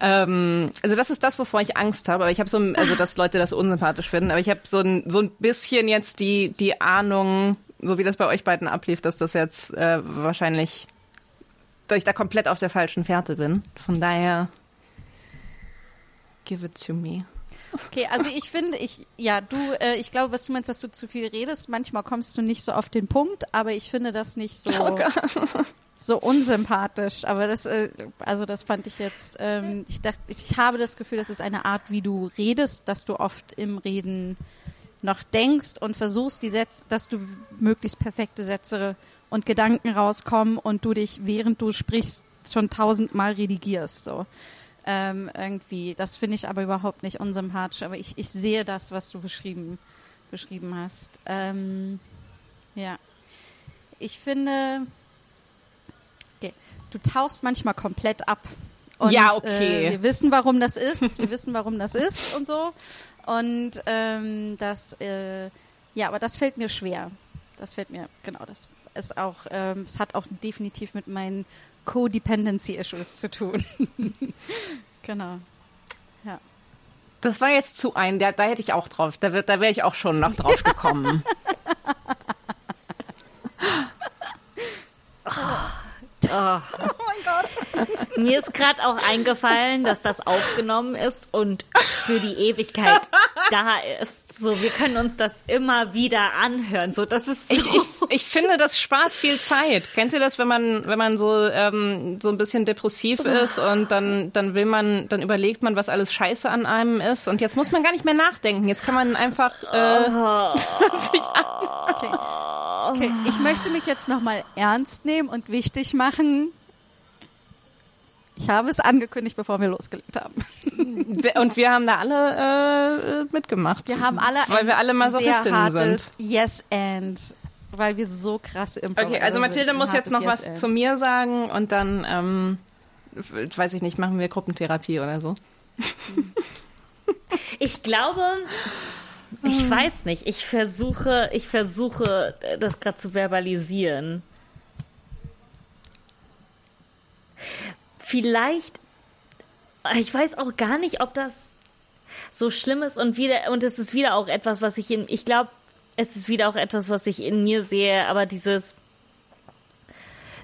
Ähm, also das ist das, wovor ich Angst habe. Aber ich habe so, also dass Leute das unsympathisch finden. Aber ich habe so ein so ein bisschen jetzt die die Ahnung, so wie das bei euch beiden ablief, dass das jetzt äh, wahrscheinlich, dass ich da komplett auf der falschen Fährte bin. Von daher, give it to me. Okay, also ich finde, ich, ja, du, äh, ich glaube, was du meinst, dass du zu viel redest. Manchmal kommst du nicht so auf den Punkt, aber ich finde das nicht so, so unsympathisch. Aber das, äh, also das fand ich jetzt, ähm, ich dachte, ich habe das Gefühl, das ist eine Art, wie du redest, dass du oft im Reden noch denkst und versuchst, die Sätze, dass du möglichst perfekte Sätze und Gedanken rauskommen und du dich, während du sprichst, schon tausendmal redigierst, so. Ähm, irgendwie, das finde ich aber überhaupt nicht unsympathisch, aber ich, ich sehe das, was du beschrieben, beschrieben hast. Ähm, ja. Ich finde, okay, du tauchst manchmal komplett ab. Und, Ja, okay. Äh, wir wissen, warum das ist. Wir wissen, warum das ist und so. Und ähm, das, äh, ja, aber das fällt mir schwer. Das fällt mir, genau, das ist auch, ähm, es hat auch definitiv mit meinen Codependency-Issues zu tun. genau. Ja. Das war jetzt zu ein, da, da hätte ich auch drauf, da, da wäre ich auch schon noch drauf gekommen. Mir ist gerade auch eingefallen, dass das aufgenommen ist und für die Ewigkeit da ist. So, wir können uns das immer wieder anhören. So, das ist so. Ich, ich, ich finde, das spart viel Zeit. Kennt ihr das, wenn man, wenn man so, ähm, so ein bisschen depressiv ist und dann, dann will man, dann überlegt man, was alles scheiße an einem ist und jetzt muss man gar nicht mehr nachdenken. Jetzt kann man einfach, äh, sich an Okay. okay, ich möchte mich jetzt nochmal ernst nehmen und wichtig machen. Ich habe es angekündigt, bevor wir losgelegt haben. und wir haben da alle äh, mitgemacht. Wir haben alle weil ein wir alle sehr Masochistinnen sind. hartes Yes and, weil wir so krasse Improviser Okay, also Mathilde sind. Muss jetzt noch Yes was and. zu mir sagen und dann, ähm, weiß ich nicht, machen wir Gruppentherapie oder so. Ich glaube, ich weiß nicht. Ich versuche, ich versuche, das gerade zu verbalisieren. Vielleicht, ich weiß auch gar nicht, ob das so schlimm ist und wieder, und es ist wieder auch etwas, was ich in, ich glaube, es ist wieder auch etwas, was ich in mir sehe, aber dieses,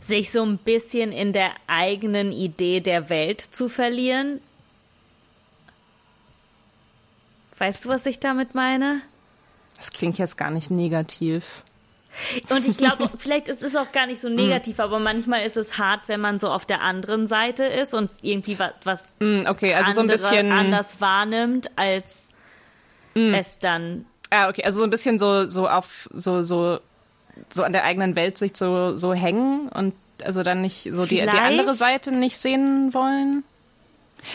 sich so ein bisschen in der eigenen Idee der Welt zu verlieren. Weißt du, was ich damit meine? Das klingt jetzt gar nicht negativ. Und ich glaube, vielleicht ist es auch gar nicht so negativ, aber manchmal ist es hart, wenn man so auf der anderen Seite ist und irgendwie was, was Hm, okay, also so ein bisschen. anders wahrnimmt, als es dann. Ah, okay, also so ein bisschen so, so auf, so, so, so an der eigenen Weltsicht so, so hängen und also dann nicht so die, die andere Seite nicht sehen wollen.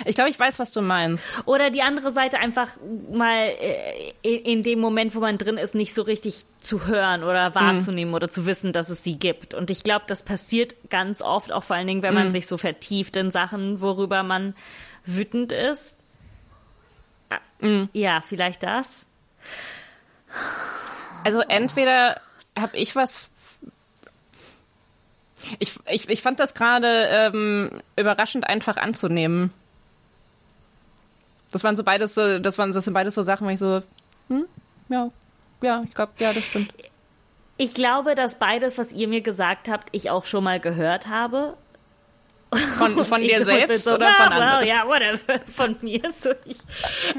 Ich glaube, ich weiß, was du meinst. Oder die andere Seite einfach mal äh, in dem Moment, wo man drin ist, nicht so richtig zu hören oder wahrzunehmen oder zu wissen, dass es sie gibt. Und ich glaube, das passiert ganz oft, auch vor allen Dingen, wenn man sich so vertieft in Sachen, worüber man wütend ist. Ah, Ja, vielleicht das. Also entweder habe ich was. Ich, ich, ich fand das gerade ähm, überraschend einfach anzunehmen. Das waren so beides das waren das sind beides so Sachen, wo ich so, hm, ja, ja, ich glaube, ja, das stimmt. Ich glaube, dass beides, was ihr mir gesagt habt, ich auch schon mal gehört habe. Von, von dir so selbst so, oder "Ah, von well, anderen? Ja, whatever, von mir. So ich,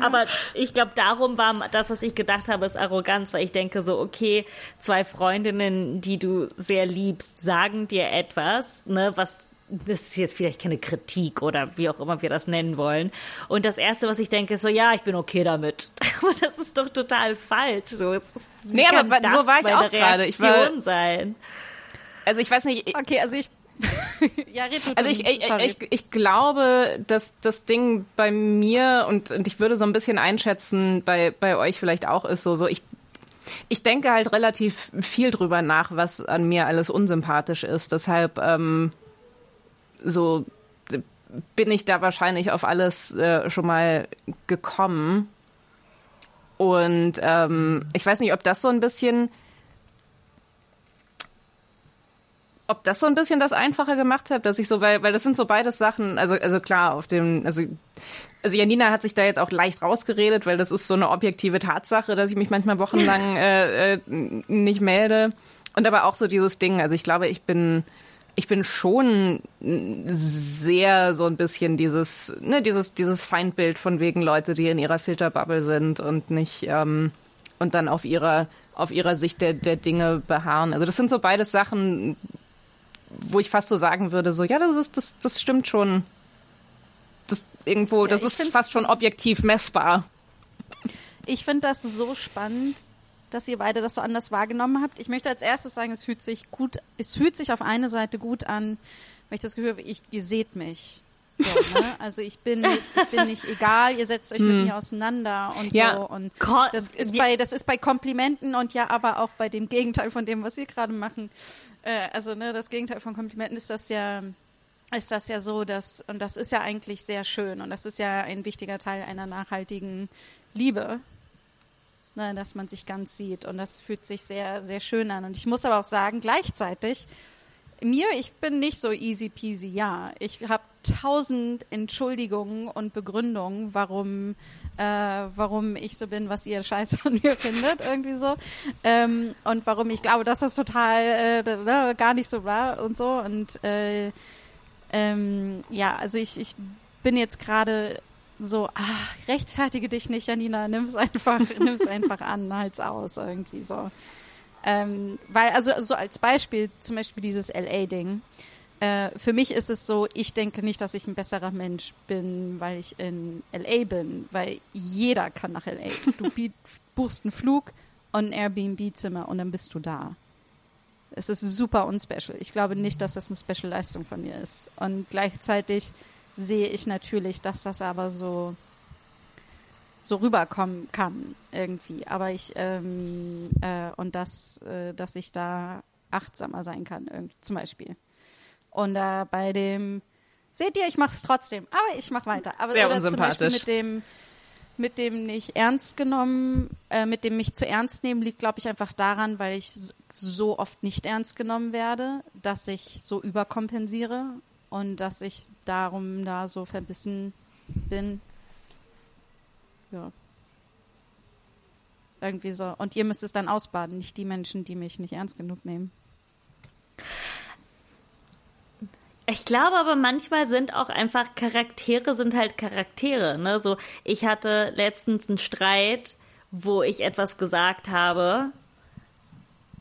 aber ich glaube, darum war das, was ich gedacht habe, ist Arroganz, weil ich denke so, okay, zwei Freundinnen, die du sehr liebst, sagen dir etwas, ne, was das ist jetzt vielleicht keine Kritik oder wie auch immer wir das nennen wollen. Und das Erste, was ich denke, ist so, ja, ich bin okay damit. Aber das ist doch total falsch. So, es, Nee, aber so war ich auch gerade. Ich war- sein. Also ich weiß nicht, ich- Okay, also ich. ja, red du. Also ich, ich, ich, ich glaube, dass das Ding bei mir und, und ich würde so ein bisschen einschätzen, bei, bei euch vielleicht auch ist so, so ich, ich denke halt relativ viel drüber nach, was an mir alles unsympathisch ist. Deshalb ähm, so bin ich da wahrscheinlich auf alles äh, schon mal gekommen. Und ähm, ich weiß nicht, ob das so ein bisschen ob das so ein bisschen das einfacher gemacht hat, dass ich so, weil, weil das sind so beides Sachen, also, also klar, auf dem, also, also Janina hat sich da jetzt auch leicht rausgeredet, weil das ist so eine objektive Tatsache, dass ich mich manchmal wochenlang äh, äh, nicht melde. Und aber auch so dieses Ding, also ich glaube, ich bin, ich bin schon sehr so ein bisschen dieses, ne, dieses, dieses Feindbild von wegen Leute, die in ihrer Filterbubble sind und nicht, ähm, und dann auf ihrer, auf ihrer Sicht der, der Dinge beharren. Also das sind so beides Sachen, wo ich fast so sagen würde, so, ja, das ist, das, das stimmt schon. Das irgendwo, das ich ist fast schon objektiv messbar. Ich finde das so spannend, dass ihr beide das so anders wahrgenommen habt. Ich möchte als erstes sagen, es fühlt sich gut, es fühlt sich auf eine Seite gut an, weil ich das Gefühl habe, ich, ihr seht mich. So, ne? Also ich bin nicht, ich bin nicht egal, ihr setzt euch mit mir auseinander und Ja. so. Und das ist bei, das ist bei Komplimenten und ja, aber auch bei dem Gegenteil von dem, was wir gerade machen. Äh, also, ne, das Gegenteil von Komplimenten ist das ja, ist das ja so, dass, und das ist ja eigentlich sehr schön und das ist ja ein wichtiger Teil einer nachhaltigen Liebe, ne, dass man sich ganz sieht und das fühlt sich sehr, sehr schön an. Und ich muss aber auch sagen, gleichzeitig, mir, ich bin nicht so easy peasy, ja. Ich habe tausend Entschuldigungen und Begründungen, warum, äh, warum ich so bin, was ihr scheiße von mir findet, irgendwie so. Ähm, und warum ich glaube, dass das total äh, gar nicht so war und so. Und äh, ähm, ja, also ich, ich bin jetzt gerade so, ah, rechtfertige dich nicht, Janina, nimm's einfach, nimm's einfach an, halt's aus, irgendwie so. Ähm, weil, also so als Beispiel, zum Beispiel dieses LA-Ding. Äh, für mich ist es so, ich denke nicht, dass ich ein besserer Mensch bin, weil ich in LA bin, weil jeder kann nach LA. Du buchst einen Flug und ein Airbnb-Zimmer und dann bist du da. Es ist super unspecial. Ich glaube nicht, dass das eine Special-Leistung von mir ist. Und gleichzeitig sehe ich natürlich, dass das aber so so rüberkommen kann irgendwie. Aber ich ähm, äh, und dass äh, dass ich da achtsamer sein kann irgendwie zum Beispiel. Und da bei dem seht ihr, ich mache es trotzdem, aber ich mache weiter. Aber Sehr oder zum Beispiel mit dem mit dem nicht ernst genommen, äh, mit dem mich zu ernst nehmen, liegt, glaube ich, einfach daran, weil ich so oft nicht ernst genommen werde, dass ich so überkompensiere und dass ich darum da so verbissen bin. Ja. Irgendwie so. Und ihr müsst es dann ausbaden, nicht die Menschen, die mich nicht ernst genug nehmen. Ich glaube aber manchmal sind auch einfach Charaktere sind halt Charaktere. Ne? So, ich hatte letztens einen Streit, wo ich etwas gesagt habe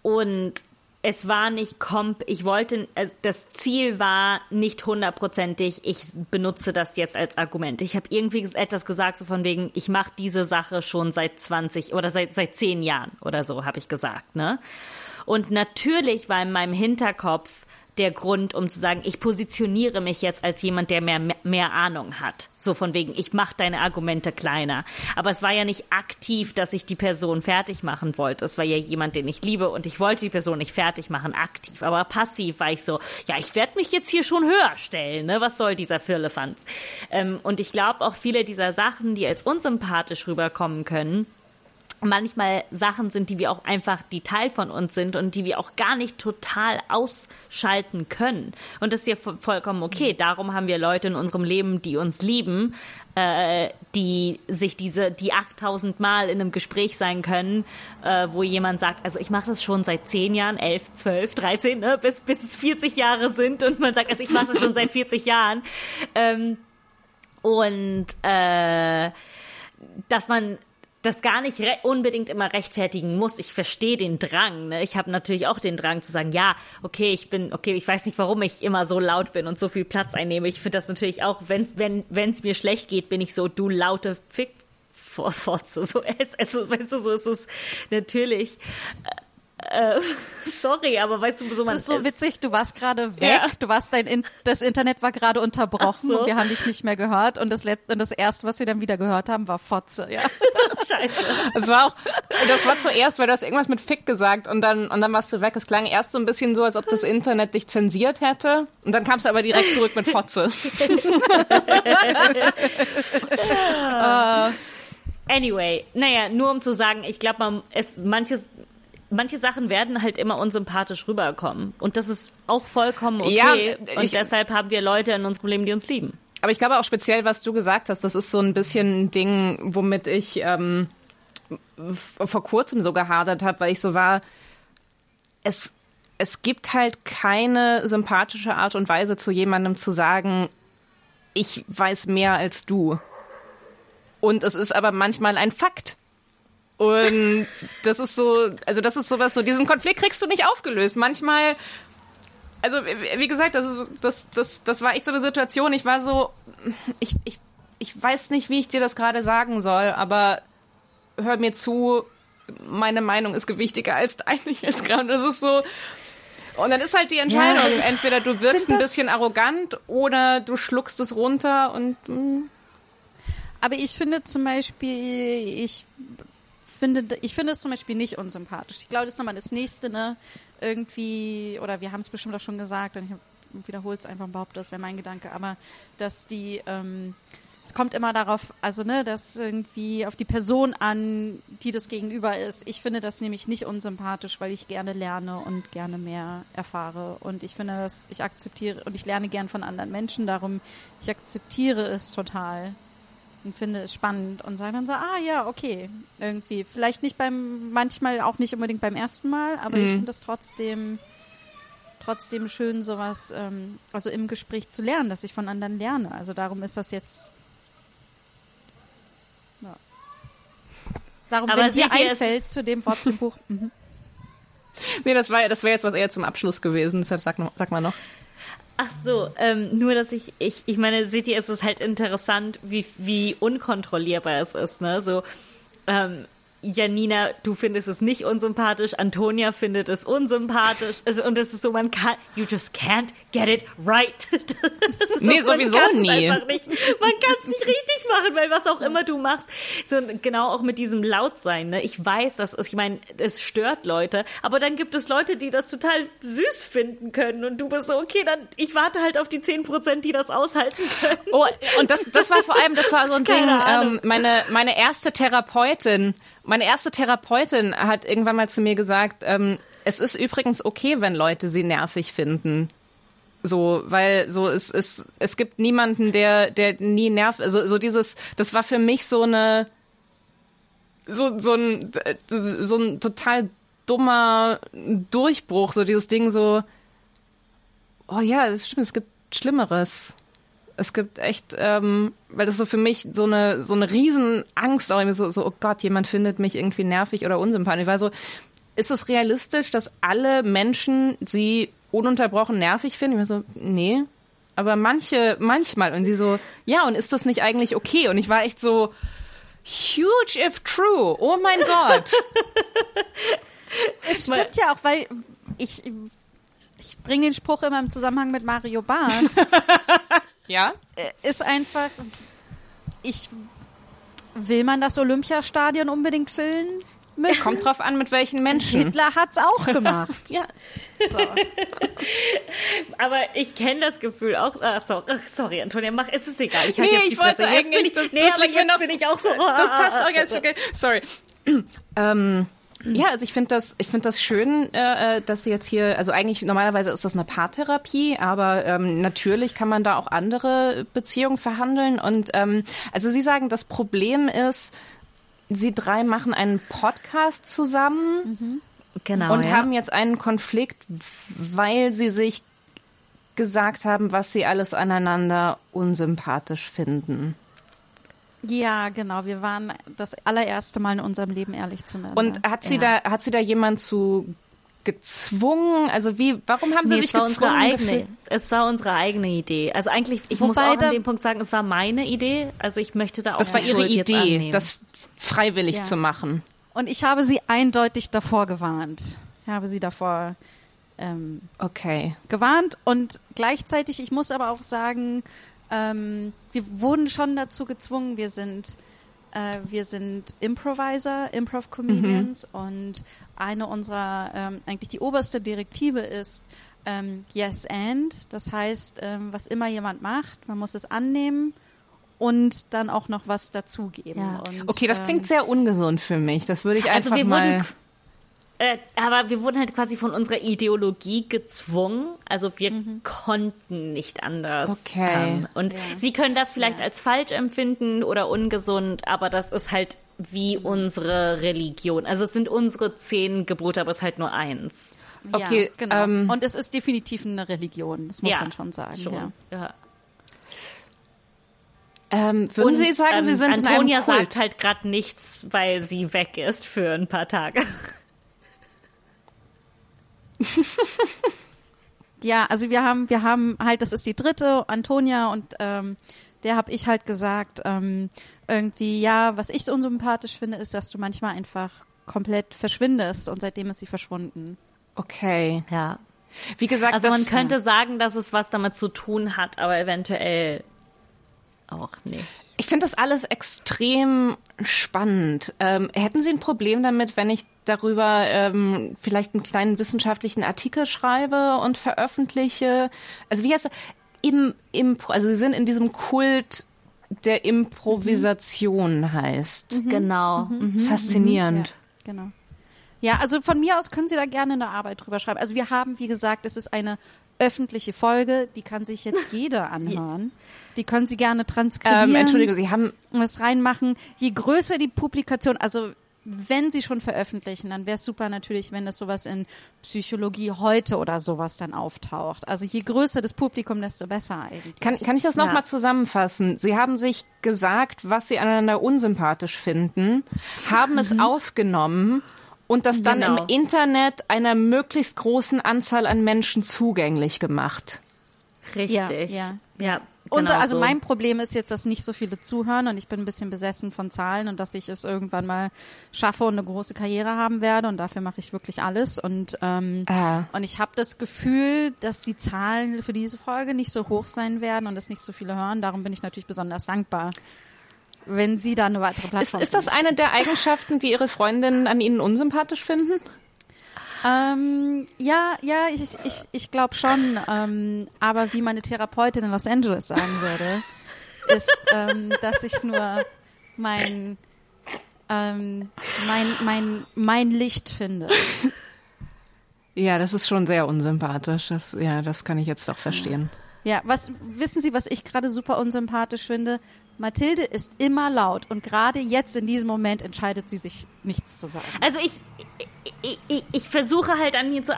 und es war nicht komp, ich wollte, das Ziel war nicht hundertprozentig, ich benutze das jetzt als Argument. Ich habe irgendwie etwas gesagt, so von wegen, ich mache diese Sache schon seit 20 oder seit, seit 10 Jahren oder so, habe ich gesagt, ne? Und natürlich war in meinem Hinterkopf der Grund, um zu sagen, ich positioniere mich jetzt als jemand, der mehr, mehr Ahnung hat. So von wegen, ich mache deine Argumente kleiner. Aber es war ja nicht aktiv, dass ich die Person fertig machen wollte. Es war ja jemand, den ich liebe und ich wollte die Person nicht fertig machen, aktiv. Aber passiv war ich so, ja, ich werde mich jetzt hier schon höher stellen. Ne? Was soll dieser Firlefanz? Ähm, und ich glaube auch viele dieser Sachen, die als unsympathisch rüberkommen können, manchmal Sachen sind, die wir auch einfach, die Teil von uns sind und die wir auch gar nicht total ausschalten können. Und das ist ja vo- vollkommen okay. Darum haben wir Leute in unserem Leben, die uns lieben, äh, die sich diese, die 8000 Mal in einem Gespräch sein können, äh, wo jemand sagt, also ich mache das schon seit 10 Jahren, 11, 12, 13, ne, bis, bis es 40 Jahre sind und man sagt, also ich mache das schon seit 40 Jahren. Ähm, und äh, dass man das gar nicht unbedingt immer rechtfertigen muss. Ich verstehe den Drang. Ne? Ich habe natürlich auch den Drang zu sagen, ja, okay, ich bin, okay, ich weiß nicht, warum ich immer so laut bin und so viel Platz einnehme. Ich finde das natürlich auch, wenn wenn wenn es mir schlecht geht, bin ich so, du laute Fick Fotze. So, es, also, weißt du, so ist es natürlich. Äh, sorry, aber weißt du, so man Das ist so witzig, du warst gerade weg, du warst dein in das Internet war gerade unterbrochen so. und wir haben dich nicht mehr gehört und das Let und das erste, was wir dann wieder gehört haben, war Fotze, ja. Scheiße. Das war auch, das war zuerst, weil du hast irgendwas mit Fick gesagt und dann, und dann warst du weg. Es klang erst so ein bisschen so, als ob das Internet dich zensiert hätte. Und dann kamst du aber direkt zurück mit Fotze. Anyway, naja, nur um zu sagen, ich glaube, man es manches manche Sachen werden halt immer unsympathisch rüberkommen und das ist auch vollkommen okay Ja, und ich- deshalb haben wir Leute in unserem Leben, die uns lieben. Aber ich glaube auch speziell, was du gesagt hast, das ist so ein bisschen ein Ding, womit ich ähm, vor kurzem so gehadert habe, weil ich so war, es, es gibt halt keine sympathische Art und Weise zu jemandem zu sagen, ich weiß mehr als du. Und es ist aber manchmal ein Fakt. Und das ist so, also das ist sowas so, diesen Konflikt kriegst du nicht aufgelöst. Manchmal also wie gesagt, das, ist, das, das, das war echt so eine Situation. Ich war so, ich, ich, ich weiß nicht, wie ich dir das gerade sagen soll, aber hör mir zu, meine Meinung ist gewichtiger als deine jetzt gerade. Das ist so. Und dann ist halt die Entscheidung, Ja, entweder du wirkst find ein bisschen arrogant oder du schluckst es runter und mm, Aber ich finde zum Beispiel, ich finde, ich finde es zum Beispiel nicht unsympathisch. Ich glaube, das ist nochmal das nächste, ne? Irgendwie, oder wir haben es bestimmt auch schon gesagt, und ich wiederhole es einfach und behaupte, das wäre mein Gedanke, aber dass die, ähm, es kommt immer darauf, also ne, dass irgendwie auf die Person an, die das Gegenüber ist. Ich finde das nämlich nicht unsympathisch, weil ich gerne lerne und gerne mehr erfahre. Und ich finde das, ich akzeptiere und ich lerne gern von anderen Menschen, darum, ich akzeptiere es total und finde es spannend und sage dann so, ah ja, okay, irgendwie. Vielleicht nicht beim, manchmal auch nicht unbedingt beim ersten Mal, aber ich finde es trotzdem, trotzdem schön, sowas, ähm, also im Gespräch zu lernen, dass ich von anderen lerne. Also darum ist das jetzt. Ja. Darum, Aber wenn dir einfällt zu dem Wort zum Buch. Mhm. nee, das war das wäre jetzt was eher zum Abschluss gewesen. Deshalb sag, noch- sag mal noch. Ach so, ähm, nur dass ich, ich, ich meine, seht ihr, es ist halt interessant, wie, wie unkontrollierbar es ist, ne? So, ähm, Janina, du findest es nicht unsympathisch, Antonia findet es unsympathisch. Also, und es ist so, man kann, you just can't get it right. Das ist Nee, so, sowieso nie. Man kann es nicht richtig machen, weil was auch immer du machst. So, genau auch mit diesem Lautsein, ne? Ich weiß, dass es, ich meine, es stört Leute, aber dann gibt es Leute, die das total süß finden können und du bist so, okay, dann, ich warte halt auf die 10%, die das aushalten können. Oh, und das, das war vor allem, das war so ein Keine Ding, Ahnung. ähm, meine, meine erste Therapeutin, meine erste Therapeutin hat irgendwann mal zu mir gesagt, ähm, es ist übrigens okay, wenn Leute sie nervig finden. So, weil so es, es, es gibt niemanden, der, der nie nervt. Also so dieses, das war für mich so eine so, so ein so ein total dummer Durchbruch, so dieses Ding so, oh ja, das stimmt, es gibt Schlimmeres. Es gibt echt, ähm, weil das so für mich so eine so eine Riesenangst auch so, so, oh Gott, jemand findet mich irgendwie nervig oder unsympathisch. Weil so, ist es realistisch, dass alle Menschen sie ununterbrochen nervig finden? Ich war so, nee. Aber manche, manchmal. Und sie so, ja, und ist das nicht eigentlich okay? Und ich war echt so, huge if true. Oh mein Gott. Es stimmt ja auch, weil ich, ich bringe den Spruch immer im Zusammenhang mit Mario Barth. ja? ist einfach, ich will man das Olympiastadion unbedingt füllen müssen? Kommt drauf an, mit welchen Menschen. Hitler hat's auch gemacht. Ja. So. Aber ich kenne das Gefühl auch. Ah, sorry, ach, sorry, Antonia, mach, es ist egal. Ich Nee, ich wollte eigentlich, ich, das- nee, das aber liegt mir jetzt noch- bin ich auch so. Das passt ah, auch ganz okay. Sorry. ähm, ja, also ich finde das, ich finde das schön, äh, äh, dass Sie jetzt hier, also eigentlich normalerweise ist das eine Paartherapie, aber ähm, natürlich kann man da auch andere Beziehungen verhandeln. Und ähm, also Sie sagen, das Problem ist, Sie drei machen einen Podcast zusammen Genau. und ja. haben jetzt einen Konflikt, weil Sie sich gesagt haben, was Sie alles aneinander unsympathisch finden. Ja, genau. Wir waren das allererste Mal in unserem Leben ehrlich zueinander. Und hat sie ja. da, hat sie da jemand zu gezwungen? Also wie, warum haben sie Nee, sich es war unsere gezwungen? eigene, gefühlt? es war unsere eigene Idee. Also eigentlich, ich muss Wobei auch da- an dem Punkt sagen, es war meine Idee. Also ich möchte da auch Das war ihre Schuld Idee, das freiwillig Ja. zu machen. Und ich habe sie eindeutig davor gewarnt. Ich habe sie davor ähm, Okay. gewarnt und gleichzeitig, ich muss aber auch sagen, ähm, wir wurden schon dazu gezwungen. Wir sind, äh, wir sind Improviser, Improv-Comedians und eine unserer, ähm, eigentlich die oberste Direktive ist ähm, Yes and. Das heißt, ähm, was immer jemand macht, man muss es annehmen und dann auch noch was dazugeben. Ja. Und, Okay, das klingt ähm, sehr ungesund für mich. Das würde ich Also einfach wir mal. wurden, äh, aber wir wurden halt quasi von unserer Ideologie gezwungen. Also wir konnten nicht anders. Okay. Ähm, und Sie können das vielleicht als falsch empfinden oder ungesund, aber das ist halt wie unsere Religion. Also es sind unsere zehn Gebote, aber es ist halt nur eins. Okay, ja, genau. ähm, und es ist definitiv eine Religion, das muss ja, man schon sagen. Schon. Ja. Ja. Ähm, würden Sie sagen, Sie ähm, sind Antonia in einem Kult? sagt halt gerade nichts, weil sie weg ist für ein paar Tage. Ja, also wir haben, wir haben halt, das ist die dritte, Antonia und ähm, der habe ich halt gesagt, ähm, irgendwie, ja, was ich so unsympathisch finde, ist, dass du manchmal einfach komplett verschwindest und seitdem ist sie verschwunden. Okay. Ja. Wie gesagt, Also man könnte sagen, dass es was damit zu tun hat, aber eventuell auch nicht. Ich finde das alles extrem spannend. Ähm, hätten Sie ein Problem damit, wenn ich darüber ähm, vielleicht einen kleinen wissenschaftlichen Artikel schreibe und veröffentliche? Also wie heißt das? Im, Impro, also Sie sind in diesem Kult der Improvisation heißt. Genau. Mhm. Faszinierend. Genau. Ja, also von mir aus können Sie da gerne eine Arbeit drüber schreiben. Also wir haben, wie gesagt, es ist eine öffentliche Folge, die kann sich jetzt jeder anhören. Die können Sie gerne transkribieren. Ähm, Entschuldigung, Sie haben was reinmachen. Je größer die Publikation, also wenn sie schon veröffentlichen, dann wäre es super natürlich, wenn es sowas in Psychologie heute oder sowas dann auftaucht. Also je größer das Publikum, desto besser eigentlich. Kann, kann ich das nochmal Ja. zusammenfassen? Sie haben sich gesagt, was Sie aneinander unsympathisch finden, haben es aufgenommen und das dann Genau. im Internet einer möglichst großen Anzahl an Menschen zugänglich gemacht. Richtig. Ja, ja. Unser, genau also so. mein Problem ist jetzt, dass nicht so viele zuhören und ich bin ein bisschen besessen von Zahlen und dass ich es irgendwann mal schaffe und eine große Karriere haben werde und dafür mache ich wirklich alles und ähm, Ah. und ich habe das Gefühl, dass die Zahlen für diese Folge nicht so hoch sein werden und es nicht so viele hören. Darum bin ich natürlich besonders dankbar, wenn Sie da eine weitere Ist, Plattform ist das finden. eine der Eigenschaften, die Ihre Freundinnen an Ihnen unsympathisch finden? Ähm, ja, ja, ich, ich, ich glaube schon. Ähm, aber wie meine Therapeutin in Los Angeles sagen würde, ist, ähm, dass ich nur mein, ähm, mein, mein, mein Licht finde. Ja, das ist schon sehr unsympathisch. Das, ja, das kann ich jetzt doch verstehen. Ja, was wissen Sie, was ich gerade super unsympathisch finde? Mathilde ist immer laut und gerade jetzt in diesem Moment entscheidet sie sich nichts zu sagen. Also ich, ich, ich, ich versuche halt an mir zu.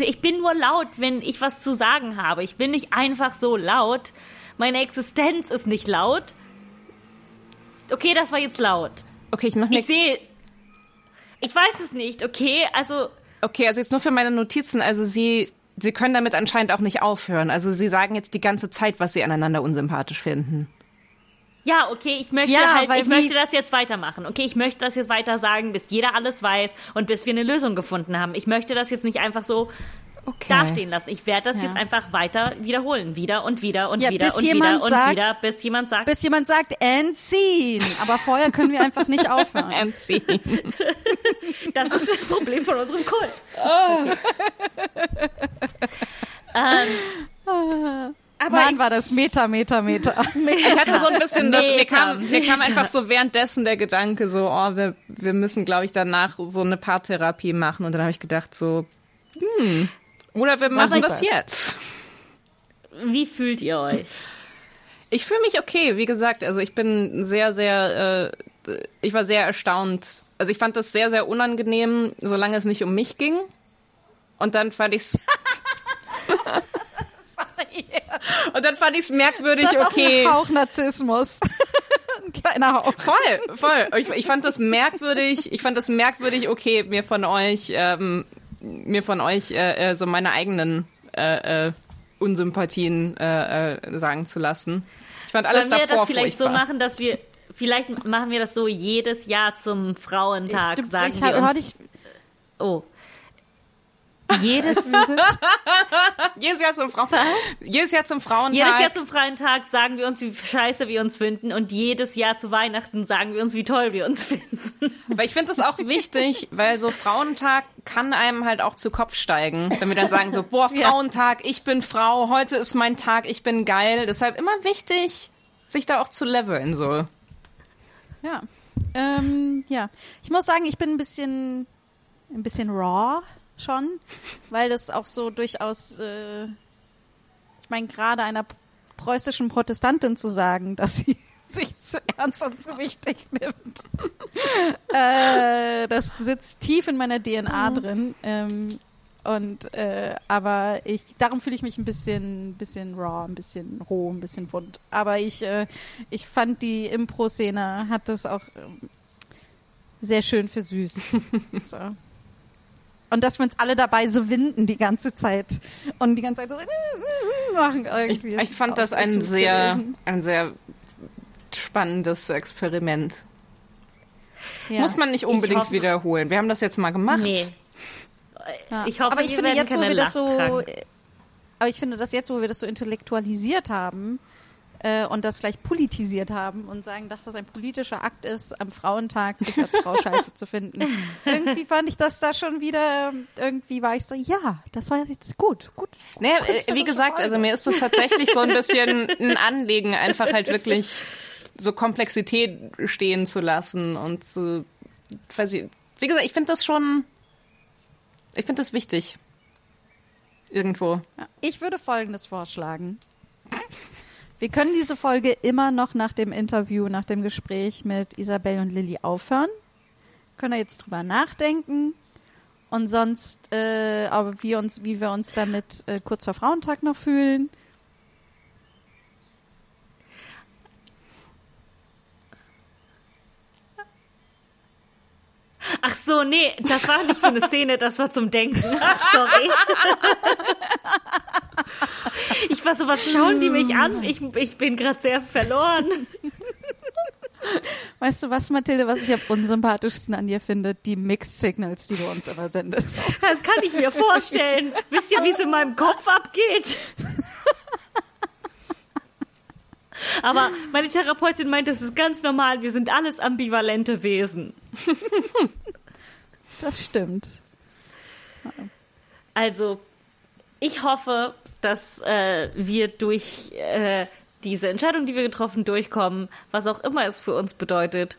Ich bin nur laut, wenn ich was zu sagen habe. Ich bin nicht einfach so laut. Meine Existenz ist nicht laut. Okay, das war jetzt laut. Okay, ich mache mir. Ich sehe. Ich weiß es nicht, okay? Also, Okay, also jetzt nur für meine Notizen. Also Sie, Sie können damit anscheinend auch nicht aufhören. Also Sie sagen jetzt die ganze Zeit, was Sie aneinander unsympathisch finden. Ja, okay, ich möchte Ja, halt, ich möchte das jetzt weitermachen. Okay, ich möchte das jetzt weiter sagen, bis jeder alles weiß und bis wir eine Lösung gefunden haben. Ich möchte das jetzt nicht einfach so Okay. dastehen lassen. Ich werde das Ja. jetzt einfach weiter wiederholen. Wieder und wieder und Ja, wieder und wieder und sagt- wieder, bis jemand sagt, Bis jemand sagt, entziehen. Aber vorher können wir einfach nicht aufhören. Entziehen. Das ist das Problem von unserem Kult. Aber Mann, ich, war das Meter, Meter, Meter. ich hatte so ein bisschen, das, mir, Meta, kam, mir kam Meta. einfach so währenddessen der Gedanke so, oh, wir, wir müssen, glaube ich, danach so eine Paartherapie machen. Und dann habe ich gedacht so, hm, oder wir machen das jetzt. Wie fühlt ihr euch? Ich fühle mich okay, wie gesagt. Also ich bin sehr, sehr, äh, ich war sehr erstaunt. Also ich fand das sehr, sehr unangenehm, solange es nicht um mich ging. Und dann fand Und dann fand ich's merkwürdig, Das hat okay. auch einen Hauch Narzissmus. kleiner Hauch. Voll, voll. Ich, ich fand das merkwürdig. Ich fand das merkwürdig. Okay, mir von euch, ähm, mir von euch äh, äh, so meine eigenen äh, äh, Unsympathien äh, äh, sagen zu lassen. Ich fand alles Sollen wir davor das vielleicht furchtbar. so machen, dass wir, vielleicht machen wir das so jedes Jahr zum Frauentag, ich, sagen ich, wir uns. dich, oh. Jedes, jedes Jahr zum Frau jedes Jahr zum Frauentag. jedes Jahr zum Frauentag sagen wir uns, wie scheiße wir uns finden und jedes Jahr zu Weihnachten sagen wir uns, wie toll wir uns finden. Weil ich finde das auch wichtig, weil so Frauentag kann einem halt auch zu Kopf steigen, wenn wir dann sagen so, boah, Frauentag, ich bin Frau, heute ist mein Tag, ich bin geil. Deshalb immer wichtig, sich da auch zu leveln so. ja. Ähm, ja. Ich muss sagen, ich bin ein bisschen, ein bisschen raw schon, weil das auch so durchaus, äh, ich meine, gerade einer preußischen Protestantin zu sagen, dass sie sich zu ernst und zu wichtig nimmt. äh, das sitzt tief in meiner DNA drin. Ähm, und äh, aber ich darum fühle ich mich ein bisschen bisschen raw, ein bisschen roh, ein bisschen wund. Aber ich äh, ich fand die Impro-Szene hat das auch ähm, sehr schön versüßt. so. Und dass wir uns alle dabei so winden die ganze Zeit und die ganze Zeit so machen Ich, irgendwie. ich fand ist das ein sehr, gewesen. ein sehr spannendes Experiment. Ja. Muss man nicht unbedingt hoffe- wiederholen. Wir haben das jetzt mal gemacht. Nee. Ja. Ich hoffe, aber ich wir finde jetzt, wo keine wir das so, aber ich finde das jetzt, wo wir das so intellektualisiert haben äh, und das gleich politisiert haben und sagen, dass das ein politischer Akt ist, am Frauentag sich als Frau scheiße zu finden. Irgendwie fand ich das da schon wieder, irgendwie war ich so, ja, das war jetzt gut, gut. Naja, äh, wie gesagt, also Folge. mir ist das tatsächlich so ein bisschen ein Anliegen, einfach halt wirklich so Komplexität stehen zu lassen und zu, weiß ich, wie gesagt, ich finde das schon, ich finde das wichtig. Irgendwo. Ich würde Folgendes vorschlagen. Wir können diese Folge immer noch nach dem Interview, nach dem Gespräch mit Isabel und Lilly aufhören. Können da jetzt drüber nachdenken. Und sonst, äh, aber wir uns, wie wir uns damit äh, kurz vor Frauentag noch fühlen. Ach so, nee, das war nicht für eine Szene, das war zum Denken. Ach, sorry. Ich war so, was schauen die mich an? Ich, ich bin gerade sehr verloren. Weißt du was, Mathilde, was ich am unsympathischsten an dir finde? Die Mixed Signals, die du uns immer sendest. Das kann ich mir vorstellen. Wisst ihr, wie es in meinem Kopf abgeht? Aber meine Therapeutin meint, das ist ganz normal. Wir sind alles ambivalente Wesen. Das stimmt. Also, ich hoffe, dass äh, wir durch äh, diese Entscheidung, die wir getroffen, durchkommen, was auch immer es für uns bedeutet.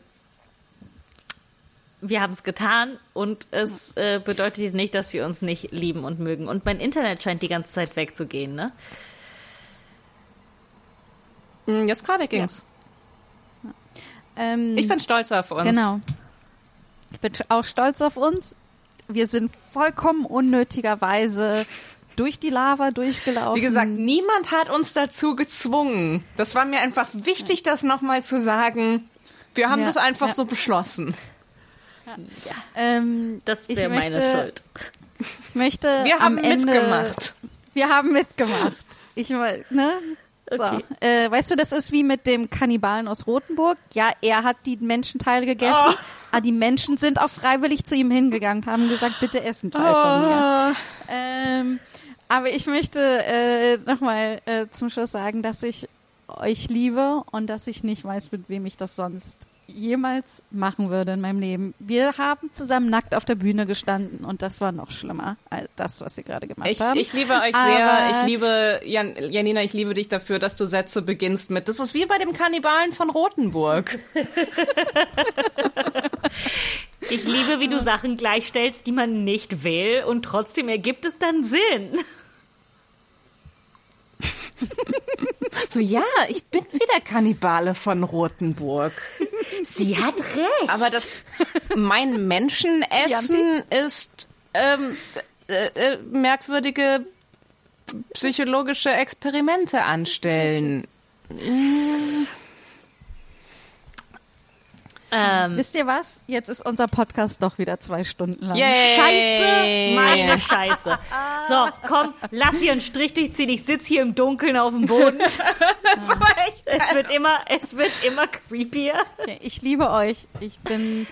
Wir haben es getan und es äh, bedeutet nicht, dass wir uns nicht lieben und mögen. Und mein Internet scheint die ganze Zeit wegzugehen, ne? Hm, Jetzt gerade ging's. Ähm, Ich bin stolz auf uns. Genau. Ich bin auch stolz auf uns. Wir sind vollkommen unnötigerweise durch die Lava durchgelaufen. Wie gesagt, niemand hat uns dazu gezwungen. Das war mir einfach wichtig, das nochmal zu sagen. Wir haben Ja, das einfach ja. so beschlossen. ähm, Das Ich wäre meine möchte- Schuld. ich möchte Wir haben am Ende, mitgemacht. Wir haben mitgemacht. Ich ne? So. Okay. Äh, weißt du, das ist wie mit dem Kannibalen aus Rothenburg. Ja, er hat die Menschenteile gegessen, Oh. aber die Menschen sind auch freiwillig zu ihm hingegangen und haben gesagt, bitte ess einen Teil von Ah. mir. Ähm, aber ich möchte äh, nochmal äh, zum Schluss sagen, dass ich euch liebe und dass ich nicht weiß, mit wem ich das sonst jemals machen würde in meinem Leben. Wir haben zusammen nackt auf der Bühne gestanden und das war noch schlimmer als das, was wir gerade gemacht Ich, haben. ich liebe euch sehr. Aber- Ich liebe, Jan, Janina, ich liebe dich dafür, dass du Sätze beginnst mit, das ist wie bei dem Kannibalen von Rothenburg. Ich liebe, wie du Sachen gleichstellst, die man nicht will und trotzdem ergibt es dann Sinn. So, ja, ich bin wieder Kannibale von Rothenburg. Sie hat recht. Aber das, mein Menschenessen ist ähm, äh, äh, merkwürdige psychologische Experimente anstellen. Ähm, Wisst ihr was? Jetzt ist unser Podcast doch wieder zwei Stunden lang. Scheiße, meine Scheiße. So, komm, lass hier einen Strich durchziehen. Ich sitze hier im Dunkeln auf dem Boden. Das war echt Es wird immer, es wird immer creepier. Okay, Ich liebe euch. Ich bin.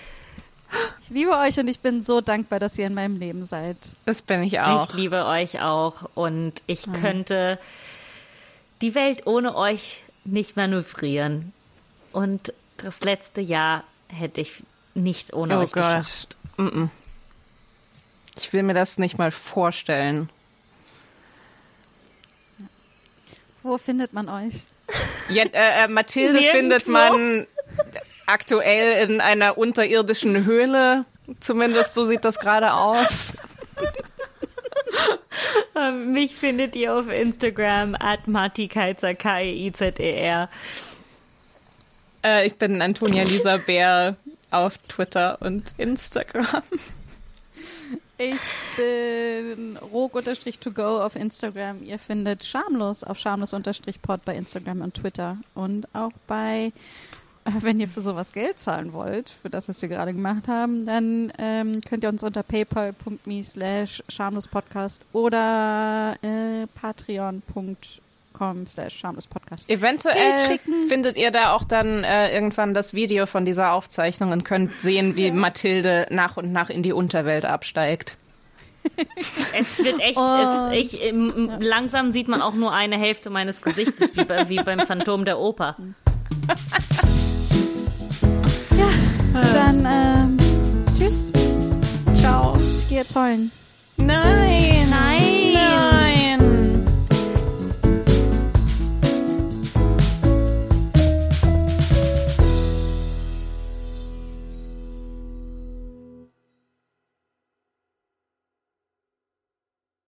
Ich liebe euch und ich bin so dankbar, dass ihr in meinem Leben seid. Das bin ich auch. Ich liebe euch auch und ich könnte die Welt ohne euch nicht manövrieren. Und das letzte Jahr hätte ich nicht ohne oh euch Gott. geschafft. Mm -mm. Ich will mir das nicht mal vorstellen. Wo findet man euch? Ja, äh, äh, Mathilde Nirgendwo. findet man aktuell in einer unterirdischen Höhle. Zumindest so sieht das gerade aus. Ähm, Mich findet ihr auf Instagram at martikeizer, K-E-I-Z-E-R. Äh, ich bin Antonia Lisa Bär auf Twitter und Instagram. Ich bin rog-to-go auf Instagram. Ihr findet schamlos auf schamlos-pod bei Instagram und Twitter. Und auch bei, äh, wenn ihr für sowas Geld zahlen wollt, für das, was wir gerade gemacht haben, dann ähm, könnt ihr uns unter paypal.me slash schamlospodcast oder äh, patreon.com slash schamlospodcast. Eventuell findet ihr da auch dann äh, irgendwann das Video von dieser Aufzeichnung und könnt sehen, wie Mathilde nach und nach in die Unterwelt absteigt. Es wird echt, Und- es, ich, ähm, langsam sieht man auch nur eine Hälfte meines Gesichtes, wie, bei, wie beim Phantom der Oper. Dann ähm, tschüss. Ciao. Ich gehe jetzt heulen. Nein.